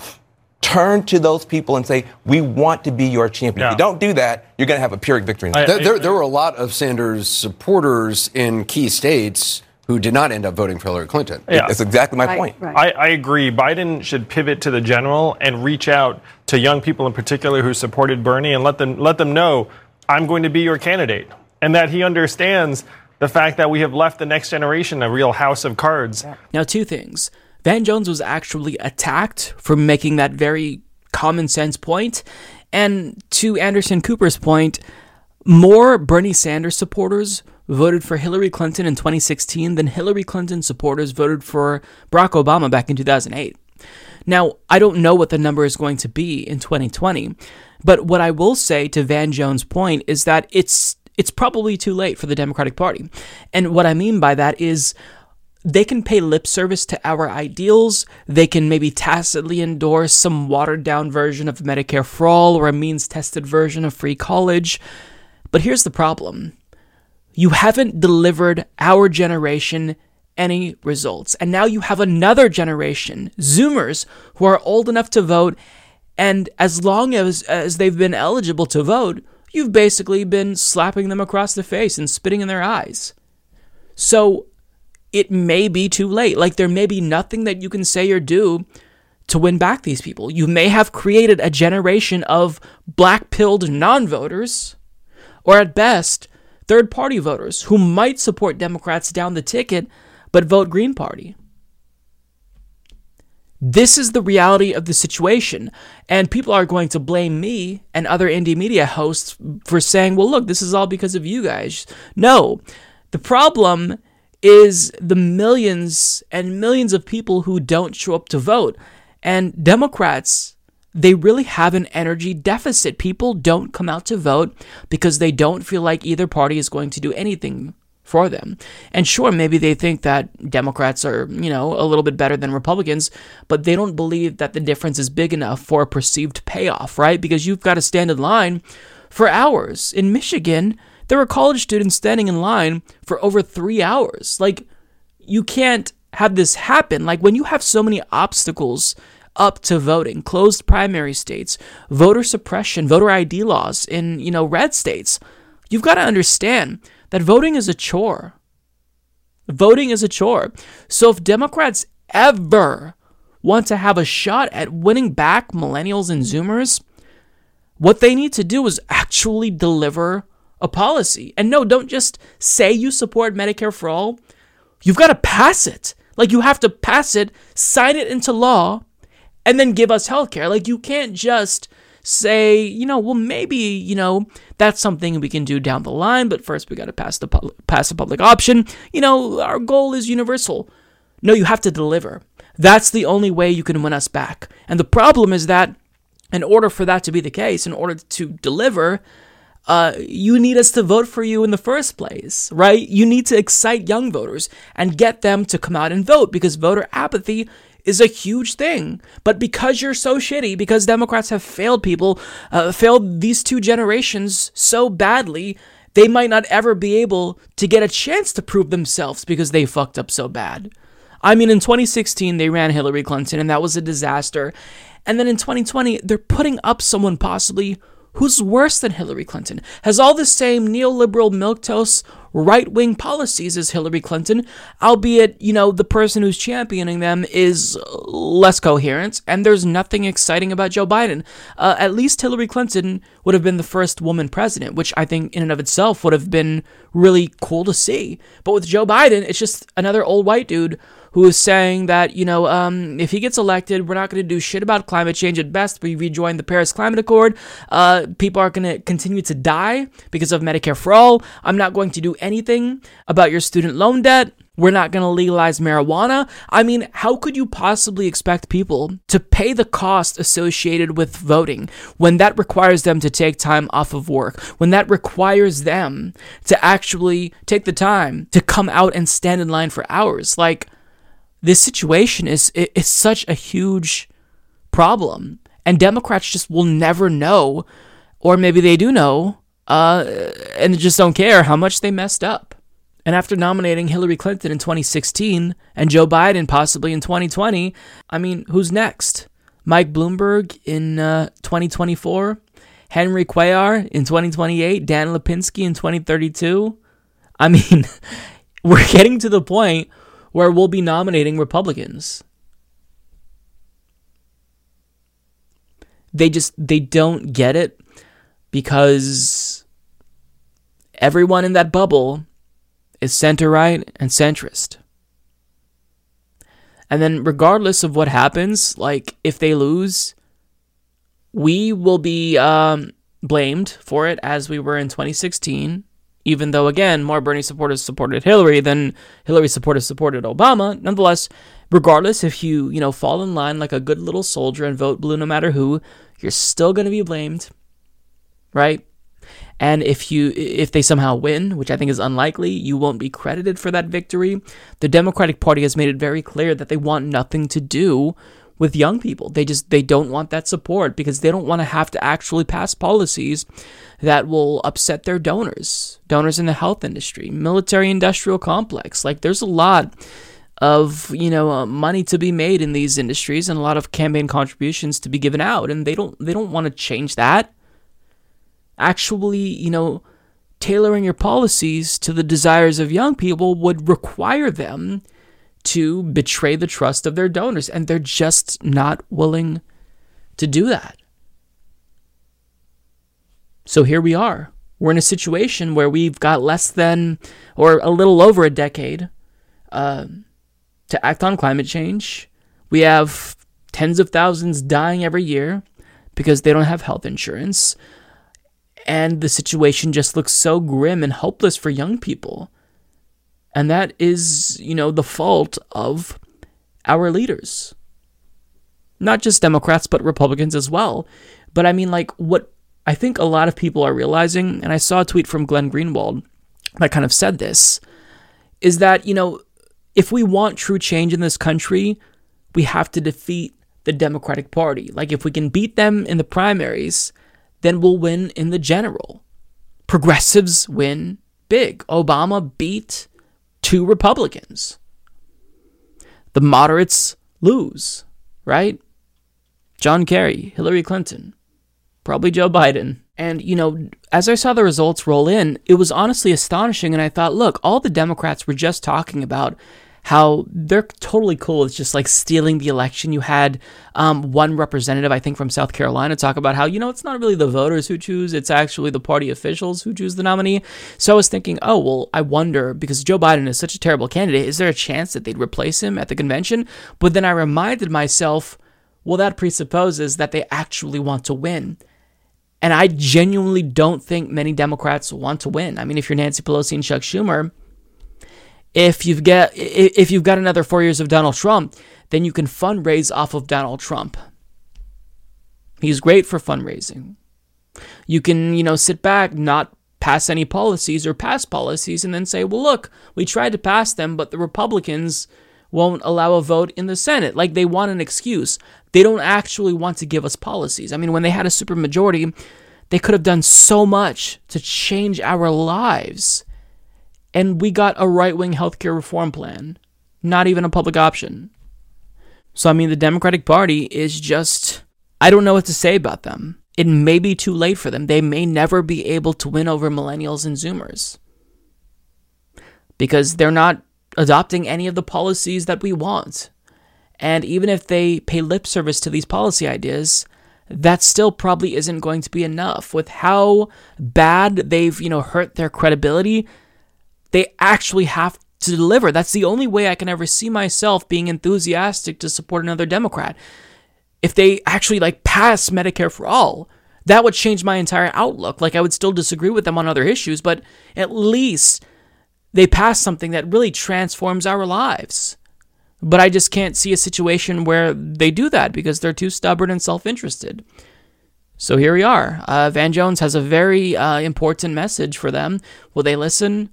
Turn to those people and say, "We want to be your champion." Yeah. If you don't do that, you're going to have a Pyrrhic victory.
I, there, there, there were a lot of Sanders supporters in key states who did not end up voting for Hillary Clinton.
Yeah. That's exactly my point.
Right. I, I, agree. Biden should pivot to the general and reach out to young people in particular who supported Bernie and let them let them know I'm going to be your candidate and that he understands the fact that we have left the next generation a real house of cards.
Now, two things. Van Jones was actually attacked for making that very common sense point. And to Anderson Cooper's point, more Bernie Sanders supporters voted for Hillary Clinton in 2016 than Hillary Clinton supporters voted for Barack Obama back in 2008. Now, I don't know what the number is going to be in 2020, but what I will say to Van Jones' point is that it's it's probably too late for the Democratic Party. And what I mean by that is they can pay lip service to our ideals. They can maybe tacitly endorse some watered down version of Medicare for all or a means tested version of free college. But here's the problem you haven't delivered our generation any results. And now you have another generation, Zoomers, who are old enough to vote. And as long as, as they've been eligible to vote, you've basically been slapping them across the face and spitting in their eyes. So it may be too late. Like there may be nothing that you can say or do to win back these people. You may have created a generation of black pilled non voters, or at best, third party voters who might support Democrats down the ticket but vote Green Party. This is the reality of the situation. And people are going to blame me and other indie media hosts for saying, well, look, this is all because of you guys. No. The problem is the millions and millions of people who don't show up to vote. And Democrats, they really have an energy deficit. People don't come out to vote because they don't feel like either party is going to do anything for them. And sure, maybe they think that Democrats are, you know, a little bit better than Republicans, but they don't believe that the difference is big enough for a perceived payoff, right? Because you've got to stand in line for hours. In Michigan, there were college students standing in line for over three hours. Like, you can't have this happen. Like, when you have so many obstacles up to voting, closed primary states, voter suppression, voter ID laws in, you know, red states, you've got to understand that voting is a chore. Voting is a chore. So if Democrats ever want to have a shot at winning back millennials and Zoomers, what they need to do is actually deliver a policy. And no, don't just say you support Medicare for all. You've got to pass it. Like you have to pass it, sign it into law, and then give us healthcare. Like you can't just say, you know, well maybe, you know, that's something we can do down the line, but first we got to pass the pu- pass a public option. You know, our goal is universal. No, you have to deliver. That's the only way you can win us back. And the problem is that in order for that to be the case, in order to deliver, uh, you need us to vote for you in the first place, right? You need to excite young voters and get them to come out and vote because voter apathy is a huge thing. But because you're so shitty, because Democrats have failed people, uh, failed these two generations so badly, they might not ever be able to get a chance to prove themselves because they fucked up so bad. I mean, in 2016, they ran Hillary Clinton, and that was a disaster. And then in 2020, they're putting up someone possibly who's worse than Hillary Clinton, has all the same neoliberal milquetoast right wing policies as Hillary Clinton, albeit, you know, the person who's championing them is less coherent, and there's nothing exciting about Joe Biden. Uh, at least Hillary Clinton would have been the first woman president, which I think in and of itself would have been really cool to see. But with Joe Biden, it's just another old white dude who is saying that, you know, um, if he gets elected, we're not going to do shit about climate change. At best, we rejoin the Paris Climate Accord. Uh, people are going to continue to die because of Medicare for all. I'm not going to do anything about your student loan debt. We're not going to legalize marijuana. I mean, how could you possibly expect people to pay the cost associated with voting when that requires them to take time off of work, when that requires them to actually take the time to come out and stand in line for hours? Like, this situation is is such a huge problem, and Democrats just will never know, or maybe they do know, uh, and just don't care how much they messed up. And after nominating Hillary Clinton in 2016 and Joe Biden possibly in 2020, I mean, who's next? Mike Bloomberg in uh, 2024, Henry Cuellar in 2028, Dan Lipinski in 2032. I mean, we're getting to the point where we'll be nominating Republicans. They just they don't get it because everyone in that bubble is center right and centrist. And then regardless of what happens, like if they lose, we will be um, blamed for it as we were in 2016 even though again more Bernie supporters supported Hillary than Hillary supporters supported Obama, nonetheless, regardless if you, you know, fall in line like a good little soldier and vote blue no matter who, you're still going to be blamed. Right? And if you if they somehow win, which I think is unlikely, you won't be credited for that victory. The Democratic Party has made it very clear that they want nothing to do with young people. They just they don't want that support because they don't want to have to actually pass policies that will upset their donors, donors in the health industry, military industrial complex. Like there's a lot of you know uh, money to be made in these industries and a lot of campaign contributions to be given out and they don't they don't want to change that actually you know tailoring your policies to the desires of young people would require them to betray the trust of their donors, and they're just not willing to do that. So here we are. We're in a situation where we've got less than, or a little over a decade, uh, to act on climate change. We have tens of thousands dying every year because they don't have health insurance. And the situation just looks so grim and hopeless for young people. And that is, you know, the fault of our leaders. Not just Democrats, but Republicans as well. But I mean, like, what I think a lot of people are realizing, and I saw a tweet from Glenn Greenwald that kind of said this, is that, you know, if we want true change in this country, we have to defeat the Democratic Party. Like, if we can beat them in the primaries, then we'll win in the general. Progressives win big. Obama beat two Republicans. The moderates lose, right? John Kerry, Hillary Clinton, probably Joe Biden. And, you know, as I saw the results roll in, it was honestly astonishing. And I thought, look, all the Democrats were just talking about how they're totally cool with just like stealing the election. You had um, one representative, I think, from South Carolina talk about how, you know, it's not really the voters who choose, it's actually the party officials who choose the nominee. So I was thinking, oh, well, I wonder, because Joe Biden is such a terrible candidate, is there a chance that they'd replace him at the convention? But then I reminded myself, well, that presupposes that they actually want to win. And I genuinely don't think many Democrats want to win. I mean, if you're Nancy Pelosi and Chuck Schumer, if you've get if you've got another four years of Donald Trump, then you can fundraise off of Donald Trump. He's great for fundraising. You can, you know, sit back, not pass any policies or pass policies, and then say, well, look, we tried to pass them, but the Republicans won't allow a vote in the Senate. Like they want an excuse. They don't actually want to give us policies. I mean, when they had a supermajority, they could have done so much to change our lives. And we got a right wing healthcare reform plan, not even a public option. So, I mean, the Democratic Party is just, I don't know what to say about them. It may be too late for them. They may never be able to win over millennials and Zoomers because they're not adopting any of the policies that we want. And even if they pay lip service to these policy ideas, that still probably isn't going to be enough. With how bad they've, you know, hurt their credibility, they actually have to deliver. That's the only way I can ever see myself being enthusiastic to support another Democrat. If they actually like pass Medicare for all, that would change my entire outlook. Like I would still disagree with them on other issues, but at least they pass something that really transforms our lives. But I just can't see a situation where they do that because they're too stubborn and self interested. So here we are. Uh, Van Jones has a very uh, important message for them. Will they listen?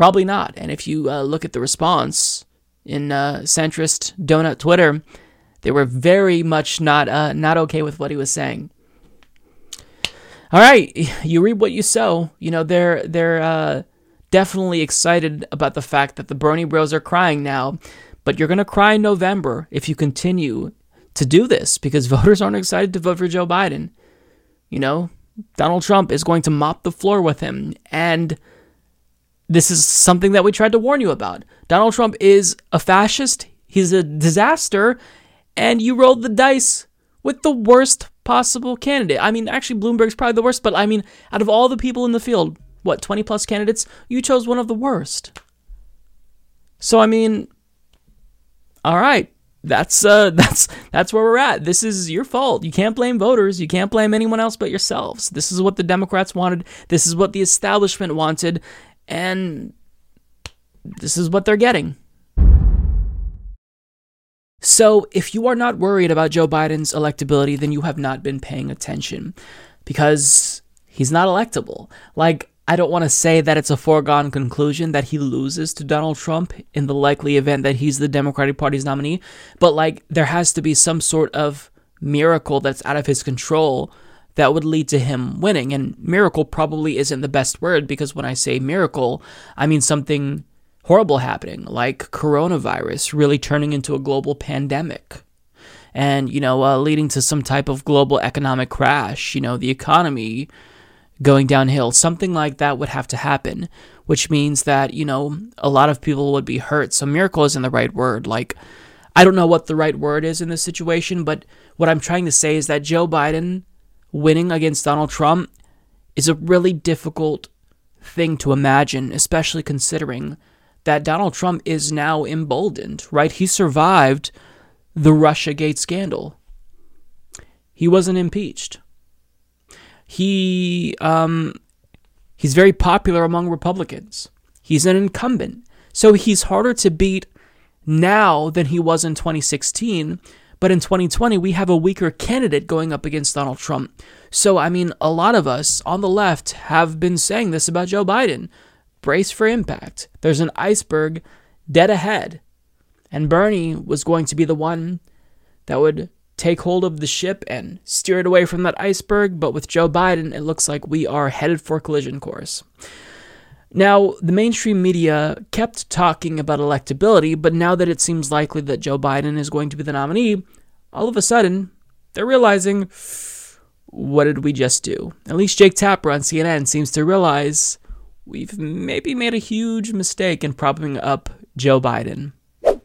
Probably not. And if you uh, look at the response in uh, centrist donut Twitter, they were very much not uh, not okay with what he was saying. All right, you reap what you sow. You know they're they're uh, definitely excited about the fact that the Bernie Bros are crying now, but you're gonna cry in November if you continue to do this because voters aren't excited to vote for Joe Biden. You know, Donald Trump is going to mop the floor with him, and this is something that we tried to warn you about. Donald Trump is a fascist. He's a disaster, and you rolled the dice with the worst possible candidate. I mean, actually, Bloomberg's probably the worst, but I mean, out of all the people in the field, what, 20 plus candidates? You chose one of the worst. So, I mean, all right. That's uh that's that's where we're at. This is your fault. You can't blame voters. You can't blame anyone else but yourselves. This is what the Democrats wanted. This is what the establishment wanted, and this is what they're getting. So, if you are not worried about Joe Biden's electability, then you have not been paying attention because he's not electable. Like, I don't want to say that it's a foregone conclusion that he loses to Donald Trump in the likely event that he's the Democratic Party's nominee, but like, there has to be some sort of miracle that's out of his control that would lead to him winning. And miracle probably isn't the best word because when I say miracle, I mean something horrible happening, like coronavirus really turning into a global pandemic. And, you know, uh, leading to some type of global economic crash, you know, the economy going downhill. Something like that would have to happen, which means that, you know, a lot of people would be hurt. So, miracle isn't the right word. Like, I don't know what the right word is in this situation, but what I'm trying to say is that Joe Biden winning against Donald Trump is a really difficult thing to imagine, especially considering that Donald Trump is now emboldened, right? He survived the Russiagate scandal. He wasn't impeached. He um, he's very popular among Republicans. He's an incumbent. So he's harder to beat now than he was in 2016 but in 2020, we have a weaker candidate going up against Donald Trump. So, I mean, a lot of us on the left have been saying this about Joe Biden. Brace for impact. There's an iceberg dead ahead. And Bernie was going to be the one that would take hold of the ship and steer it away from that iceberg. But with Joe Biden, it looks like we are headed for collision course. Now, the mainstream media kept talking about electability, but now that it seems likely that Joe Biden is going to be the nominee, all of a sudden, they're realizing what did we just do? At least Jake Tapper on CNN seems to realize we've maybe made a huge mistake in propping up Joe Biden.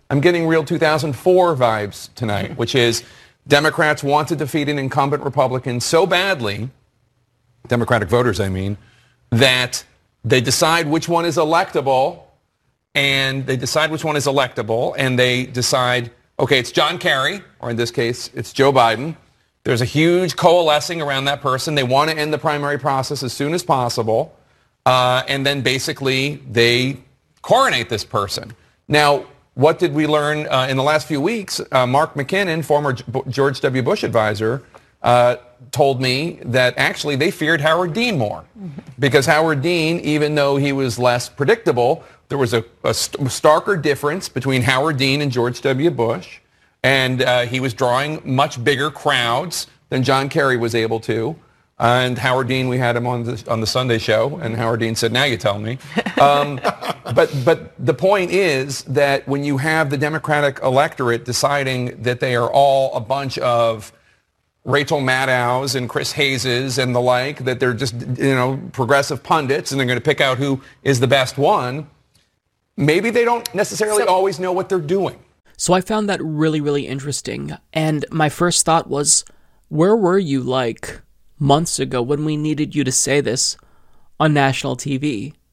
I'm getting real 2004 vibes tonight, which is Democrats want to defeat an incumbent Republican so badly, Democratic voters, I mean, that they decide which one is electable, and they decide which one is electable, and they decide, okay, it's John Kerry, or in this case, it's Joe Biden. There's a huge coalescing around that person. They want to end the primary process as soon as possible. Uh, and then basically they coronate this person. Now, what did we learn uh, in the last few weeks? Uh, Mark McKinnon, former George W. Bush advisor, uh, told me that actually they feared Howard Dean more because Howard Dean, even though he was less predictable, there was a, a st- starker difference between Howard Dean and George W. Bush, and uh, he was drawing much bigger crowds than John Kerry was able to. And Howard Dean, we had him on the, on the Sunday show, and Howard Dean said, now you tell me. Um, but, but the point is that when you have the Democratic electorate deciding that they are all a bunch of Rachel Maddows and Chris Hayes's and the like, that they're just, you know, progressive pundits and they're going to pick out who is the best one, maybe they don't necessarily so, always know what they're doing.
So I found that really, really interesting. And my first thought was, where were you like months ago when we needed you to say this on national TV.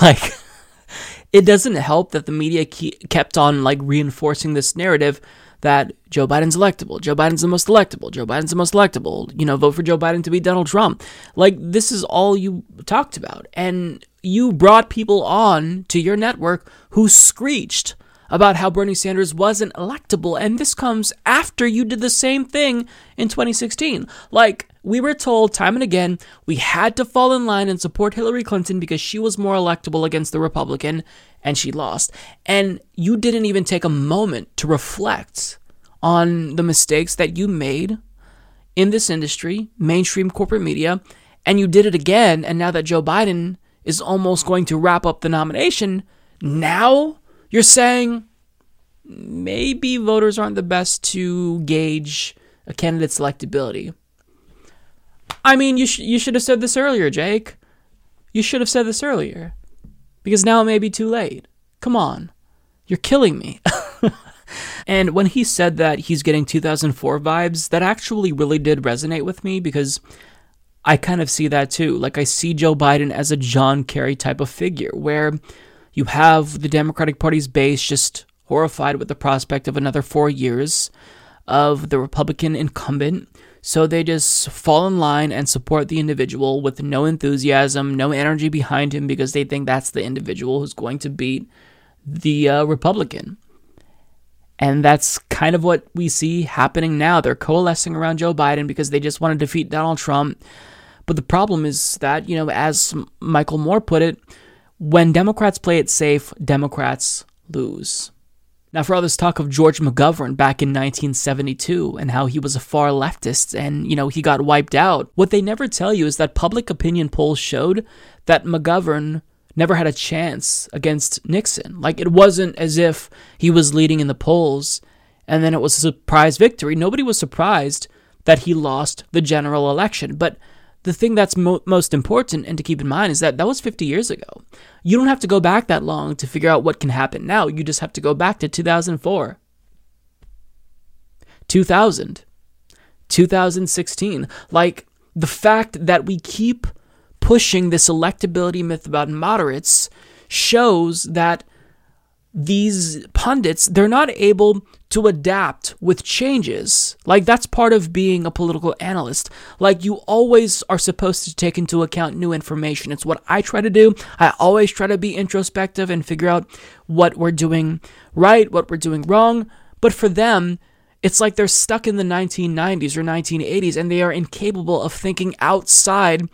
Like, it doesn't help that the media kept on like reinforcing this narrative that Joe Biden's electable. Joe Biden's the most electable. Joe Biden's the most electable. You know, vote for Joe Biden to beat Donald Trump. Like, this is all you talked about. And you brought people on to your network who screeched about how Bernie Sanders wasn't electable. And this comes after you did the same thing in 2016. Like, we were told time and again we had to fall in line and support Hillary Clinton because she was more electable against the Republican and she lost. And you didn't even take a moment to reflect on the mistakes that you made in this industry, mainstream corporate media, and you did it again. And now that Joe Biden is almost going to wrap up the nomination, now you're saying maybe voters aren't the best to gauge a candidate's electability. I mean, you sh- you should have said this earlier, Jake. You should have said this earlier, because now it may be too late. Come on, you're killing me. and when he said that he's getting 2004 vibes, that actually really did resonate with me because I kind of see that too. Like I see Joe Biden as a John Kerry type of figure, where you have the Democratic Party's base just horrified with the prospect of another four years of the Republican incumbent so they just fall in line and support the individual with no enthusiasm, no energy behind him because they think that's the individual who's going to beat the uh, Republican. And that's kind of what we see happening now. They're coalescing around Joe Biden because they just want to defeat Donald Trump. But the problem is that, you know, as Michael Moore put it, when Democrats play it safe, Democrats lose. Now, for all this talk of George McGovern back in 1972 and how he was a far leftist and, you know, he got wiped out, what they never tell you is that public opinion polls showed that McGovern never had a chance against Nixon. Like, it wasn't as if he was leading in the polls and then it was a surprise victory. Nobody was surprised that he lost the general election. But the thing that's mo- most important and to keep in mind is that that was 50 years ago. You don't have to go back that long to figure out what can happen now. You just have to go back to 2004, 2000, 2016. Like the fact that we keep pushing this electability myth about moderates shows that these pundits they're not able to adapt with changes. Like that's part of being a political analyst. Like you always are supposed to take into account new information. It's what i try to do. I always try to be introspective and figure out what we're doing right what we're doing wrong. But for them it's like they're stuck in the 1990s or 1980s and they are incapable of thinking outside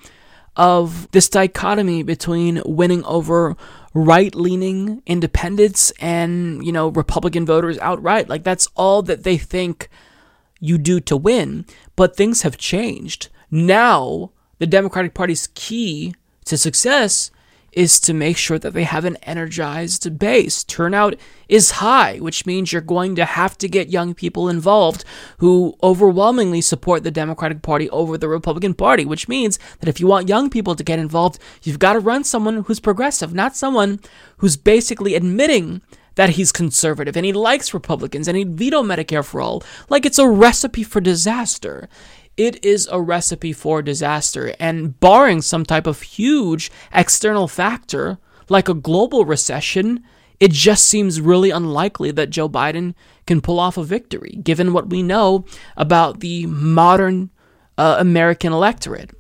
of this dichotomy between winning over right leaning independents and, you know, Republican voters outright. Like, that's all that they think you do to win. But things have changed. Now, the Democratic Party's key to success is to make sure that they have an energized base. Turnout is high, which means you're going to have to get young people involved who overwhelmingly support the Democratic Party over the Republican Party, which means that if you want young people to get involved, you've got to run someone who's progressive, not someone who's basically admitting that he's conservative and he likes Republicans and he'd veto Medicare for all. Like it's a recipe for disaster it is a recipe for disaster. And barring some type of huge external factor, like a global recession, it just seems really unlikely that Joe Biden can pull off a victory, given what we know about the modern uh, American electorate.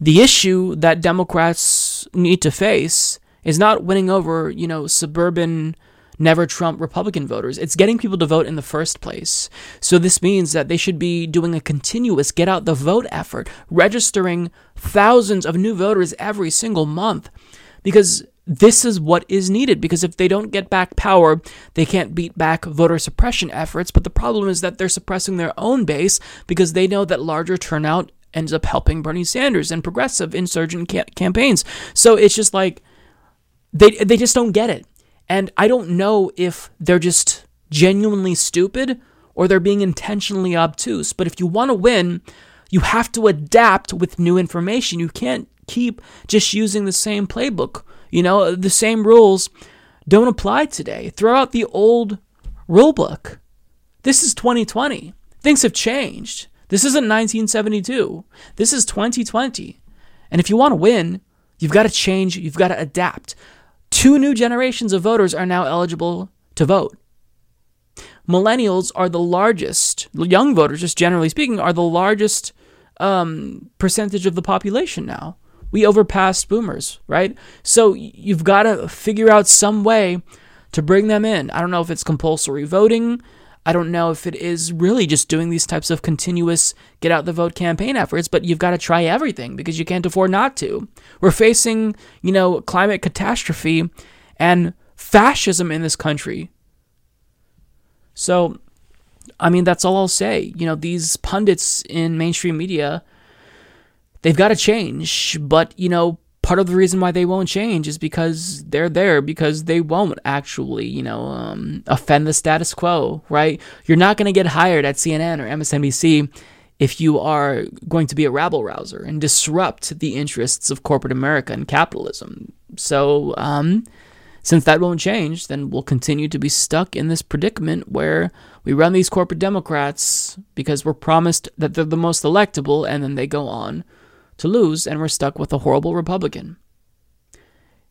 The issue that Democrats need to face is not winning over, you know, suburban never Trump Republican voters. It's getting people to vote in the first place. So this means that they should be doing a continuous get out the vote effort, registering thousands of new voters every single month because this is what is needed because if they don't get back power, they can't beat back voter suppression efforts. But the problem is that they're suppressing their own base because they know that larger turnout ends up helping Bernie Sanders and progressive insurgent ca- campaigns. So it's just like they they just don't get it. And I don't know if they're just genuinely stupid or they're being intentionally obtuse. But if you want to win, you have to adapt with new information. You can't keep just using the same playbook. You know, the same rules don't apply today. Throw out the old rule book. This is 2020. Things have changed. This isn't 1972. This is 2020. And if you want to win, you've got to change, you've got to adapt. Two new generations of voters are now eligible to vote. Millennials are the largest, young voters, just generally speaking, are the largest um, percentage of the population now. We overpassed boomers, right? So you've got to figure out some way to bring them in. I don't know if it's compulsory voting. I don't know if it is really just doing these types of continuous get out the vote campaign efforts, but you've got to try everything because you can't afford not to. We're facing, you know, climate catastrophe and fascism in this country. So, I mean, that's all I'll say. You know, these pundits in mainstream media, they've got to change, but, you know, part of the reason why they won't change is because they're there because they won't actually, you know, um, offend the status quo, right? You're not going to get hired at CNN or MSNBC if you are going to be a rabble rouser and disrupt the interests of corporate America and capitalism. So, um, since that won't change, then we'll continue to be stuck in this predicament where we run these corporate Democrats because we're promised that they're the most electable and then they go on to lose, and we're stuck with a horrible Republican.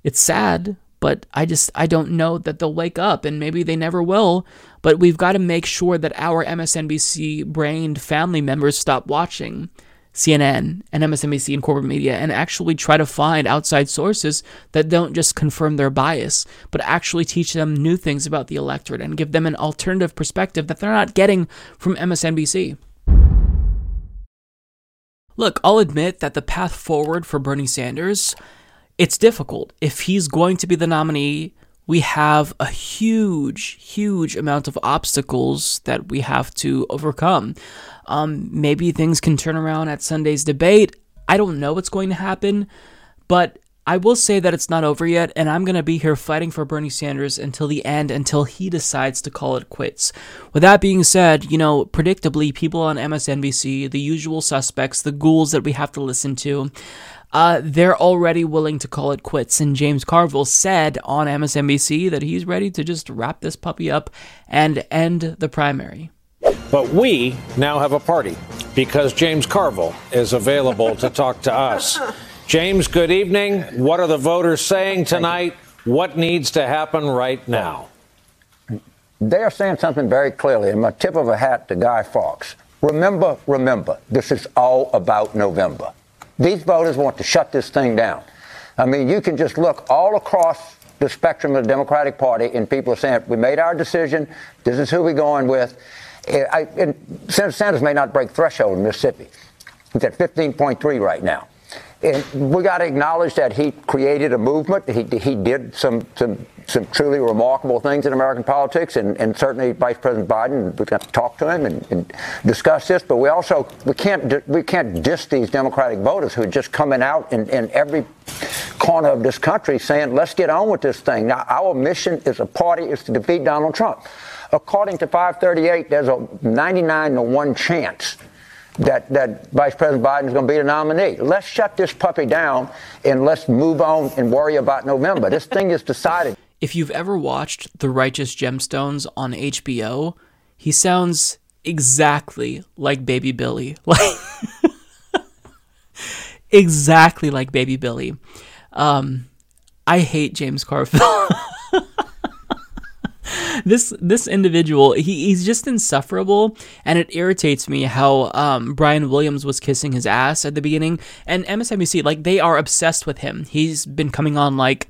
It's sad, but I just I don't know that they'll wake up, and maybe they never will. But we've got to make sure that our MSNBC brained family members stop watching CNN and MSNBC and corporate media and actually try to find outside sources that don't just confirm their bias, but actually teach them new things about the electorate and give them an alternative perspective that they're not getting from MSNBC. Look, I'll admit that the path forward for Bernie Sanders, it's difficult. If he's going to be the nominee, we have a huge, huge amount of obstacles that we have to overcome. Um, maybe things can turn around at Sunday's debate. I don't know what's going to happen, but I will say that it's not over yet, and I'm going to be here fighting for Bernie Sanders until the end, until he decides to call it quits. With that being said, you know, predictably, people on MSNBC, the usual suspects, the ghouls that we have to listen to, uh, they're already willing to call it quits. And James Carville said on MSNBC that he's ready to just wrap this puppy up and end the primary.
But we now have a party because James Carville is available to talk to us. James, good evening. What are the voters saying tonight? What needs to happen right now?
They are saying something very clearly, and my tip of a hat to Guy Fawkes. Remember, remember, this is all about November. These voters want to shut this thing down. I mean, you can just look all across the spectrum of the Democratic Party, and people are saying, we made our decision, this is who we're going with. Eh, I, and Senator Sanders may not break threshold in Mississippi. He's at 15.3 right now. And we got to acknowledge that he created a movement. He, he did some, some, some truly remarkable things in American politics, and, and certainly Vice President Biden. We got to talk to him and, and, discuss this. But we also we can't we can't diss these Democratic voters who are just coming out in, in every corner of this country saying, let's get on with this thing. Now, our mission as a party is to defeat Donald Trump. According to 538, there's a 99 to 1 chance that, that Vice President Biden is going to be the nominee. Let's shut this puppy down and let's move on and worry about November. This thing is decided.
If you've ever watched The Righteous Gemstones on HBO, he sounds exactly like Baby Billy. Like exactly like Baby Billy. Um, I hate James Carville. this this individual, he, he's just insufferable, and it irritates me how um, Brian Williams was kissing his ass at the beginning, and MSNBC like they are obsessed with him. He's been coming on like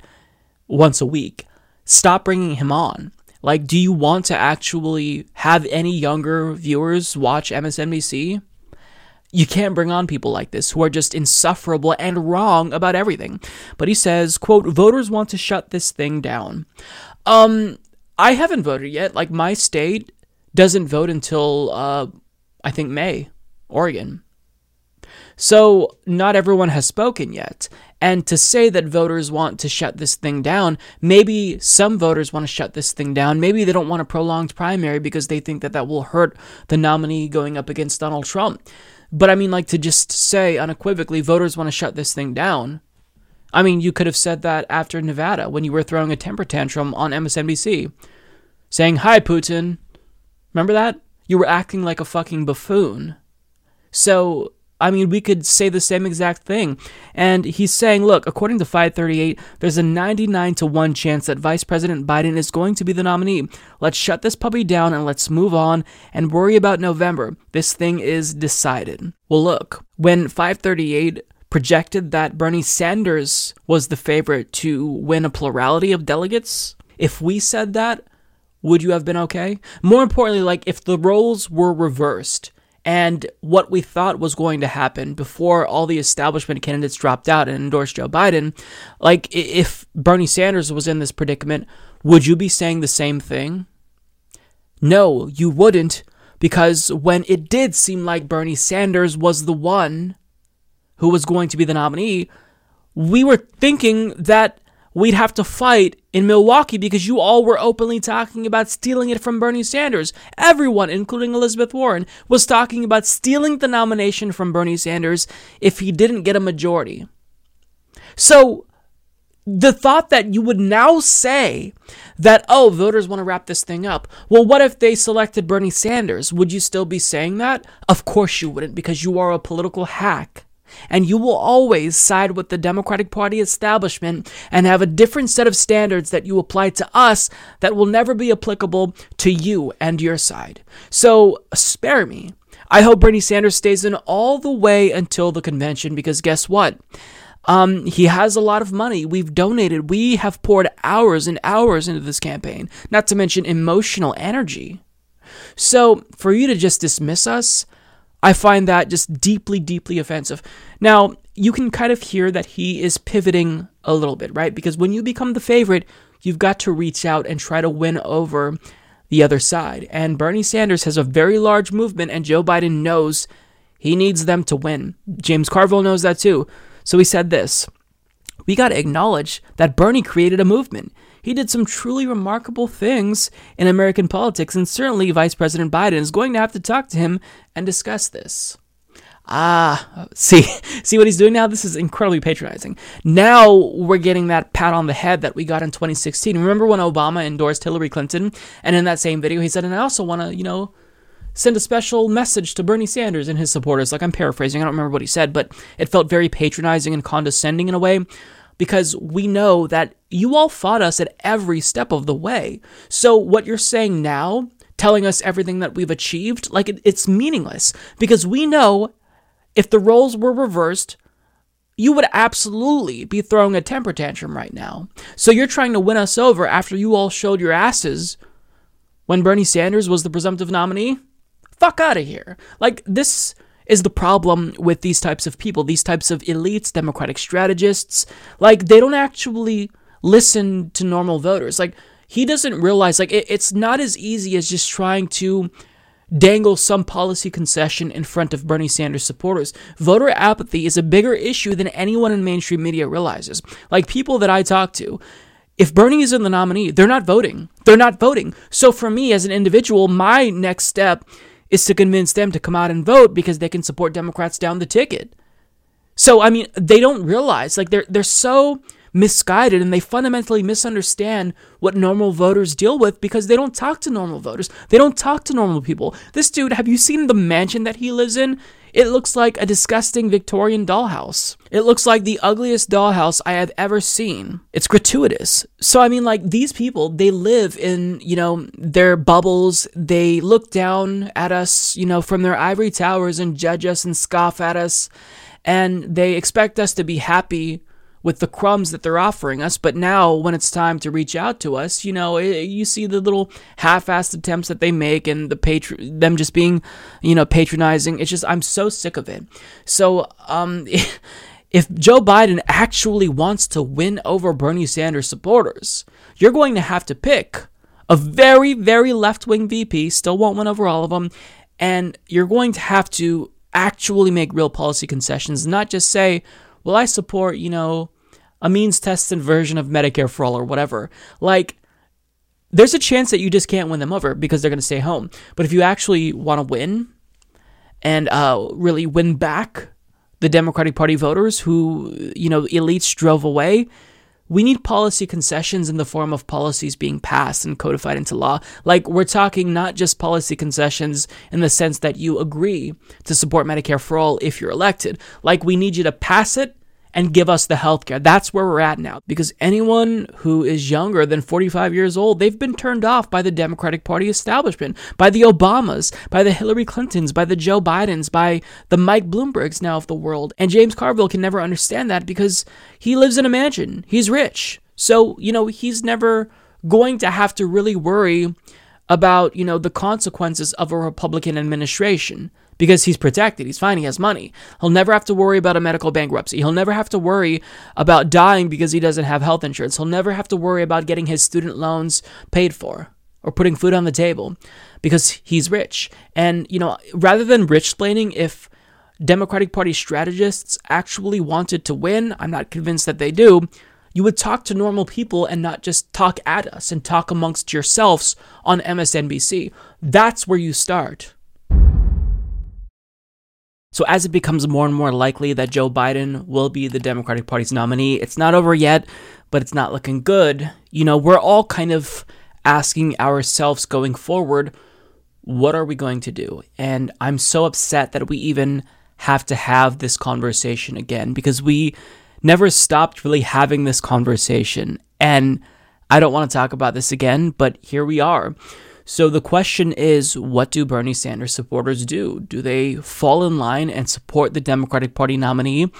once a week. Stop bringing him on. Like, do you want to actually have any younger viewers watch MSNBC? You can't bring on people like this who are just insufferable and wrong about everything. But he says, quote, voters want to shut this thing down. Um, I haven't voted yet. Like my state doesn't vote until uh I think May, Oregon. So, not everyone has spoken yet. And to say that voters want to shut this thing down, maybe some voters want to shut this thing down. Maybe they don't want a prolonged primary because they think that that will hurt the nominee going up against Donald Trump. But I mean, like to just say unequivocally, voters want to shut this thing down. I mean, you could have said that after Nevada when you were throwing a temper tantrum on MSNBC, saying, Hi, Putin. Remember that? You were acting like a fucking buffoon. So, I mean, we could say the same exact thing. And he's saying, look, according to 538, there's a 99 to 1 chance that Vice President Biden is going to be the nominee. Let's shut this puppy down and let's move on and worry about November. This thing is decided. Well, look, when 538 projected that Bernie Sanders was the favorite to win a plurality of delegates, if we said that, would you have been okay? More importantly, like if the roles were reversed, and what we thought was going to happen before all the establishment candidates dropped out and endorsed Joe Biden, like if Bernie Sanders was in this predicament, would you be saying the same thing? No, you wouldn't, because when it did seem like Bernie Sanders was the one who was going to be the nominee, we were thinking that we'd have to fight in Milwaukee because you all were openly talking about stealing it from Bernie Sanders. Everyone, including Elizabeth Warren, was talking about stealing the nomination from Bernie Sanders if he didn't get a majority. So, the thought that you would now say that, oh, voters want to wrap this thing up. Well, what if they selected Bernie Sanders? Would you still be saying that? Of course you wouldn't, because you are a political hack and you will always side with the Democratic Party establishment and have a different set of standards that you apply to us that will never be applicable to you and your side. So spare me. I hope Bernie Sanders stays in all the way until the convention because guess what? Um, he has a lot of money. We've donated. We have poured hours and hours into this campaign, not to mention emotional energy. So, for you to just dismiss us, I find that just deeply, deeply offensive. Now, you can kind of hear that he is pivoting a little bit, right? Because when you become the favorite, you've got to reach out and try to win over the other side. And Bernie Sanders has a very large movement, and Joe Biden knows he needs them to win. James Carville knows that too. So he said this We got to acknowledge that Bernie created a movement. He did some truly remarkable things in American politics, and certainly Vice President Biden is going to have to talk to him and discuss this. Ah, see, see what he's doing now? This is incredibly patronizing. Now we're getting that pat on the head that we got in 2016. Remember when Obama endorsed Hillary Clinton? And in that same video, he said, and I also want to, you know, send a special message to Bernie Sanders and his supporters. Like I'm paraphrasing, I don't remember what he said, but it felt very patronizing and condescending in a way because we know that you all fought us at every step of the way. So what you're saying now, telling us everything that we've achieved, like it, it's meaningless because we know if the roles were reversed, you would absolutely be throwing a temper tantrum right now. So you're trying to win us over after you all showed your asses when Bernie Sanders was the presumptive nominee? Fuck out of here. Like this is the problem with these types of people, these types of elites, democratic strategists. Like, they don't actually listen to normal voters. Like, he doesn't realize, like, it, it's not as easy as just trying to dangle some policy concession in front of Bernie Sanders supporters. Voter apathy is a bigger issue than anyone in mainstream media realizes. Like people that I talk to, if Bernie is in the nominee, they're not voting. They're not voting. So for me as an individual, my next step is to convince them to come out and vote because they can support Democrats down the ticket. So I mean, they don't realize like they're they're so misguided and they fundamentally misunderstand what normal voters deal with because they don't talk to normal voters. They don't talk to normal people. This dude, have you seen the mansion that he lives in? It looks like a disgusting Victorian dollhouse. It looks like the ugliest dollhouse I have ever seen. It's gratuitous. So, I mean, like, these people, they live in, you know, their bubbles. They look down at us, you know, from their ivory towers and judge us and scoff at us. And they expect us to be happy with the crumbs that they're offering us. But now, when it's time to reach out to us, you know, you see the little half-assed attempts that they make and the patr- them just being, you know, patronizing. It's just I'm so sick of it. So, um. if Joe Biden actually wants to win over Bernie Sanders supporters, you're going to have to pick a very, very left wing VP, still won't win over all of them, and you're going to have to actually make real policy concessions, not just say, well, I support, you know, a means tested version of Medicare for all or whatever. Like, there's a chance that you just can't win them over because they're going to stay home. But if you actually want to win and uh, really win back the Democratic Party voters who, you know, elites drove away, we need policy concessions in the form of policies being passed and codified into law. Like, we're talking not just policy concessions in the sense that you agree to support Medicare for all if you're elected. Like, we need you to pass it and give us the healthcare. That's where we're at now. Because anyone who is younger than 45 years old, they've been turned off by the Democratic Party establishment, by the Obamas, by the Hillary Clintons, by the Joe Bidens, by the Mike Bloombergs now of the world. And James Carville can never understand that because he lives in a mansion. He's rich. So, you know, he's never going to have to really worry about, you know, the consequences of a Republican administration because he's protected. He's fine. He has money. He'll never have to worry about a medical bankruptcy. He'll never have to worry about dying because he doesn't have health insurance. He'll never have to worry about getting his student loans paid for or putting food on the table because he's rich. And, you know, rather than rich splaining, if Democratic Party strategists actually wanted to win, I'm not convinced that they do. You would talk to normal people and not just talk at us and talk amongst yourselves on MSNBC. That's where you start. So, as it becomes more and more likely that Joe Biden will be the Democratic Party's nominee, it's not over yet, but it's not looking good. You know, we're all kind of asking ourselves going forward, what are we going to do? And I'm so upset that we even have to have this conversation again because we never stopped really having this conversation. And I don't want to talk about this again, but here we are. So the question is what do Bernie Sanders supporters do? Do they fall in line and support the Democratic Party nominee?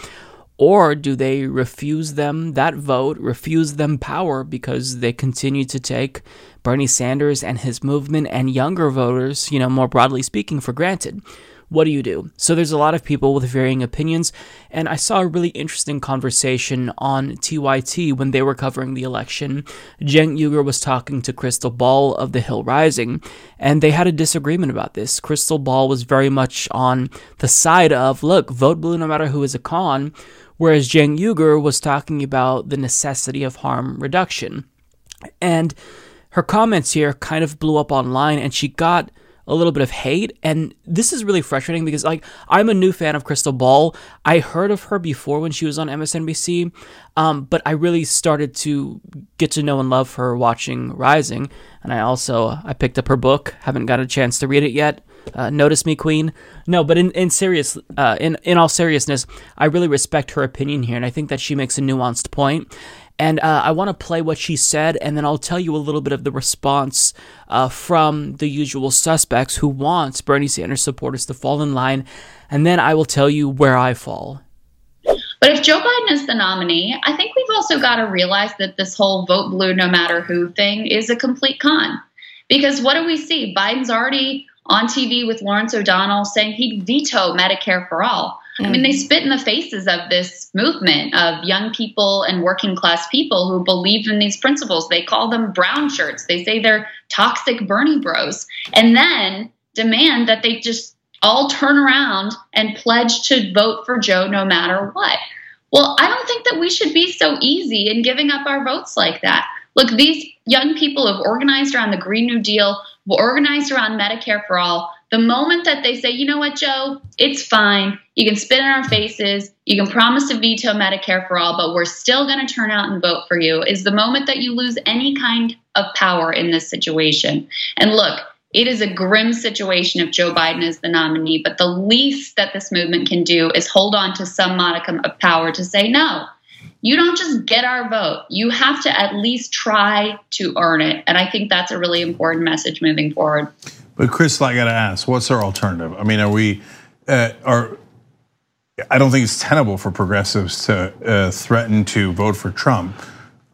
Or do they refuse them that vote, refuse them power because they continue to take Bernie Sanders and his movement and younger voters, you know, more broadly speaking, for granted? What do you do? So there's a lot of people with varying opinions, and I saw a really interesting conversation on TYT when they were covering the election. Cenk Uygur was talking to Krystal Ball of The Hill Rising, and they had a disagreement about this. Krystal Ball was very much on the side of, look, vote blue no matter who is a con, whereas Cenk Uygur was talking about the necessity of harm reduction. And her comments here kind of blew up online, and she got a little bit of hate. And this is really frustrating because like i'm a new fan of Krystal Ball. I heard of her before when she was on msnbc um, but i really started to get to know and love her watching rising. And i also i picked up her book. Haven't got a chance to read it yet. Uh, notice me queen. No but in, in serious uh, in, in all seriousness i really respect her opinion here and i think that she makes a nuanced point and uh, I want to play what she said, and then I'll tell you a little bit of the response uh, from the usual suspects who wants Bernie Sanders supporters to fall in line, and then I will tell you where I fall.
But if Joe Biden is the nominee, I think we've also got to realize that this whole vote blue no matter who thing is a complete con. Because what do we see? Biden's already on TV with Lawrence O'Donnell saying he'd veto Medicare for all. I mean, they mm. spit in the faces of this movement of young people and working class people who believe in these principles. They call them brown shirts. They say they're toxic Bernie bros. And then demand that they just all turn around and pledge to vote for Joe no matter what. Well, I don't think that we should be so easy in giving up our votes like that. Look, these young people have organized around the Green New Deal, organized around Medicare for all. The moment that they say, you know what, Joe, it's fine. You can spit in our faces. You can promise to veto Medicare for all, but we're still going to turn out and vote for you, is the moment that you lose any kind of power in this situation. And look, it is a grim situation if Joe Biden is the nominee, but the least that this movement can do is hold on to some modicum of power to say no. You don't just get our vote. You have to at least try to earn it. And I think that's a really important message moving forward.
But Chris, I got to ask, what's our alternative? I mean, are we uh, are I don't think it's tenable for progressives to uh, threaten to vote for Trump.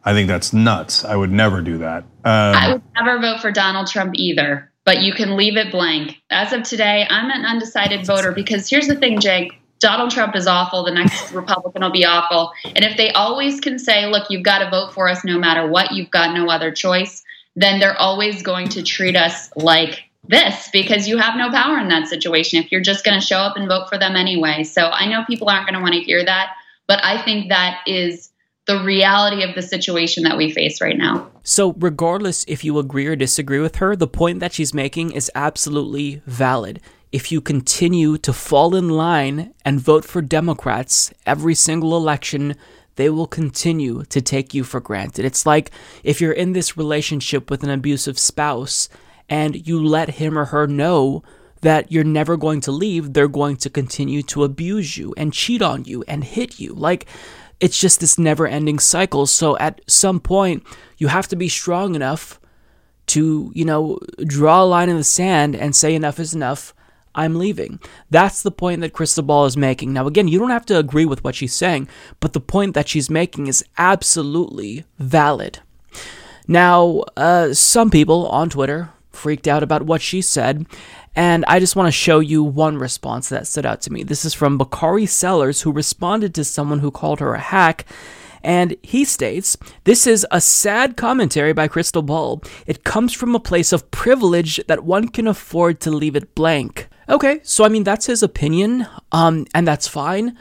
I think that's nuts. I would never do that. Um,
I would never vote for Donald Trump either but you can leave it blank. As of today, I'm an undecided voter because here's the thing, Jake. Donald Trump is awful. The next Republican will be awful. And if they always can say, look, you've got to vote for us no matter what, you've got no other choice, then they're always going to treat us like this because you have no power in that situation if you're just going to show up and vote for them anyway. So I know people aren't going to want to hear that, but I think that is the reality of the situation that we face right now.
So, regardless if you agree or disagree with her, the point that she's making is absolutely valid. If you continue to fall in line and vote for Democrats every single election, they will continue to take you for granted. It's like if you're in this relationship with an abusive spouse and you let him or her know that you're never going to leave, they're going to continue to abuse you and cheat on you and hit you. Like, it's just this never ending cycle. So at some point, you have to be strong enough to, you know, draw a line in the sand and say enough is enough. I'm leaving. That's the point that Krystal Ball is making. Now, again, you don't have to agree with what she's saying, but the point that she's making is absolutely valid. Now, uh, some people on Twitter freaked out about what she said, and I just want to show you one response that stood out to me. This is from Bakari Sellers, who responded to someone who called her a hack. And he states, This is a sad commentary by Krystal Ball. It comes from a place of privilege that one can afford to leave it blank. Okay, so I mean, that's his opinion, um, and that's fine.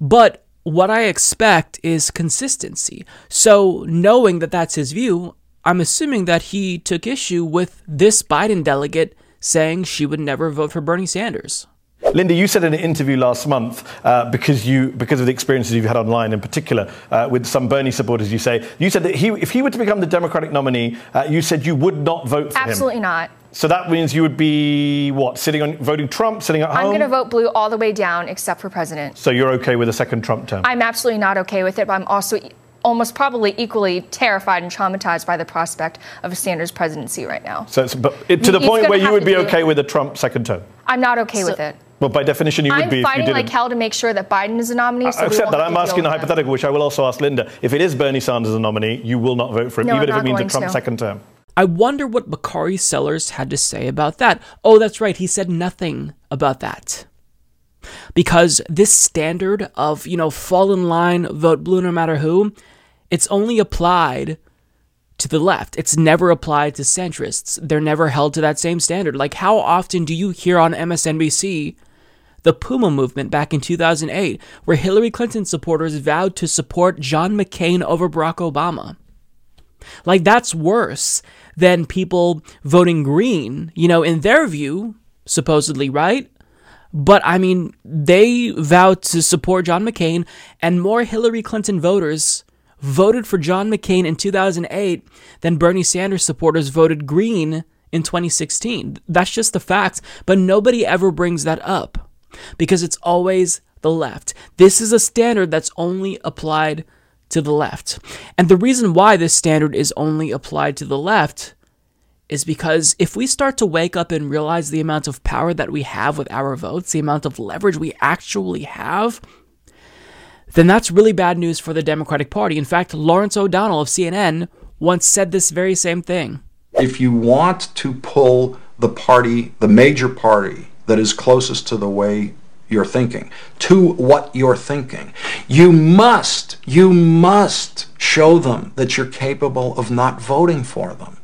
But what I expect is consistency. So, knowing that that's his view, I'm assuming that he took issue with this Biden delegate saying she would never vote for Bernie Sanders.
Linda, you said in an interview last month, uh, because you because of the experiences you've had online, in particular uh, with some Bernie supporters, you say you said that he, if he were to become the Democratic nominee, uh, you said you would not vote for
Absolutely
him.
Absolutely not.
So that means you would be what sitting on voting Trump, sitting at home.
I'm going to vote blue all the way down, except for president.
So you're okay with a second Trump term?
I'm absolutely not okay with it, but I'm also almost probably equally terrified and traumatized by the prospect of a Sanders presidency right now.
So, but it, to the point where you would be okay with a Trump second term.
I'm not okay so, with it.
Well, by definition, you
I'm
would be.
I'm fighting
like
hell to make sure that Biden is a nominee. So
Except that I'm asking a hypothetical, which I will also ask Linda. If it is Bernie Sanders a nominee, you will not vote for him,
no,
even
I'm
if it means a Trump
to.
second term.
I wonder what Bakari Sellers had to say about that. Oh, that's right. He said nothing about that. Because this standard of, you know, fall in line, vote blue no matter who, it's only applied to the left. It's never applied to centrists. They're never held to that same standard. Like, how often do you hear on MSNBC the Puma movement back in 2008, where Hillary Clinton supporters vowed to support John McCain over Barack Obama? Like, that's worse than people voting green, you know, in their view, supposedly, right? But I mean, they vowed to support John McCain, and more Hillary Clinton voters voted for John McCain in 2008 than Bernie Sanders supporters voted Green in 2016. That's just the fact, but nobody ever brings that up because it's always the left. This is a standard that's only applied to the left. And the reason why this standard is only applied to the left is because if we start to wake up and realize the amount of power that we have with our votes, the amount of leverage we actually have, then that's really bad news for the Democratic Party. In fact, Lawrence O'Donnell of CNN once said this very same thing.
If you want to pull the party, the major party that is closest to the way you're thinking, to what you're thinking, you must, you must show them that you're capable of not voting for them.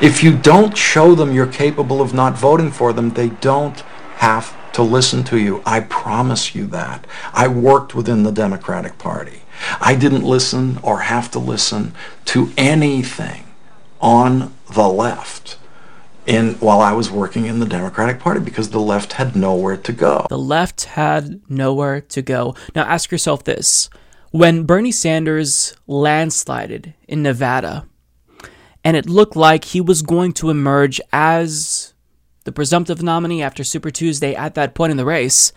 If you don't show them you're capable of not voting for them, they don't have to listen to you. I promise you that. I worked within the Democratic Party. I didn't listen or have to listen to anything on the left in while I was working in the Democratic Party because the left had nowhere to go.
The left had nowhere to go. Now ask yourself this. When Bernie Sanders landslided in Nevada, and it looked like he was going to emerge as the presumptive nominee after Super Tuesday at that point in the race,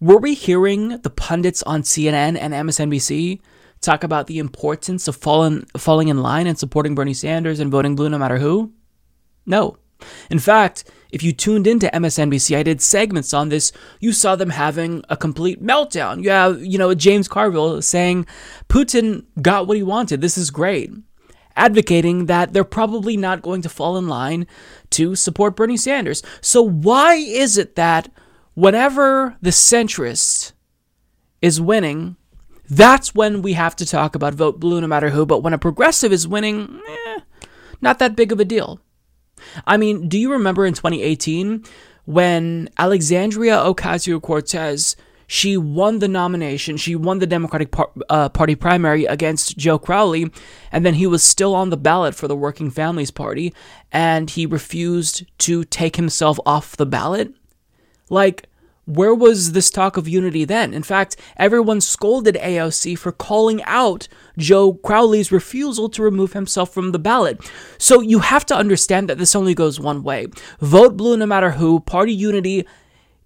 were we hearing the pundits on CNN and MSNBC talk about the importance of falling, falling in line and supporting Bernie Sanders and voting blue no matter who? No. In fact, if you tuned into MSNBC, I did segments on this, you saw them having a complete meltdown. You have, you know, James Carville saying Putin got what he wanted. This is great. Advocating that they're probably not going to fall in line to support Bernie Sanders. So, why is it that whenever the centrist is winning, that's when we have to talk about vote blue no matter who. But when a progressive is winning, eh, not that big of a deal. I mean, do you remember in 2018 when Alexandria Ocasio Cortez she won the nomination. She won the Democratic Par- uh, Party primary against Joe Crowley, and then he was still on the ballot for the Working Families Party, and he refused to take himself off the ballot. Like, where was this talk of unity then? In fact, everyone scolded AOC for calling out Joe Crowley's refusal to remove himself from the ballot. So you have to understand that this only goes one way. Vote blue no matter who, party unity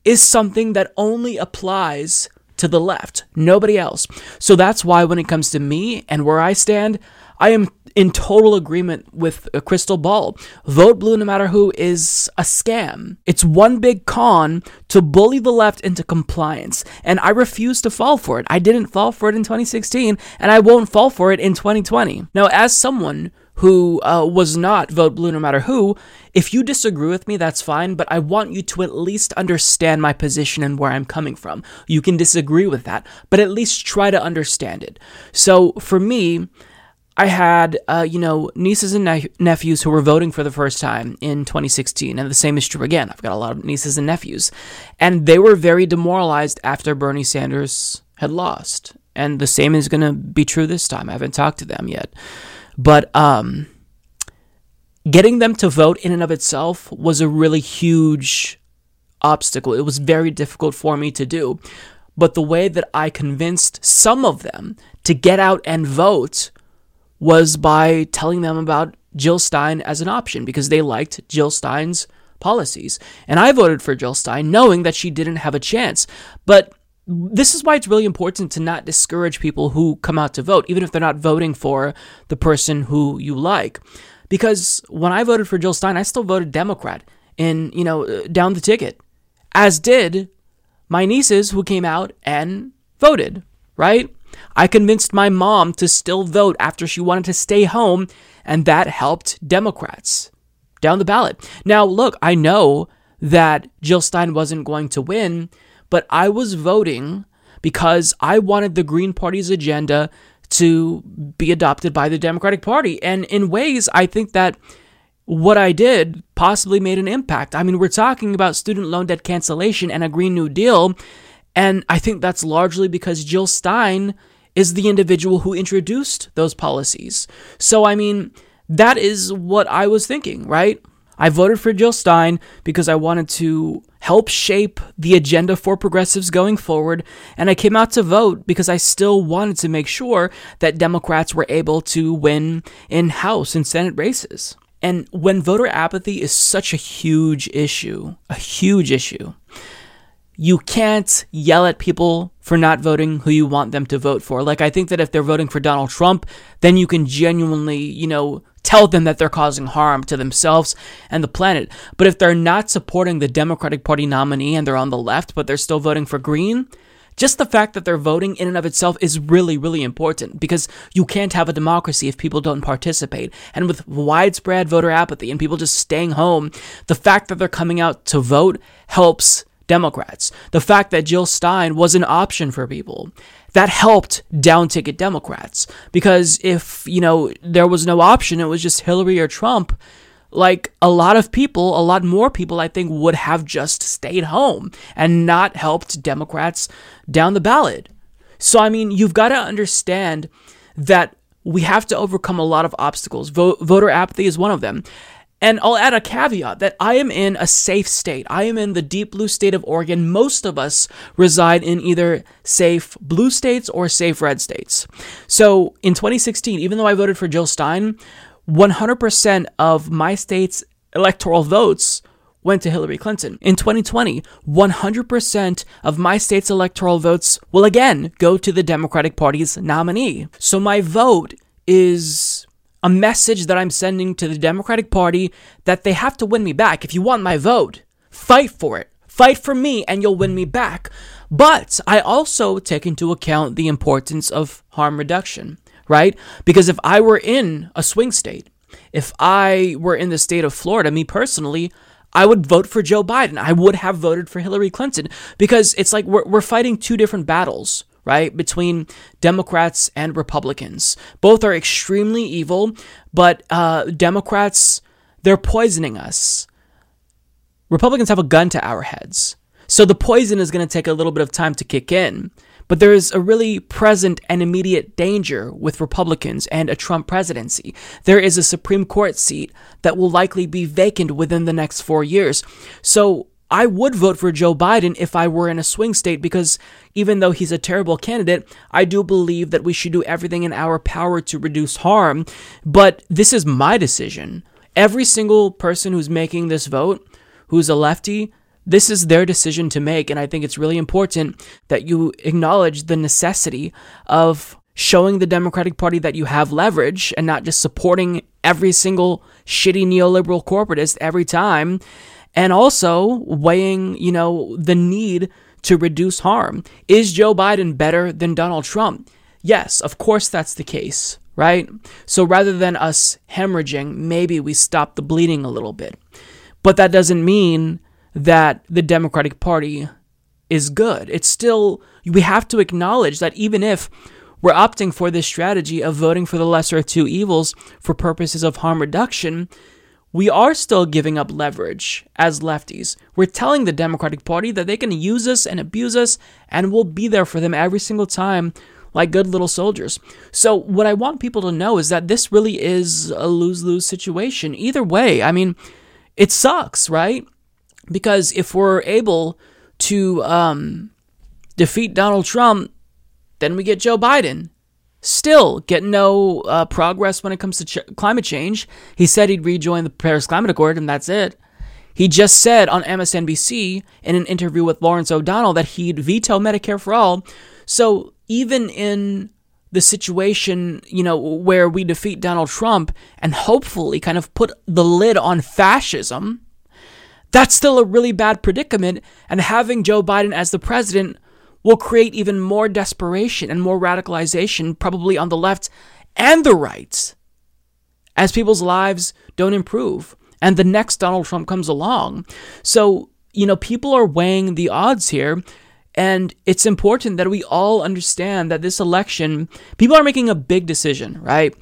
is something that only applies to the left, nobody else. So that's why when it comes to me and where I stand, I am in total agreement with a Krystal Ball. Vote blue no matter who is a scam. It's one big con to bully the left into compliance. And I refuse to fall for it. I didn't fall for it in 2016, and I won't fall for it in 2020. Now, as someone who uh, was not vote blue no matter who, if you disagree with me, that's fine, but I want you to at least understand my position and where I'm coming from. You can disagree with that, but at least try to understand it. So for me, I had, uh, you know, nieces and ne- nephews who were voting for the first time in 2016, and the same is true again. I've got a lot of nieces and nephews, and they were very demoralized after Bernie Sanders had lost. And the same is going to be true this time. I haven't talked to them yet. But um, getting them to vote in and of itself was a really huge obstacle. It was very difficult for me to do. But the way that I convinced some of them to get out and vote was by telling them about Jill Stein as an option because they liked Jill Stein's policies. And I voted for Jill Stein knowing that she didn't have a chance. But this is why it's really important to not discourage people who come out to vote, even if they're not voting for the person who you like. Because when I voted for Jill Stein, I still voted Democrat in, you know, uh, down the ticket, as did my nieces who came out and voted, right? I convinced my mom to still vote after she wanted to stay home, and that helped Democrats down the ballot. Now, look, I know that Jill Stein wasn't going to win but I was voting because I wanted the Green Party's agenda to be adopted by the Democratic Party. And in ways, I think that what I did possibly made an impact. I mean, we're talking about student loan debt cancellation and a Green New Deal. And I think that's largely because Jill Stein is the individual who introduced those policies. So, I mean, that is what I was thinking, right? I voted for Jill Stein because I wanted to help shape the agenda for progressives going forward, and I came out to vote because I still wanted to make sure that Democrats were able to win in House and Senate races. And when voter apathy is such a huge issue, a huge issue, you can't yell at people for not voting who you want them to vote for. Like, I think that if they're voting for Donald Trump, then you can genuinely, you know, tell them that they're causing harm to themselves and the planet. But if they're not supporting the Democratic Party nominee and they're on the left, but they're still voting for Green, just the fact that they're voting in and of itself is really, really important because you can't have a democracy if people don't participate. And with widespread voter apathy and people just staying home, the fact that they're coming out to vote helps Democrats. The fact that Jill Stein was an option for people that helped down ticket Democrats because if, you know, there was no option, it was just Hillary or Trump, like a lot of people, a lot more people, I think, would have just stayed home and not helped Democrats down the ballot. So, I mean, you've got to understand that we have to overcome a lot of obstacles. voter apathy is one of them. And I'll add a caveat that I am in a safe state. I am in the deep blue state of Oregon. Most of us reside in either safe blue states or safe red states. So in 2016, even though I voted for Jill Stein, 100% of my state's electoral votes went to Hillary Clinton. In 2020, 100% of my state's electoral votes will again go to the Democratic Party's nominee. So my vote is a message that I'm sending to the Democratic Party that they have to win me back. If you want my vote, fight for it. Fight for me and you'll win me back. But I also take into account the importance of harm reduction, right? Because if I were in a swing state, if I were in the state of Florida, me personally, I would vote for Joe Biden. I would have voted for Hillary Clinton because it's like we're, we're fighting two different battles right, between Democrats and Republicans. Both are extremely evil, but uh, Democrats, they're poisoning us. Republicans have a gun to our heads. So the poison is going to take a little bit of time to kick in. But there is a really present and immediate danger with Republicans and a Trump presidency. There is a Supreme Court seat that will likely be vacant within the next four years. So I would vote for Joe Biden if I were in a swing state because even though he's a terrible candidate, I do believe that we should do everything in our power to reduce harm. But this is my decision. Every single person who's making this vote, who's a lefty, this is their decision to make. And I think it's really important that you acknowledge the necessity of showing the Democratic Party that you have leverage and not just supporting every single shitty neoliberal corporatist every time and also weighing, you know, the need to reduce harm. Is Joe Biden better than Donald Trump? Yes, of course that's the case, right? So rather than us hemorrhaging, maybe we stop the bleeding a little bit. But that doesn't mean that the Democratic Party is good. It's still, we have to acknowledge that even if we're opting for this strategy of voting for the lesser of two evils for purposes of harm reduction, we are still giving up leverage as lefties. We're telling the Democratic Party that they can use us and abuse us, and we'll be there for them every single time like good little soldiers. So, what I want people to know is that this really is a lose lose situation. Either way, I mean, it sucks, right? Because if we're able to um, defeat Donald Trump, then we get Joe Biden still get no uh, progress when it comes to ch- climate change. He said he'd rejoin the Paris Climate Accord, and that's it. He just said on MSNBC in an interview with Lawrence O'Donnell that he'd veto Medicare for all. So even in the situation, you know, where we defeat Donald Trump and hopefully kind of put the lid on fascism, that's still a really bad predicament. And having Joe Biden as the president will create even more desperation and more radicalization, probably on the left and the right, as people's lives don't improve and the next Donald Trump comes along. So, you know, people are weighing the odds here. And it's important that we all understand that this election, people are making a big decision, right?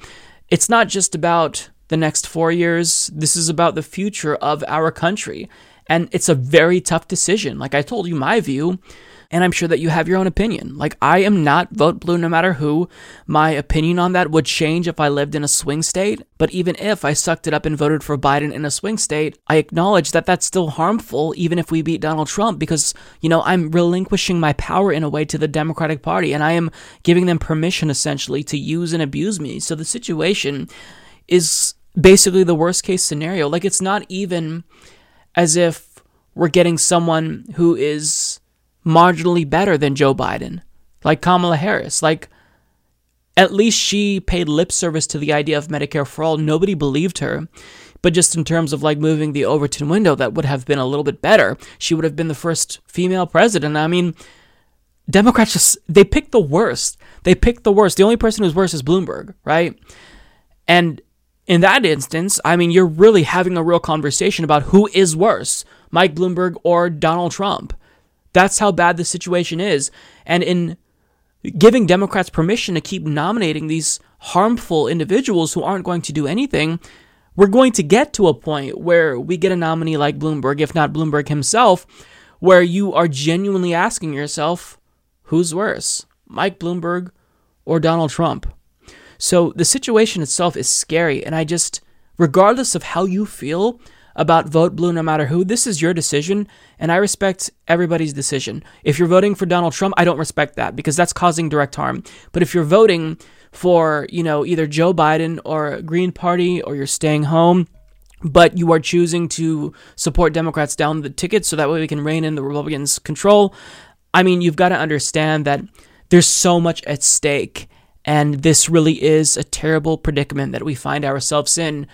It's not just about the next four years, this is about the future of our country. And it's a very tough decision. Like I told you, my view and I'm sure that you have your own opinion. Like, I am not vote blue no matter who. My opinion on that would change if I lived in a swing state, but even if I sucked it up and voted for Biden in a swing state, I acknowledge that that's still harmful, even if we beat Donald Trump, because, you know, I'm relinquishing my power in a way to the Democratic Party, and I am giving them permission essentially to use and abuse me. So the situation is basically the worst case scenario. Like, it's not even as if we're getting someone who is marginally better than Joe Biden, like Kamala Harris. Like, at least she paid lip service to the idea of Medicare for all. Nobody believed her. But just in terms of like moving the Overton window, that would have been a little bit better. She would have been the first female president. I mean, Democrats just, they picked the worst. They picked the worst. The only person who's worse is Bloomberg, right? And in that instance, I mean, you're really having a real conversation about who is worse, Mike Bloomberg or Donald Trump. That's how bad the situation is. And in giving Democrats permission to keep nominating these harmful individuals who aren't going to do anything, we're going to get to a point where we get a nominee like Bloomberg, if not Bloomberg himself, where you are genuinely asking yourself, who's worse, Mike Bloomberg or Donald Trump? So the situation itself is scary. And I just, regardless of how you feel about vote blue, no matter who, this is your decision. And I respect everybody's decision. If you're voting for Donald Trump, I don't respect that because that's causing direct harm. But if you're voting for, you know, either Joe Biden or Green Party or you're staying home, but you are choosing to support Democrats down the ticket so that way we can rein in the Republicans' control. I mean, you've got to understand that there's so much at stake, and this really is a terrible predicament that we find ourselves in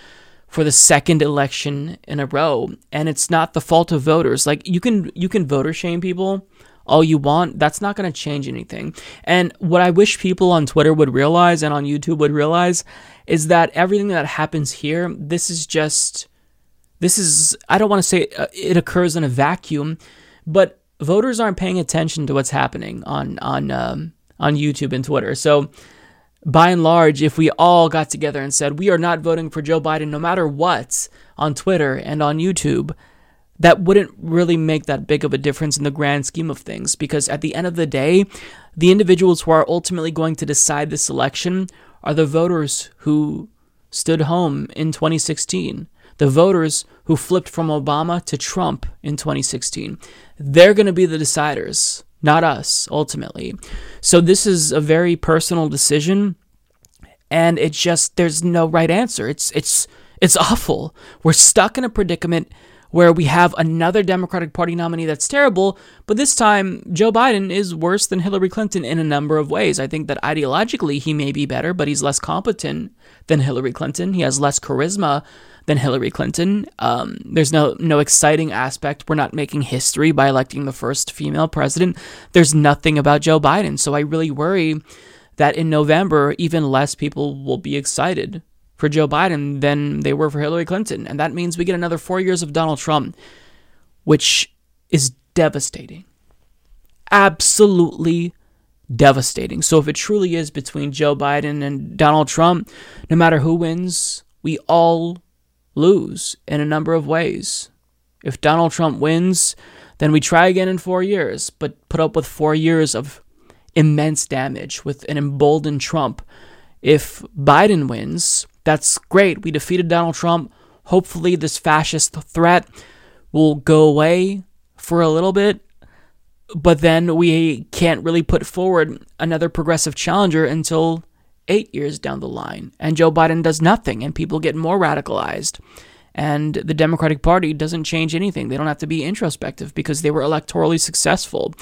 for the second election in a row. And it's not the fault of voters. Like you can you can voter shame people all you want, that's not going to change anything. And what I wish people on Twitter would realize and on YouTube would realize is that everything that happens here, this is just, this is, I don't want to say uh, it occurs in a vacuum, but voters aren't paying attention to what's happening on, on, um, on YouTube and Twitter. So, by and large, if we all got together and said, we are not voting for Joe Biden no matter what on Twitter and on YouTube, that wouldn't really make that big of a difference in the grand scheme of things because at the end of the day, the individuals who are ultimately going to decide this election are the voters who stood home in 2016, the voters who flipped from Obama to Trump in 2016. They're going to be the deciders, not us, ultimately. So this is a very personal decision and it's just there's no right answer. It's it's it's awful. We're stuck in a predicament where we have another Democratic Party nominee that's terrible, but this time Joe Biden is worse than Hillary Clinton in a number of ways. I think that ideologically he may be better, but he's less competent than Hillary Clinton. He has less charisma than Hillary Clinton. Um, there's no no exciting aspect. We're not making history by electing the first female president. There's nothing about Joe Biden, so I really worry that in November even less people will be excited for Joe Biden than they were for Hillary Clinton. And that means we get another four years of Donald Trump, which is devastating. Absolutely devastating. So if it truly is between Joe Biden and Donald Trump, no matter who wins, we all lose in a number of ways. If Donald Trump wins, then we try again in four years, but put up with four years of immense damage with an emboldened Trump. If Biden wins, that's great. We defeated Donald Trump. Hopefully, this fascist threat will go away for a little bit, but then we can't really put forward another progressive challenger until eight years down the line. And Joe Biden does nothing, and people get more radicalized. And the Democratic Party doesn't change anything. They don't have to be introspective because they were electorally successful.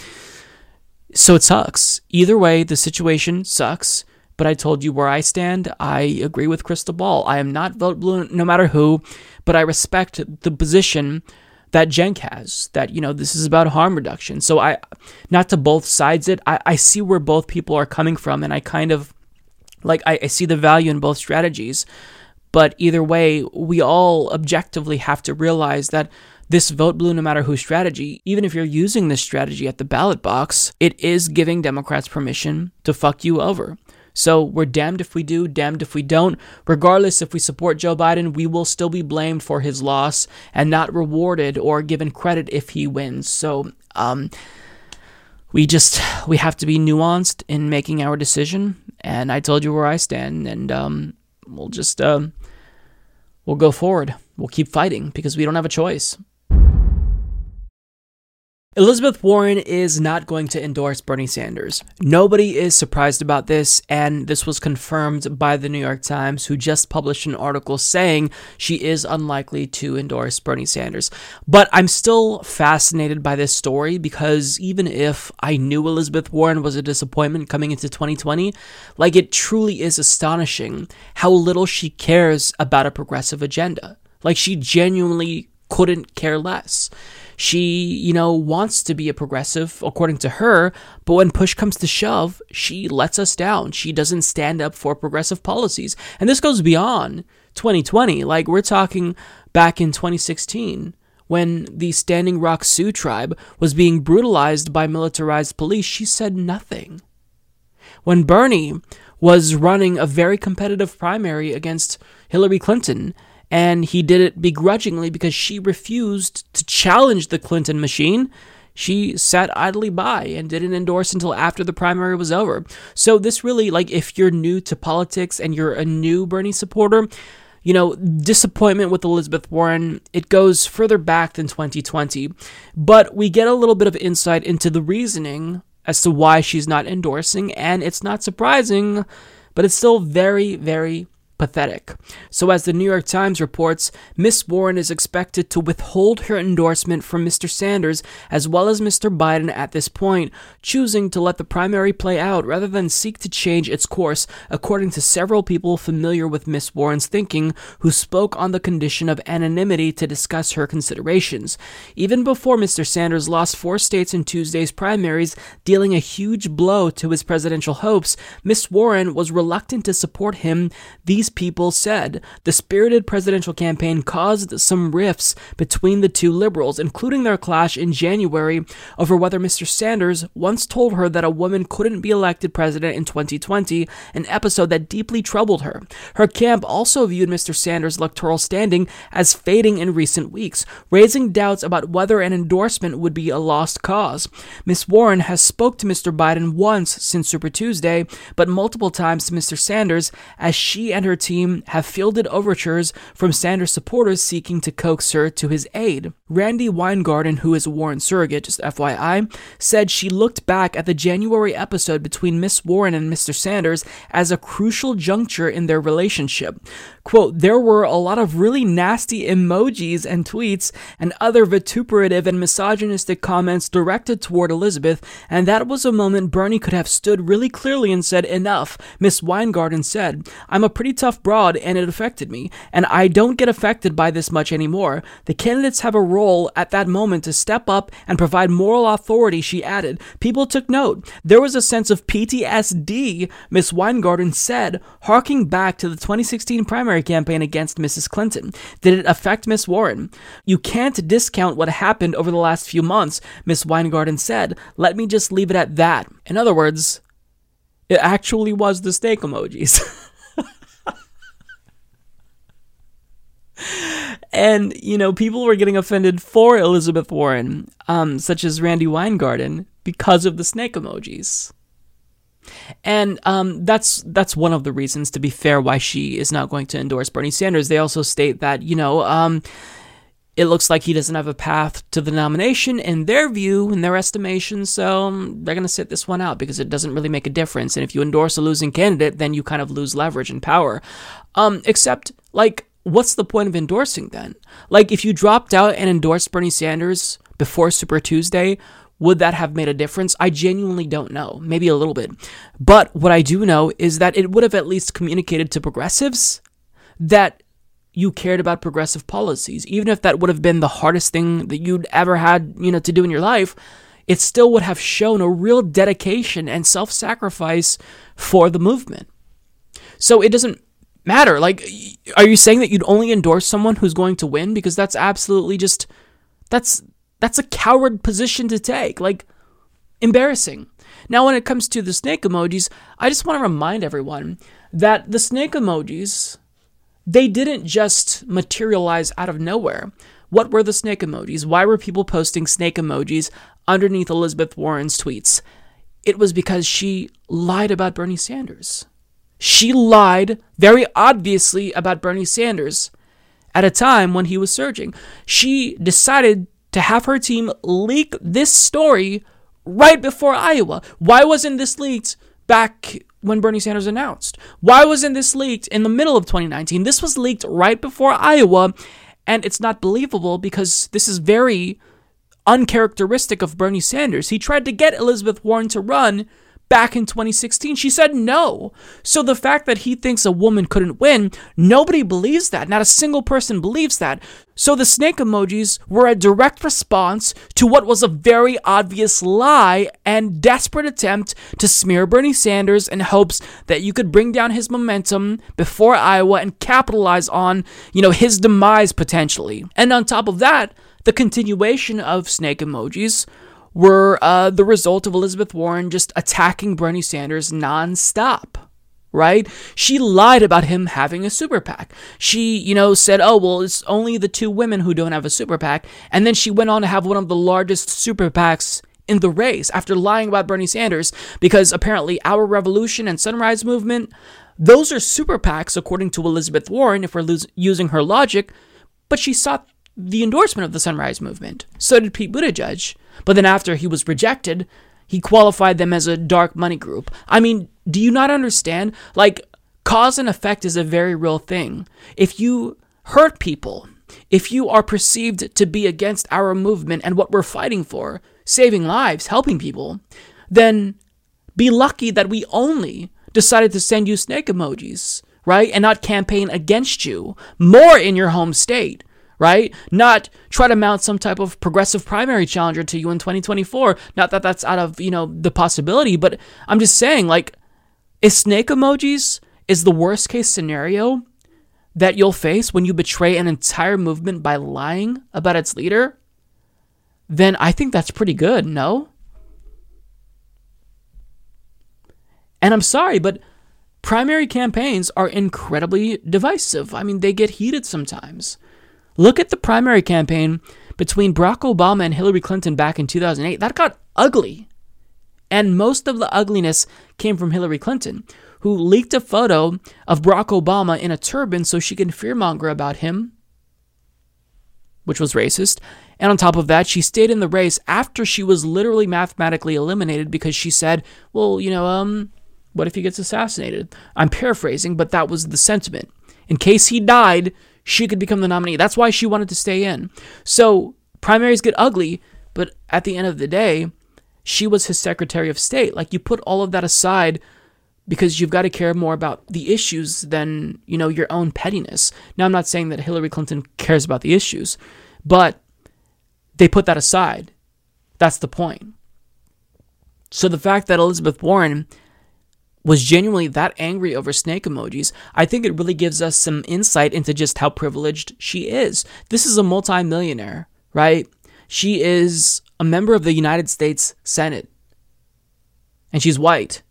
So it sucks. Either way, the situation sucks but I told you where I stand. I agree with Krystal Ball. I am not vote blue no matter who, but I respect the position that Cenk has that, you know, this is about harm reduction. So I, not to both sides it, I, I see where both people are coming from and I kind of, like, I, I see the value in both strategies. But either way, we all objectively have to realize that this vote blue no matter who strategy, even if you're using this strategy at the ballot box, it is giving Democrats permission to fuck you over. So we're damned if we do, damned if we don't. Regardless if we support Joe Biden, we will still be blamed for his loss and not rewarded or given credit if he wins. So, um, we just we have to be nuanced in making our decision. And I told you where I stand, and um, we'll just um, we'll go forward. We'll keep fighting because we don't have a choice. Elizabeth Warren is not going to endorse Bernie Sanders. Nobody is surprised about this, and this was confirmed by the New York Times, who just published an article saying she is unlikely to endorse Bernie Sanders. But I'm still fascinated by this story because even if I knew Elizabeth Warren was a disappointment coming into 2020, like it truly is astonishing how little she cares about a progressive agenda. Like she genuinely couldn't care less. She, you know, wants to be a progressive, according to her, but when push comes to shove, she lets us down. She doesn't stand up for progressive policies. And this goes beyond 2020. Like, we're talking back in 2016 when the Standing Rock Sioux tribe was being brutalized by militarized police, she said nothing. When Bernie was running a very competitive primary against Hillary Clinton and he did it begrudgingly because she refused to challenge the Clinton machine. She sat idly by and didn't endorse until after the primary was over. So, this really, like, if you're new to politics and you're a new Bernie supporter, you know, disappointment with Elizabeth Warren, it goes further back than 2020. But we get a little bit of insight into the reasoning as to why she's not endorsing, and it's not surprising, but it's still very, very pathetic. So, as the New York Times reports, Miss Warren is expected to withhold her endorsement from Mr. Sanders as well as Mr. Biden at this point, choosing to let the primary play out rather than seek to change its course, according to several people familiar with Miss Warren's thinking who spoke on the condition of anonymity to discuss her considerations. Even before Mr. Sanders lost four states in Tuesday's primaries, dealing a huge blow to his presidential hopes, Miss Warren was reluctant to support him. These people said the spirited presidential campaign caused some rifts between the two liberals, including their clash in January over whether Mr. Sanders once told her that a woman couldn't be elected president in 2020, an episode that deeply troubled her. Her camp also viewed Mr. Sanders' electoral standing as fading in recent weeks, raising doubts about whether an endorsement would be a lost cause. Miss Warren has spoke to Mr. Biden once since Super Tuesday, but multiple times to Mr. Sanders as she and her team have fielded overtures from Sanders supporters seeking to coax her to his aid. Randi Weingarten, who is Warren's surrogate, just FYI, said she looked back at the January episode between Miss Warren and Mr. Sanders as a crucial juncture in their relationship. Quote, there were a lot of really nasty emojis and tweets and other vituperative and misogynistic comments directed toward Elizabeth, and that was a moment Bernie could have stood really clearly and said, enough. Miss Weingarten said, I'm a pretty tough broad and it affected me, and I don't get affected by this much anymore. The candidates have a role at that moment to step up and provide moral authority, she added. People took note. There was a sense of PTSD, Miss Weingarten said, harking back to the 2016 primary campaign against Mrs. Clinton. Did it affect Miss Warren? You can't discount what happened over the last few months, Miss Weingarten said. Let me just leave it at that. In other words, it actually was the steak emojis. and you know people were getting offended for Elizabeth Warren, um, such as Randi Weingarten, because of the snake emojis. And um, that's that's one of the reasons, to be fair, why she is not going to endorse Bernie Sanders. They also state that you know um, it looks like he doesn't have a path to the nomination in their view, in their estimation. So um, they're going to sit this one out because it doesn't really make a difference. And if you endorse a losing candidate, then you kind of lose leverage and power. Um, except like what's the point of endorsing then? Like, if you dropped out and endorsed Bernie Sanders before Super Tuesday, would that have made a difference? I genuinely don't know. Maybe a little bit. But what I do know is that it would have at least communicated to progressives that you cared about progressive policies. Even if that would have been the hardest thing that you'd ever had, you know, to do in your life, it still would have shown a real dedication and self-sacrifice for the movement. So it doesn't matter. Like, are you saying that you'd only endorse someone who's going to win? Because that's absolutely just that's that's a coward position to take. Like, embarrassing. Now, when it comes to the snake emojis, I just want to remind everyone that the snake emojis they didn't just materialize out of nowhere. What were the snake emojis? Why were people posting snake emojis underneath Elizabeth Warren's tweets? It was because she lied about Bernie Sanders. She lied very obviously about Bernie Sanders at a time when he was surging. She decided to have her team leak this story right before Iowa. Why wasn't this leaked back when Bernie Sanders announced? Why wasn't this leaked in the middle of 2019? This was leaked right before Iowa, and it's not believable because this is very uncharacteristic of Bernie Sanders. He tried to get Elizabeth Warren to run back in 2016. She said no. So the fact that he thinks a woman couldn't win, nobody believes that. Not a single person believes that. So the snake emojis were a direct response to what was a very obvious lie and desperate attempt to smear Bernie Sanders in hopes that you could bring down his momentum before Iowa and capitalize on, you know, his demise potentially. And on top of that, the continuation of snake emojis were uh, the result of Elizabeth Warren just attacking Bernie Sanders nonstop. right? She lied about him having a super PAC. She, you know, said, oh, well, it's only the two women who don't have a super PAC. And then she went on to have one of the largest super PACs in the race after lying about Bernie Sanders because apparently Our Revolution and Sunrise Movement, those are super PACs according to Elizabeth Warren, if we're lose- using her logic. But she sought the endorsement of the Sunrise Movement. So did Pete Buttigieg. But then after he was rejected, he qualified them as a dark money group. I mean, do you not understand? Like, cause and effect is a very real thing. If you hurt people, if you are perceived to be against our movement and what we're fighting for, saving lives, helping people, then be lucky that we only decided to send you snake emojis, right? And not campaign against you more in your home state right? Not try to mount some type of progressive primary challenger to you in 2024. Not that that's out of, you know, the possibility, but I'm just saying, like, if snake emojis is the worst case scenario that you'll face when you betray an entire movement by lying about its leader, then I think that's pretty good, no? And I'm sorry, but primary campaigns are incredibly divisive. I mean, they get heated sometimes. Look at the primary campaign between Barack Obama and Hillary Clinton back in 2008. That got ugly. And most of the ugliness came from Hillary Clinton, who leaked a photo of Barack Obama in a turban so she can fearmonger about him, which was racist. And on top of that, she stayed in the race after she was literally mathematically eliminated because she said, well, you know, um, what if he gets assassinated? I'm paraphrasing, but that was the sentiment. In case he died, she could become the nominee. That's why she wanted to stay in. So primaries get ugly, but at the end of the day, she was his Secretary of State. Like you put all of that aside because you've got to care more about the issues than, you know, your own pettiness. Now I'm not saying that Hillary Clinton cares about the issues, but they put that aside. That's the point. So the fact that Elizabeth Warren was genuinely that angry over snake emojis, I think it really gives us some insight into just how privileged she is. This is a multimillionaire, right? She is a member of the United States Senate, and she's white.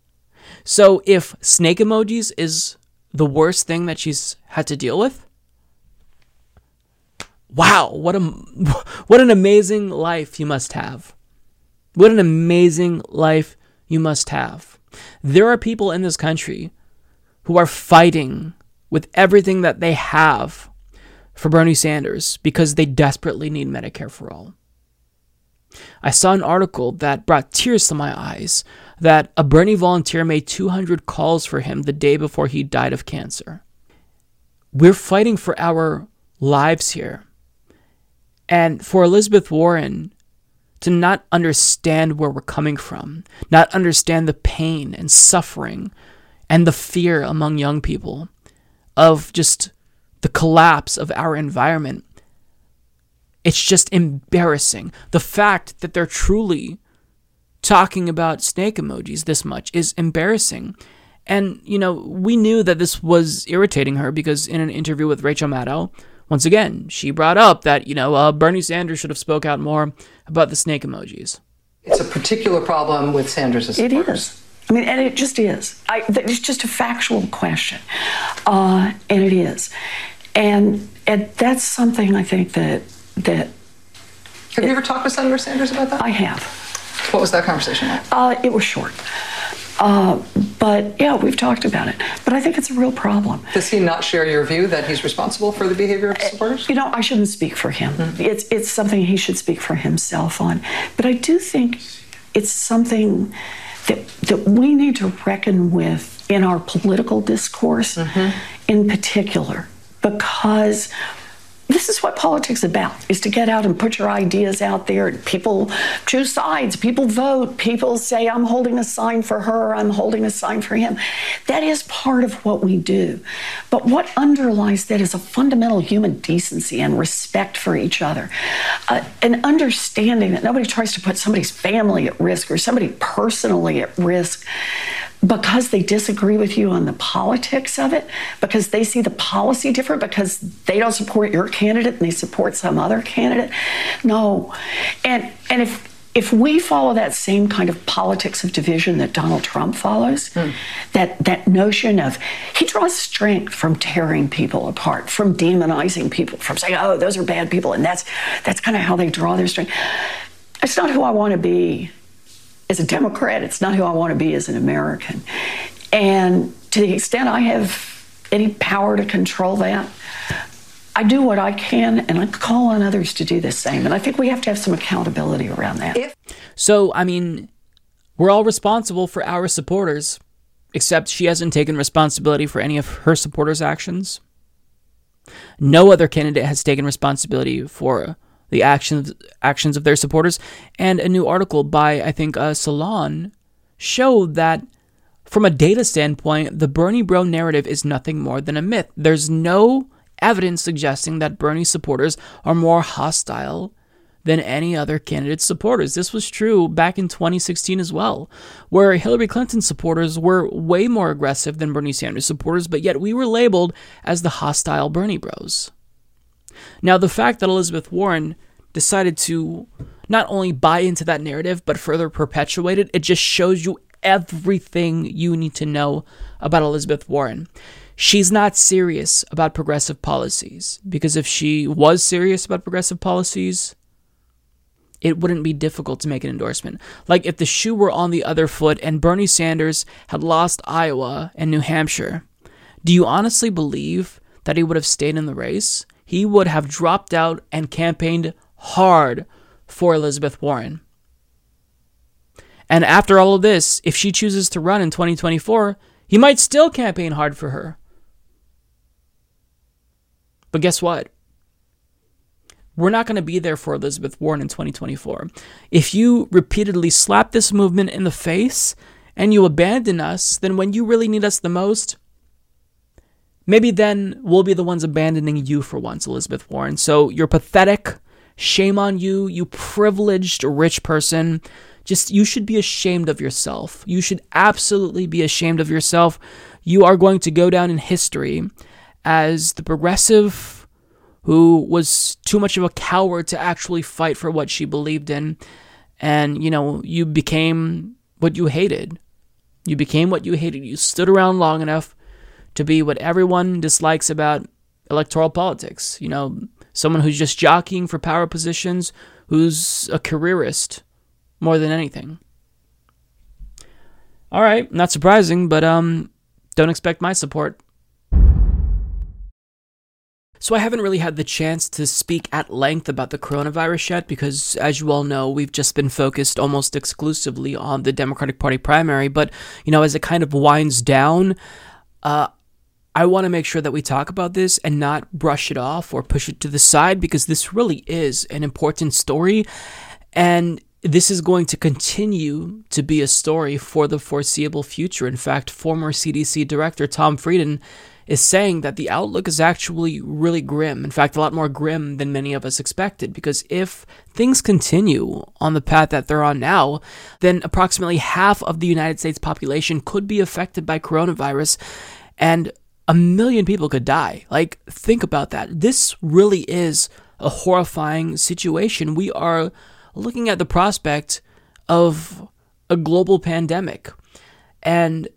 So if snake emojis is the worst thing that she's had to deal with, wow, what a what an amazing life you must have. What an amazing life you must have. There are people in this country who are fighting with everything that they have for Bernie Sanders because they desperately need Medicare for all. I saw an article that brought tears to my eyes that a Bernie volunteer made 200 calls for him the day before he died of cancer. We're fighting for our lives here. And for Elizabeth Warren to not understand where we're coming from, not understand the pain and suffering and the fear among young people of just the collapse of our environment. It's just embarrassing. The fact that they're truly talking about snake emojis this much is embarrassing. And, you know, we knew that this was irritating her because in an interview with Rachel Maddow, once again, she brought up that, you know, uh, Bernie Sanders should have spoke out more about the snake emojis.
It's a particular problem with Sanders'
It is. I mean, and it just is. I, it's just a factual question, uh, and it is, and and that's something I think that that.
Have it, you ever talked with Senator Sanders about that?
I have.
What was that conversation like?
Uh, it was short. Uh, but yeah, we've talked about it. But I think it's a real problem.
Does he not share your view that he's responsible for the behavior of supporters?
You know, I shouldn't speak for him. Mm-hmm. It's it's something he should speak for himself on. But I do think it's something that that we need to reckon with in our political discourse, mm-hmm. in particular, because this is what politics is about is to get out and put your ideas out there. People choose sides. People vote. People say i'm holding a sign for her. I'm holding a sign for him. That is part of what we do. But what underlies that is a fundamental human decency and respect for each other. Uh, an understanding that nobody tries to put somebody's family at risk or somebody personally at risk because they disagree with you on the politics of it, because they see the policy different, because they don't support your candidate and they support some other candidate. No. And and if if we follow that same kind of politics of division that Donald Trump follows, hmm. that that notion of he draws strength from tearing people apart, from demonizing people, from saying, "Oh, those are bad people," and that's that's kind of how they draw their strength. It's not who I want to be as a Democrat. It's not who I want to be as an American. And to the extent I have any power to control that, I do what I can and I call on others to do the same. And I think we have to have some accountability around that.
If- So, I mean, we're all responsible for our supporters, except she hasn't taken responsibility for any of her supporters' actions. No other candidate has taken responsibility for the actions actions of their supporters. And a new article by I think uh, Salon showed that from a data standpoint, the Bernie bro narrative is nothing more than a myth. There's no evidence suggesting that Bernie supporters are more hostile than any other candidate's supporters. This was true back in 2016 as well, where Hillary Clinton supporters were way more aggressive than Bernie Sanders supporters, but yet we were labeled as the hostile Bernie bros. Now, the fact that Elizabeth Warren decided to not only buy into that narrative, but further perpetuate it, it just shows you everything you need to know about Elizabeth Warren. She's not serious about progressive policies because if she was serious about progressive policies, it wouldn't be difficult to make an endorsement. Like if the shoe were on the other foot and Bernie Sanders had lost Iowa and New Hampshire, do you honestly believe that he would have stayed in the race? He would have dropped out and campaigned hard for Elizabeth Warren. And after all of this, if she chooses to run in 2024, he might still campaign hard for her. But guess what? We're not going to be there for Elizabeth Warren in 2024. If you repeatedly slap this movement in the face and you abandon us, then when you really need us the most, maybe then we'll be the ones abandoning you for once, Elizabeth Warren. So you're pathetic. Shame on you, you privileged rich person. Just, you should be ashamed of yourself. You should absolutely be ashamed of yourself. You are going to go down in history as the progressive who was too much of a coward to actually fight for what she believed in. And, you know, you became what you hated. You became what you hated. You stood around long enough to be what everyone dislikes about electoral politics. You know, someone who's just jockeying for power positions, who's a careerist more than anything. All right, not surprising, but um don't expect my support. So, I haven't really had the chance to speak at length about the coronavirus yet because, as you all know, we've just been focused almost exclusively on the Democratic Party primary. But, you know, as it kind of winds down, uh, I want to make sure that we talk about this and not brush it off or push it to the side because this really is an important story. And this is going to continue to be a story for the foreseeable future. In fact, former CDC Director Tom Frieden is saying that the outlook is actually really grim. In fact, a lot more grim than many of us expected. Because if things continue on the path that they're on now, then approximately half of the United States population could be affected by coronavirus. And a million people could die. Like, think about that. This really is a horrifying situation. We are looking at the prospect of a global pandemic. And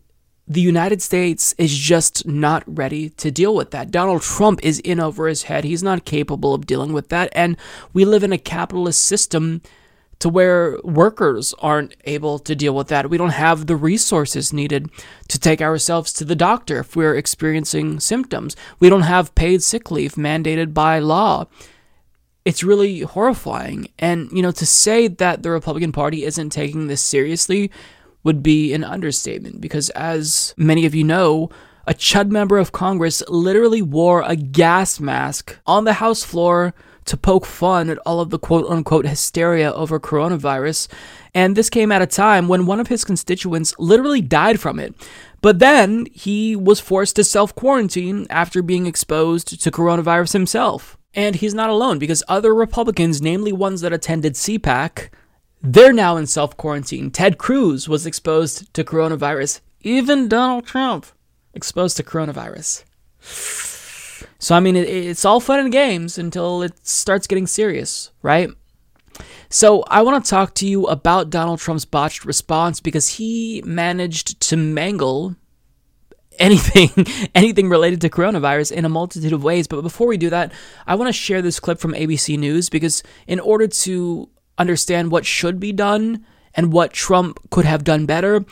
the United States is just not ready to deal with that. Donald Trump is in over his head. He's not capable of dealing with that. And we live in a capitalist system to where workers aren't able to deal with that. We don't have the resources needed to take ourselves to the doctor if we're experiencing symptoms. We don't have paid sick leave mandated by law. It's really horrifying. And, you know, to say that the Republican Party isn't taking this seriously would be an understatement because, as many of you know, a Chud member of Congress literally wore a gas mask on the House floor to poke fun at all of the quote unquote hysteria over coronavirus. And this came at a time when one of his constituents literally died from it. But then he was forced to self quarantine after being exposed to coronavirus himself. And he's not alone because other Republicans, namely ones that attended CPAC, they're now in self quarantine. Ted Cruz was exposed to coronavirus. Even Donald Trump exposed to coronavirus. So, I mean, it, it's all fun and games until it starts getting serious, right? So, I want to talk to you about Donald Trump's botched response because he managed to mangle anything anything related to coronavirus in a multitude of ways. But before we do that, I want to share this clip from ABC News because in order to understand what should be done and what Trump could have done better,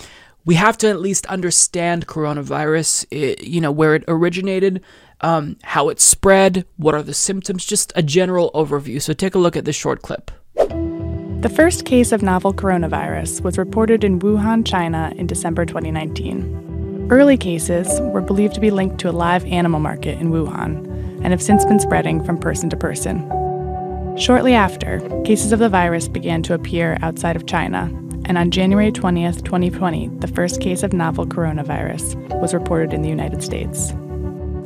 we have to at least understand coronavirus, it, you know, where it originated, um, how it spread, what are the symptoms, just a general overview. So take a look at this short clip.
The first case of novel coronavirus was reported in Wuhan, China in December 2019. Early cases were believed to be linked to a live animal market in Wuhan and have since been spreading from person to person. Shortly after, cases of the virus began to appear outside of China, and on January 20th, 2020, the first case of novel coronavirus was reported in the United States.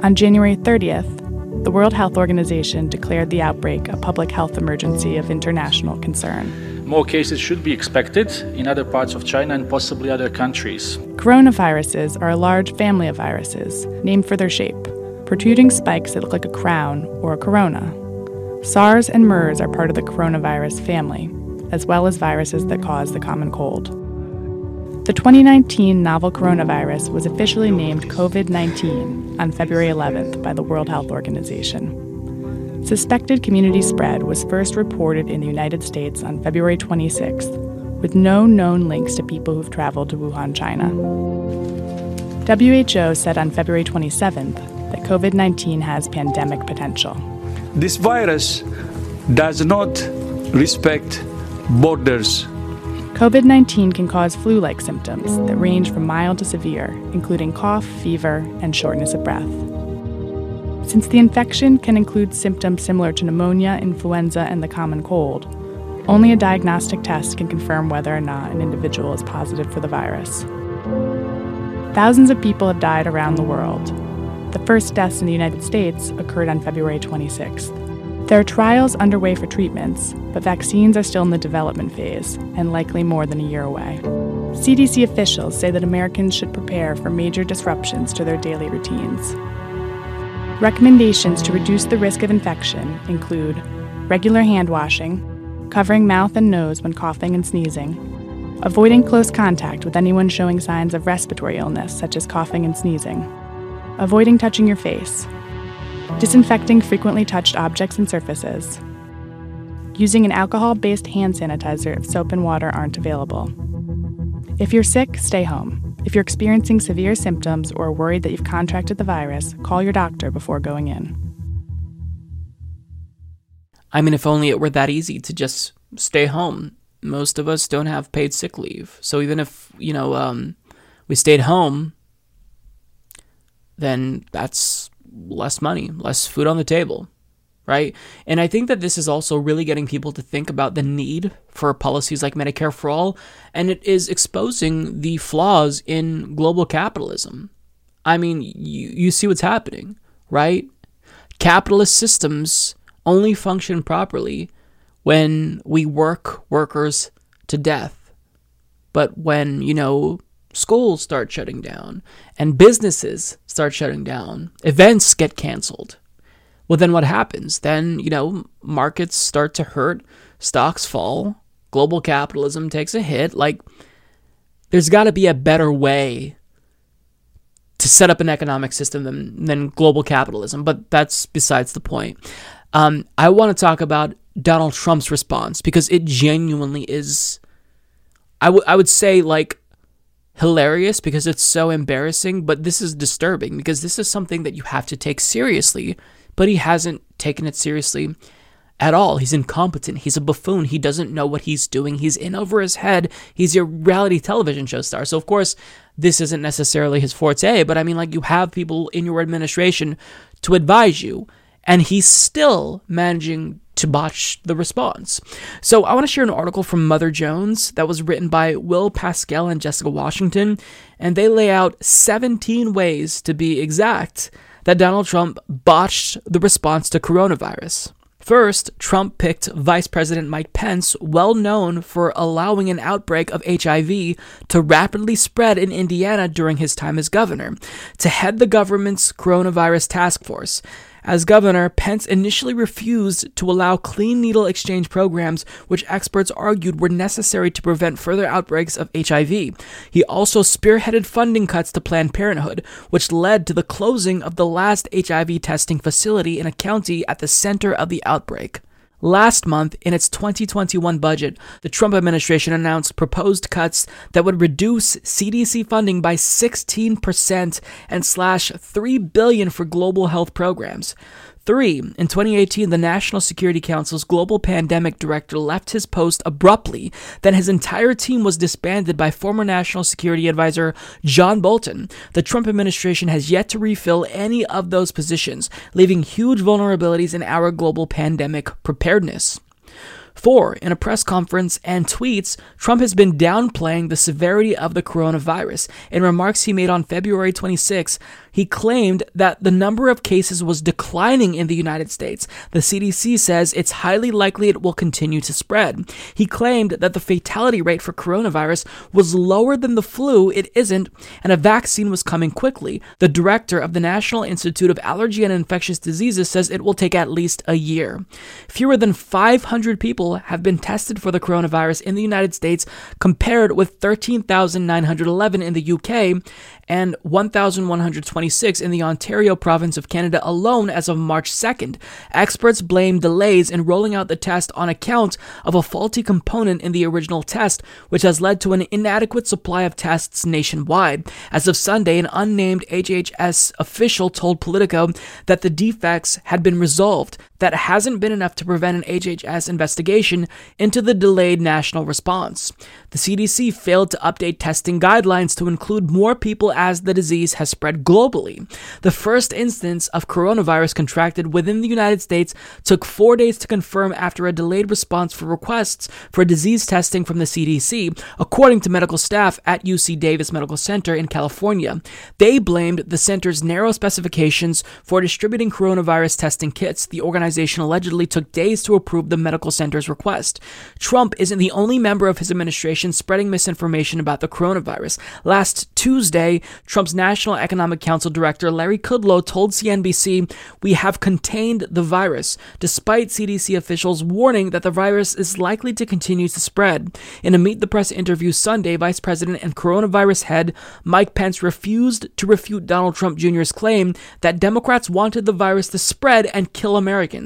On January 30th, the World Health Organization declared the outbreak a public health emergency of international concern.
More cases should be expected in other parts of China and possibly other countries.
Coronaviruses are a large family of viruses, named for their shape, protruding spikes that look like a crown or a corona. SARS and MERS are part of the coronavirus family, as well as viruses that cause the common cold. The 2019 novel coronavirus was officially named COVID 19 on February 11th by the World Health Organization. Suspected community spread was first reported in the United States on February 26th, with no known links to people who've traveled to Wuhan, China. WHO said on February 27th that COVID 19 has pandemic potential.
This virus does not respect borders
COVID 19 can cause flu like symptoms that range from mild to severe, including cough, fever, and shortness of breath. Since the infection can include symptoms similar to pneumonia, influenza, and the common cold, only a diagnostic test can confirm whether or not an individual is positive for the virus. Thousands of people have died around the world. The first deaths in the United States occurred on February 26th. There are trials underway for treatments, but vaccines are still in the development phase and likely more than a year away. CDC officials say that Americans should prepare for major disruptions to their daily routines. Recommendations to reduce the risk of infection include regular hand washing, covering mouth and nose when coughing and sneezing, avoiding close contact with anyone showing signs of respiratory illness, such as coughing and sneezing, avoiding touching your face, disinfecting frequently touched objects and surfaces, using an alcohol based hand sanitizer if soap and water aren't available. If you're sick, stay home. If you're experiencing severe symptoms or worried that you've contracted the virus, call your doctor before going in.
I mean, if only it were that easy to just stay home. Most of us don't have paid sick leave. So even if, you know, um, we stayed home, then that's less money, less food on the table, right? And I think that this is also really getting people to think about the need for policies like Medicare for All, and it is exposing the flaws in global capitalism. I mean, you, you see what's happening, right? Capitalist systems only function properly when we work workers to death. But when, you know, schools start shutting down and businesses start shutting down, events get canceled. Well, then what happens? Then, you know, markets start to hurt, stocks fall, global capitalism takes a hit. Like, there's got to be a better way to set up an economic system than, than global capitalism, but that's besides the point. Um, I want to talk about Donald Trump's response because it genuinely is, I, w- I would say, like, hilarious because it's so embarrassing, but this is disturbing because this is something that you have to take seriously. But he hasn't taken it seriously at all. He's incompetent. He's a buffoon. He doesn't know what he's doing. He's in over his head. He's a reality television show star. So, of course, this isn't necessarily his forte, but I mean, like, you have people in your administration to advise you, and he's still managing to botch the response. So I want to share an article from Mother Jones that was written by Will Pascal and Jessica Washington, and they lay out 17 ways to be exact that Donald Trump botched the response to coronavirus. First, Trump picked Vice President Mike Pence, well known for allowing an outbreak of HIV to rapidly spread in Indiana during his time as governor, to head the government's coronavirus task force As governor, Pence initially refused to allow clean needle exchange programs, which experts argued were necessary to prevent further outbreaks of HIV. He also spearheaded funding cuts to Planned Parenthood, which led to the closing of the last HIV testing facility in a county at the center of the outbreak. Last month, in its 2021 budget, the Trump administration announced proposed cuts that would reduce CDC funding by 16% and slash 3 billion for global health programs. Three, in 2018, the National Security Council's global pandemic director left his post abruptly. Then his entire team was disbanded by former National Security Advisor John Bolton. The Trump administration has yet to refill any of those positions, leaving huge vulnerabilities in our global pandemic preparedness. Four, in a press conference and tweets, Trump has been downplaying the severity of the coronavirus. In remarks he made on February 26, he claimed that the number of cases was declining in the United States. The CDC says it's highly likely it will continue to spread. He claimed that the fatality rate for coronavirus was lower than the flu, it isn't, and a vaccine was coming quickly. The director of the National Institute of Allergy and Infectious Diseases says it will take at least a year. Fewer than 500 people have been tested for the coronavirus in the United States compared with 13,911 in the UK and 1,126 in the Ontario province of Canada alone as of March 2nd. Experts blame delays in rolling out the test on account of a faulty component in the original test, which has led to an inadequate supply of tests nationwide. As of Sunday, an unnamed HHS official told Politico that the defects had been resolved. That hasn't been enough to prevent an HHS investigation into the delayed national response. The CDC failed to update testing guidelines to include more people as the disease has spread globally. The first instance of coronavirus contracted within the United States took four days to confirm after a delayed response for requests for disease testing from the CDC, according to medical staff at UC Davis Medical Center in California. They blamed the center's narrow specifications for distributing coronavirus testing kits. The organization allegedly took days to approve the medical center's request. Trump isn't the only member of his administration spreading misinformation about the coronavirus. Last Tuesday, Trump's National Economic Council director Larry Kudlow told CNBC, We have contained the virus, despite CDC officials warning that the virus is likely to continue to spread. In a Meet the Press interview Sunday, Vice President and coronavirus head Mike Pence refused to refute Donald Trump Jr.'s claim that Democrats wanted the virus to spread and kill Americans.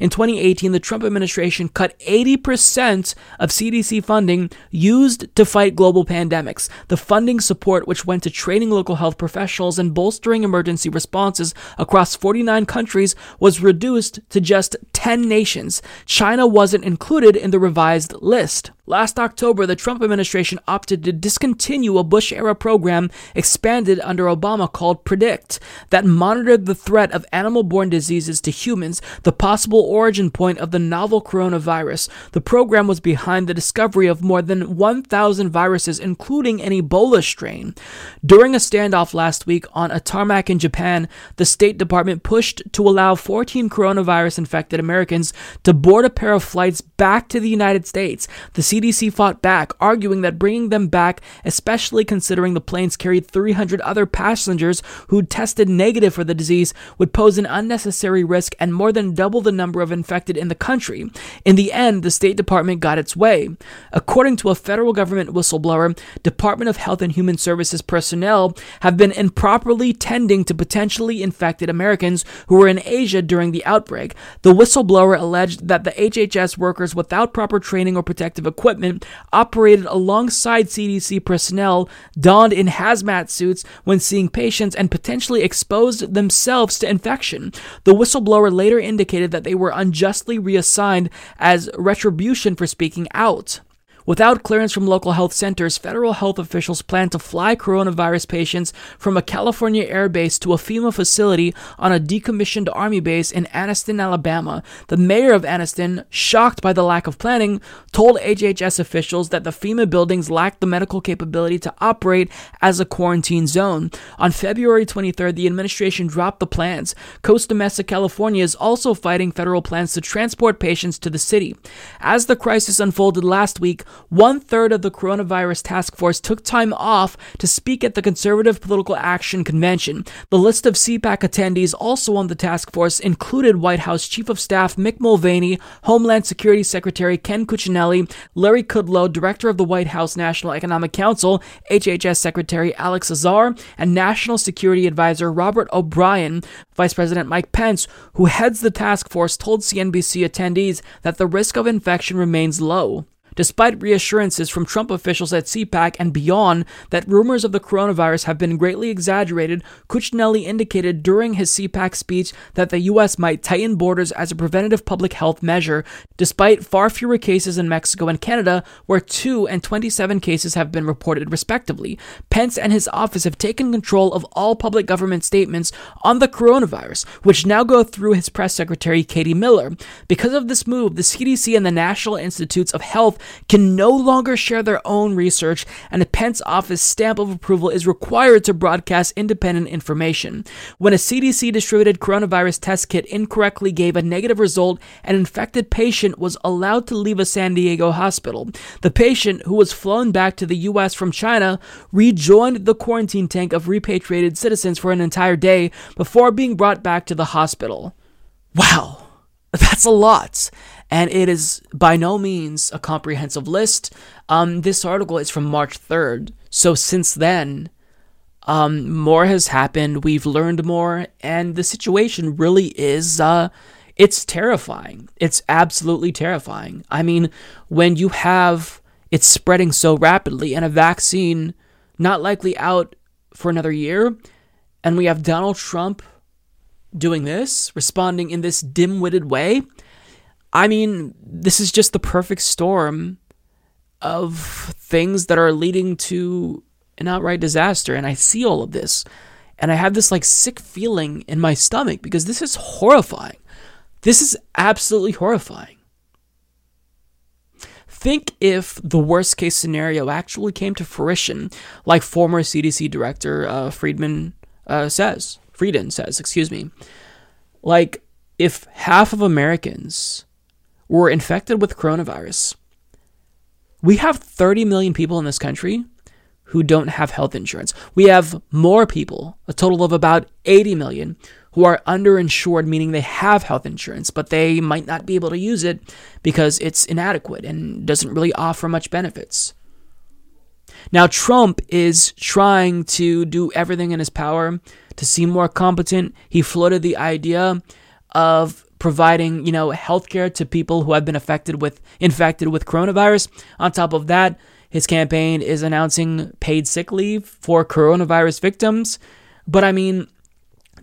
In 2018, the Trump administration cut 80% of CDC funding used to fight global pandemics. The funding support, which went to training local health professionals and bolstering emergency responses across 49 countries, was reduced to just 10 nations. China wasn't included in the revised list. Last October, the Trump administration opted to discontinue a Bush era program expanded under Obama called PREDICT that monitored the threat of animal borne diseases to humans, the possible origin point of the novel coronavirus. The program was behind the discovery of more than 1,000 viruses, including an Ebola strain. During a standoff last week on a tarmac in Japan, the State Department pushed to allow 14 coronavirus infected Americans to board a pair of flights back to the United States. The CDC fought back, arguing that bringing them back, especially considering the planes carried 300 other passengers who'd tested negative for the disease, would pose an unnecessary risk and more than double the number of infected in the country. In the end, the State Department got its way. According to a federal government whistleblower, Department of Health and Human Services personnel have been improperly tending to potentially infected Americans who were in Asia during the outbreak. The whistleblower alleged that the HHS workers without proper training or protective equipment operated alongside CDC personnel donned in hazmat suits when seeing patients and potentially exposed themselves to infection. The whistleblower later indicated that they were unjustly reassigned as retribution for speaking out. Without clearance from local health centers, federal health officials plan to fly coronavirus patients from a California air base to a FEMA facility on a decommissioned Army base in Anniston, Alabama. The mayor of Anniston, shocked by the lack of planning, told HHS officials that the FEMA buildings lacked the medical capability to operate as a quarantine zone. On February 23rd, the administration dropped the plans. Costa Mesa, California is also fighting federal plans to transport patients to the city. As the crisis unfolded last week, one third of the coronavirus task force took time off to speak at the Conservative Political Action Convention. The list of CPAC attendees also on the task force included White House Chief of Staff Mick Mulvaney, Homeland Security Secretary Ken Cuccinelli, Larry Kudlow, Director of the White House National Economic Council, HHS Secretary Alex Azar, and National Security Advisor Robert O'Brien. Vice President Mike Pence, who heads the task force, told CNBC attendees that the risk of infection remains low. Despite reassurances from Trump officials at CPAC and beyond that rumors of the coronavirus have been greatly exaggerated, Cuccinelli indicated during his CPAC speech that the U.S. might tighten borders as a preventative public health measure, despite far fewer cases in Mexico and Canada, where 2 and 27 cases have been reported respectively. Pence and his office have taken control of all public government statements on the coronavirus, which now go through his press secretary, Katie Miller. Because of this move, the CDC and the National Institutes of Health can no longer share their own research, and a Pence office stamp of approval is required to broadcast independent information. When a CDC distributed coronavirus test kit incorrectly gave a negative result, an infected patient was allowed to leave a San Diego hospital. The patient, who was flown back to the U.S. from China, rejoined the quarantine tank of repatriated citizens for an entire day before being brought back to the hospital. Wow, that's a lot and it is by no means a comprehensive list. Um, this article is from March 3rd, so since then, um, more has happened. We've learned more, and the situation really is. Uh, it's terrifying. It's absolutely terrifying. I mean, when you have it spreading so rapidly and a vaccine not likely out for another year, and we have Donald Trump doing this, responding in this dim witted way, I mean, this is just the perfect storm of things that are leading to an outright disaster. And I see all of this. And I have this like sick feeling in my stomach because this is horrifying. This is absolutely horrifying. Think if the worst case scenario actually came to fruition, like former CDC director uh, Friedman uh, says, Frieden says, excuse me. Like, if half of Americans were infected with coronavirus. We have 30 million people in this country who don't have health insurance. We have more people, a total of about 80 million, who are underinsured, meaning they have health insurance, but they might not be able to use it because it's inadequate and doesn't really offer much benefits. Now, Trump is trying to do everything in his power to seem more competent. He floated the idea of providing, you know, healthcare to people who have been affected with infected with coronavirus. On top of that, his campaign is announcing paid sick leave for coronavirus victims. But I mean,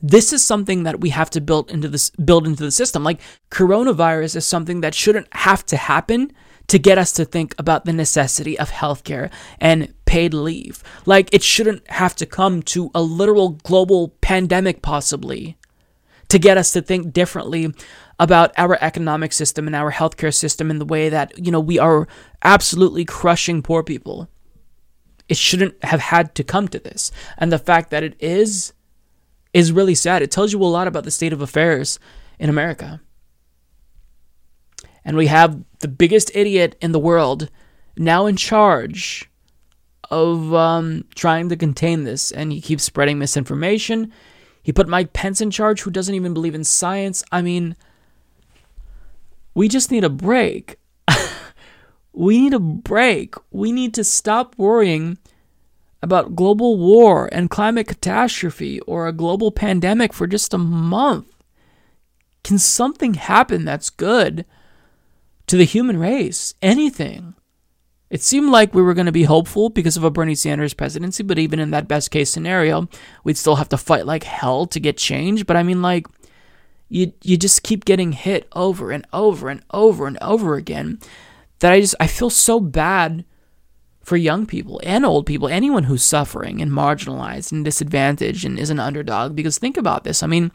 this is something that we have to build into this build into the system. Like coronavirus is something that shouldn't have to happen to get us to think about the necessity of healthcare and paid leave. Like it shouldn't have to come to a literal global pandemic possibly to get us to think differently about our economic system and our healthcare system in the way that, you know, we are absolutely crushing poor people. It shouldn't have had to come to this. And the fact that it is is really sad. It tells you a lot about the state of affairs in America. And we have the biggest idiot in the world now in charge of um, trying to contain this. And he keeps spreading misinformation. He put Mike Pence in charge, who doesn't even believe in science. I mean, we just need a break. we need a break. We need to stop worrying about global war and climate catastrophe or a global pandemic for just a month. Can something happen that's good to the human race? Anything. It seemed like we were going to be hopeful because of a Bernie Sanders presidency, but even in that best case scenario, we'd still have to fight like hell to get change. But I mean, like, you you just keep getting hit over and over and over and over again. That I just I feel so bad for young people and old people, anyone who's suffering and marginalized and disadvantaged and is an underdog. Because think about this. I mean,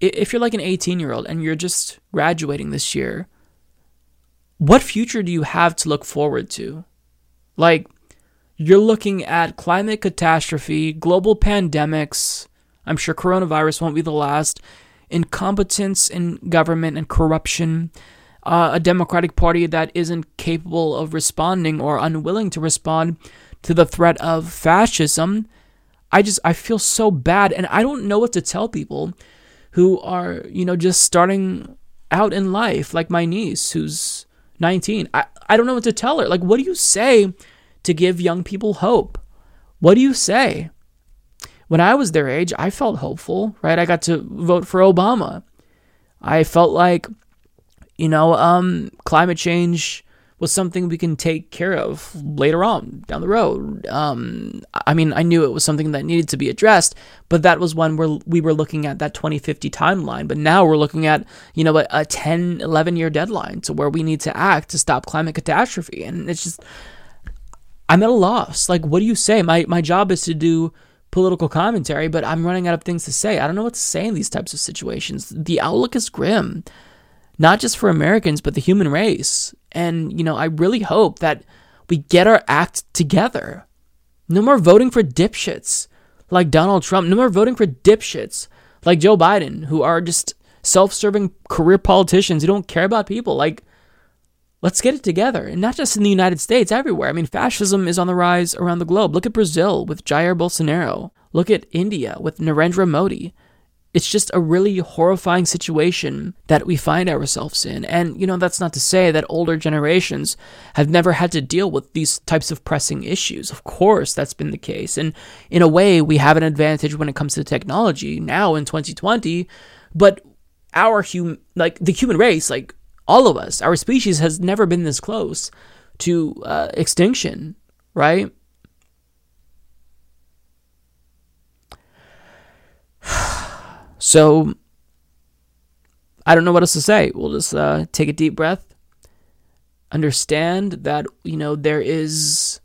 if you're like an 18 year old and you're just graduating this year what future do you have to look forward to? Like, you're looking at climate catastrophe, global pandemics. I'm sure coronavirus won't be the last. Incompetence in government and corruption. uh, a Democratic Party that isn't capable of responding or unwilling to respond to the threat of fascism. I just I feel so bad and I don't know what to tell people who are, you know, just starting out in life, like my niece who's 19. I, I don't know what to tell her. Like, what do you say to give young people hope? What do you say? When I was their age, I felt hopeful, right? I got to vote for Obama. I felt like, you know, um, climate change was something we can take care of later on down the road. Um, I mean, I knew it was something that needed to be addressed, but that was when we're, we were looking at that 2050 timeline. But now we're looking at, you know, a, a 10, 11 year deadline to where we need to act to stop climate catastrophe. And it's just, I'm at a loss. Like, what do you say? My, my job is to do political commentary, but I'm running out of things to say. I don't know what to say in these types of situations. The outlook is grim, not just for Americans, but the human race. And, you know, I really hope that we get our act together. No more voting for dipshits like Donald Trump. No more voting for dipshits like Joe Biden, who are just self serving career politicians who don't care about people. Like, let's get it together. And not just in the United States, everywhere. I mean, fascism is on the rise around the globe. Look at Brazil with Jair Bolsonaro. Look at India with Narendra Modi it's just a really horrifying situation that we find ourselves in. And, you know, that's not to say that older generations have never had to deal with these types of pressing issues. Of course, that's been the case. And in a way, we have an advantage when it comes to technology now in 2020. But our human, like the human race, like all of us, our species has never been this close to uh, extinction, right? So I don't know what else to say. We'll just uh, take a deep breath, understand that you know there is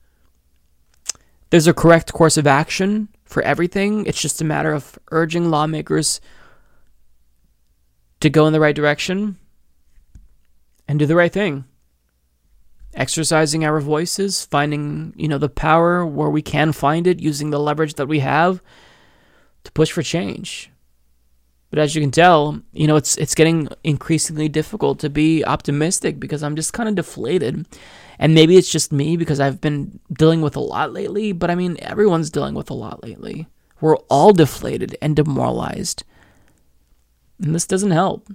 there's a correct course of action for everything. It's just a matter of urging lawmakers to go in the right direction and do the right thing. Exercising our voices, finding, you know, the power where we can find it, using the leverage that we have to push for change. But as you can tell, you know, it's it's getting increasingly difficult to be optimistic because I'm just kind of deflated. And maybe it's just me because I've been dealing with a lot lately, but I mean, everyone's dealing with a lot lately. We're all deflated and demoralized. And this doesn't help.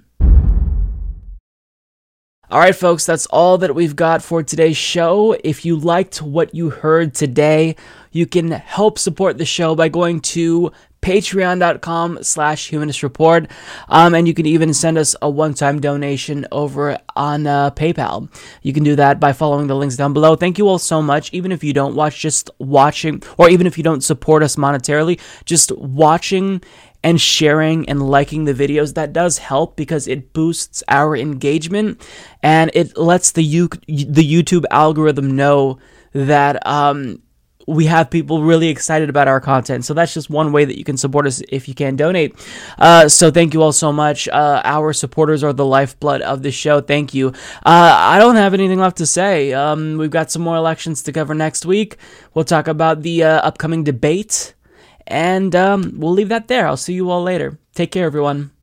All right, folks, that's all that we've got for today's show. If you liked what you heard today, you can help support the show by going to patreon.com slash humanist report. Um, and you can even send us a one-time donation over on uh, paypal. You can do that by following the links down below. Thank you all so much. Even if you don't watch just watching or even if you don't support us monetarily just watching and sharing and liking the videos that does help because it boosts our engagement and it lets the U- the YouTube algorithm know that um, we have people really excited about our content. So that's just one way that you can support us if you can donate. Uh, so thank you all so much. Uh, our supporters are the lifeblood of the show. Thank you. Uh, I don't have anything left to say. Um, we've got some more elections to cover next week. We'll talk about the uh, upcoming debate. And um, we'll leave that there. I'll see you all later. Take care, everyone.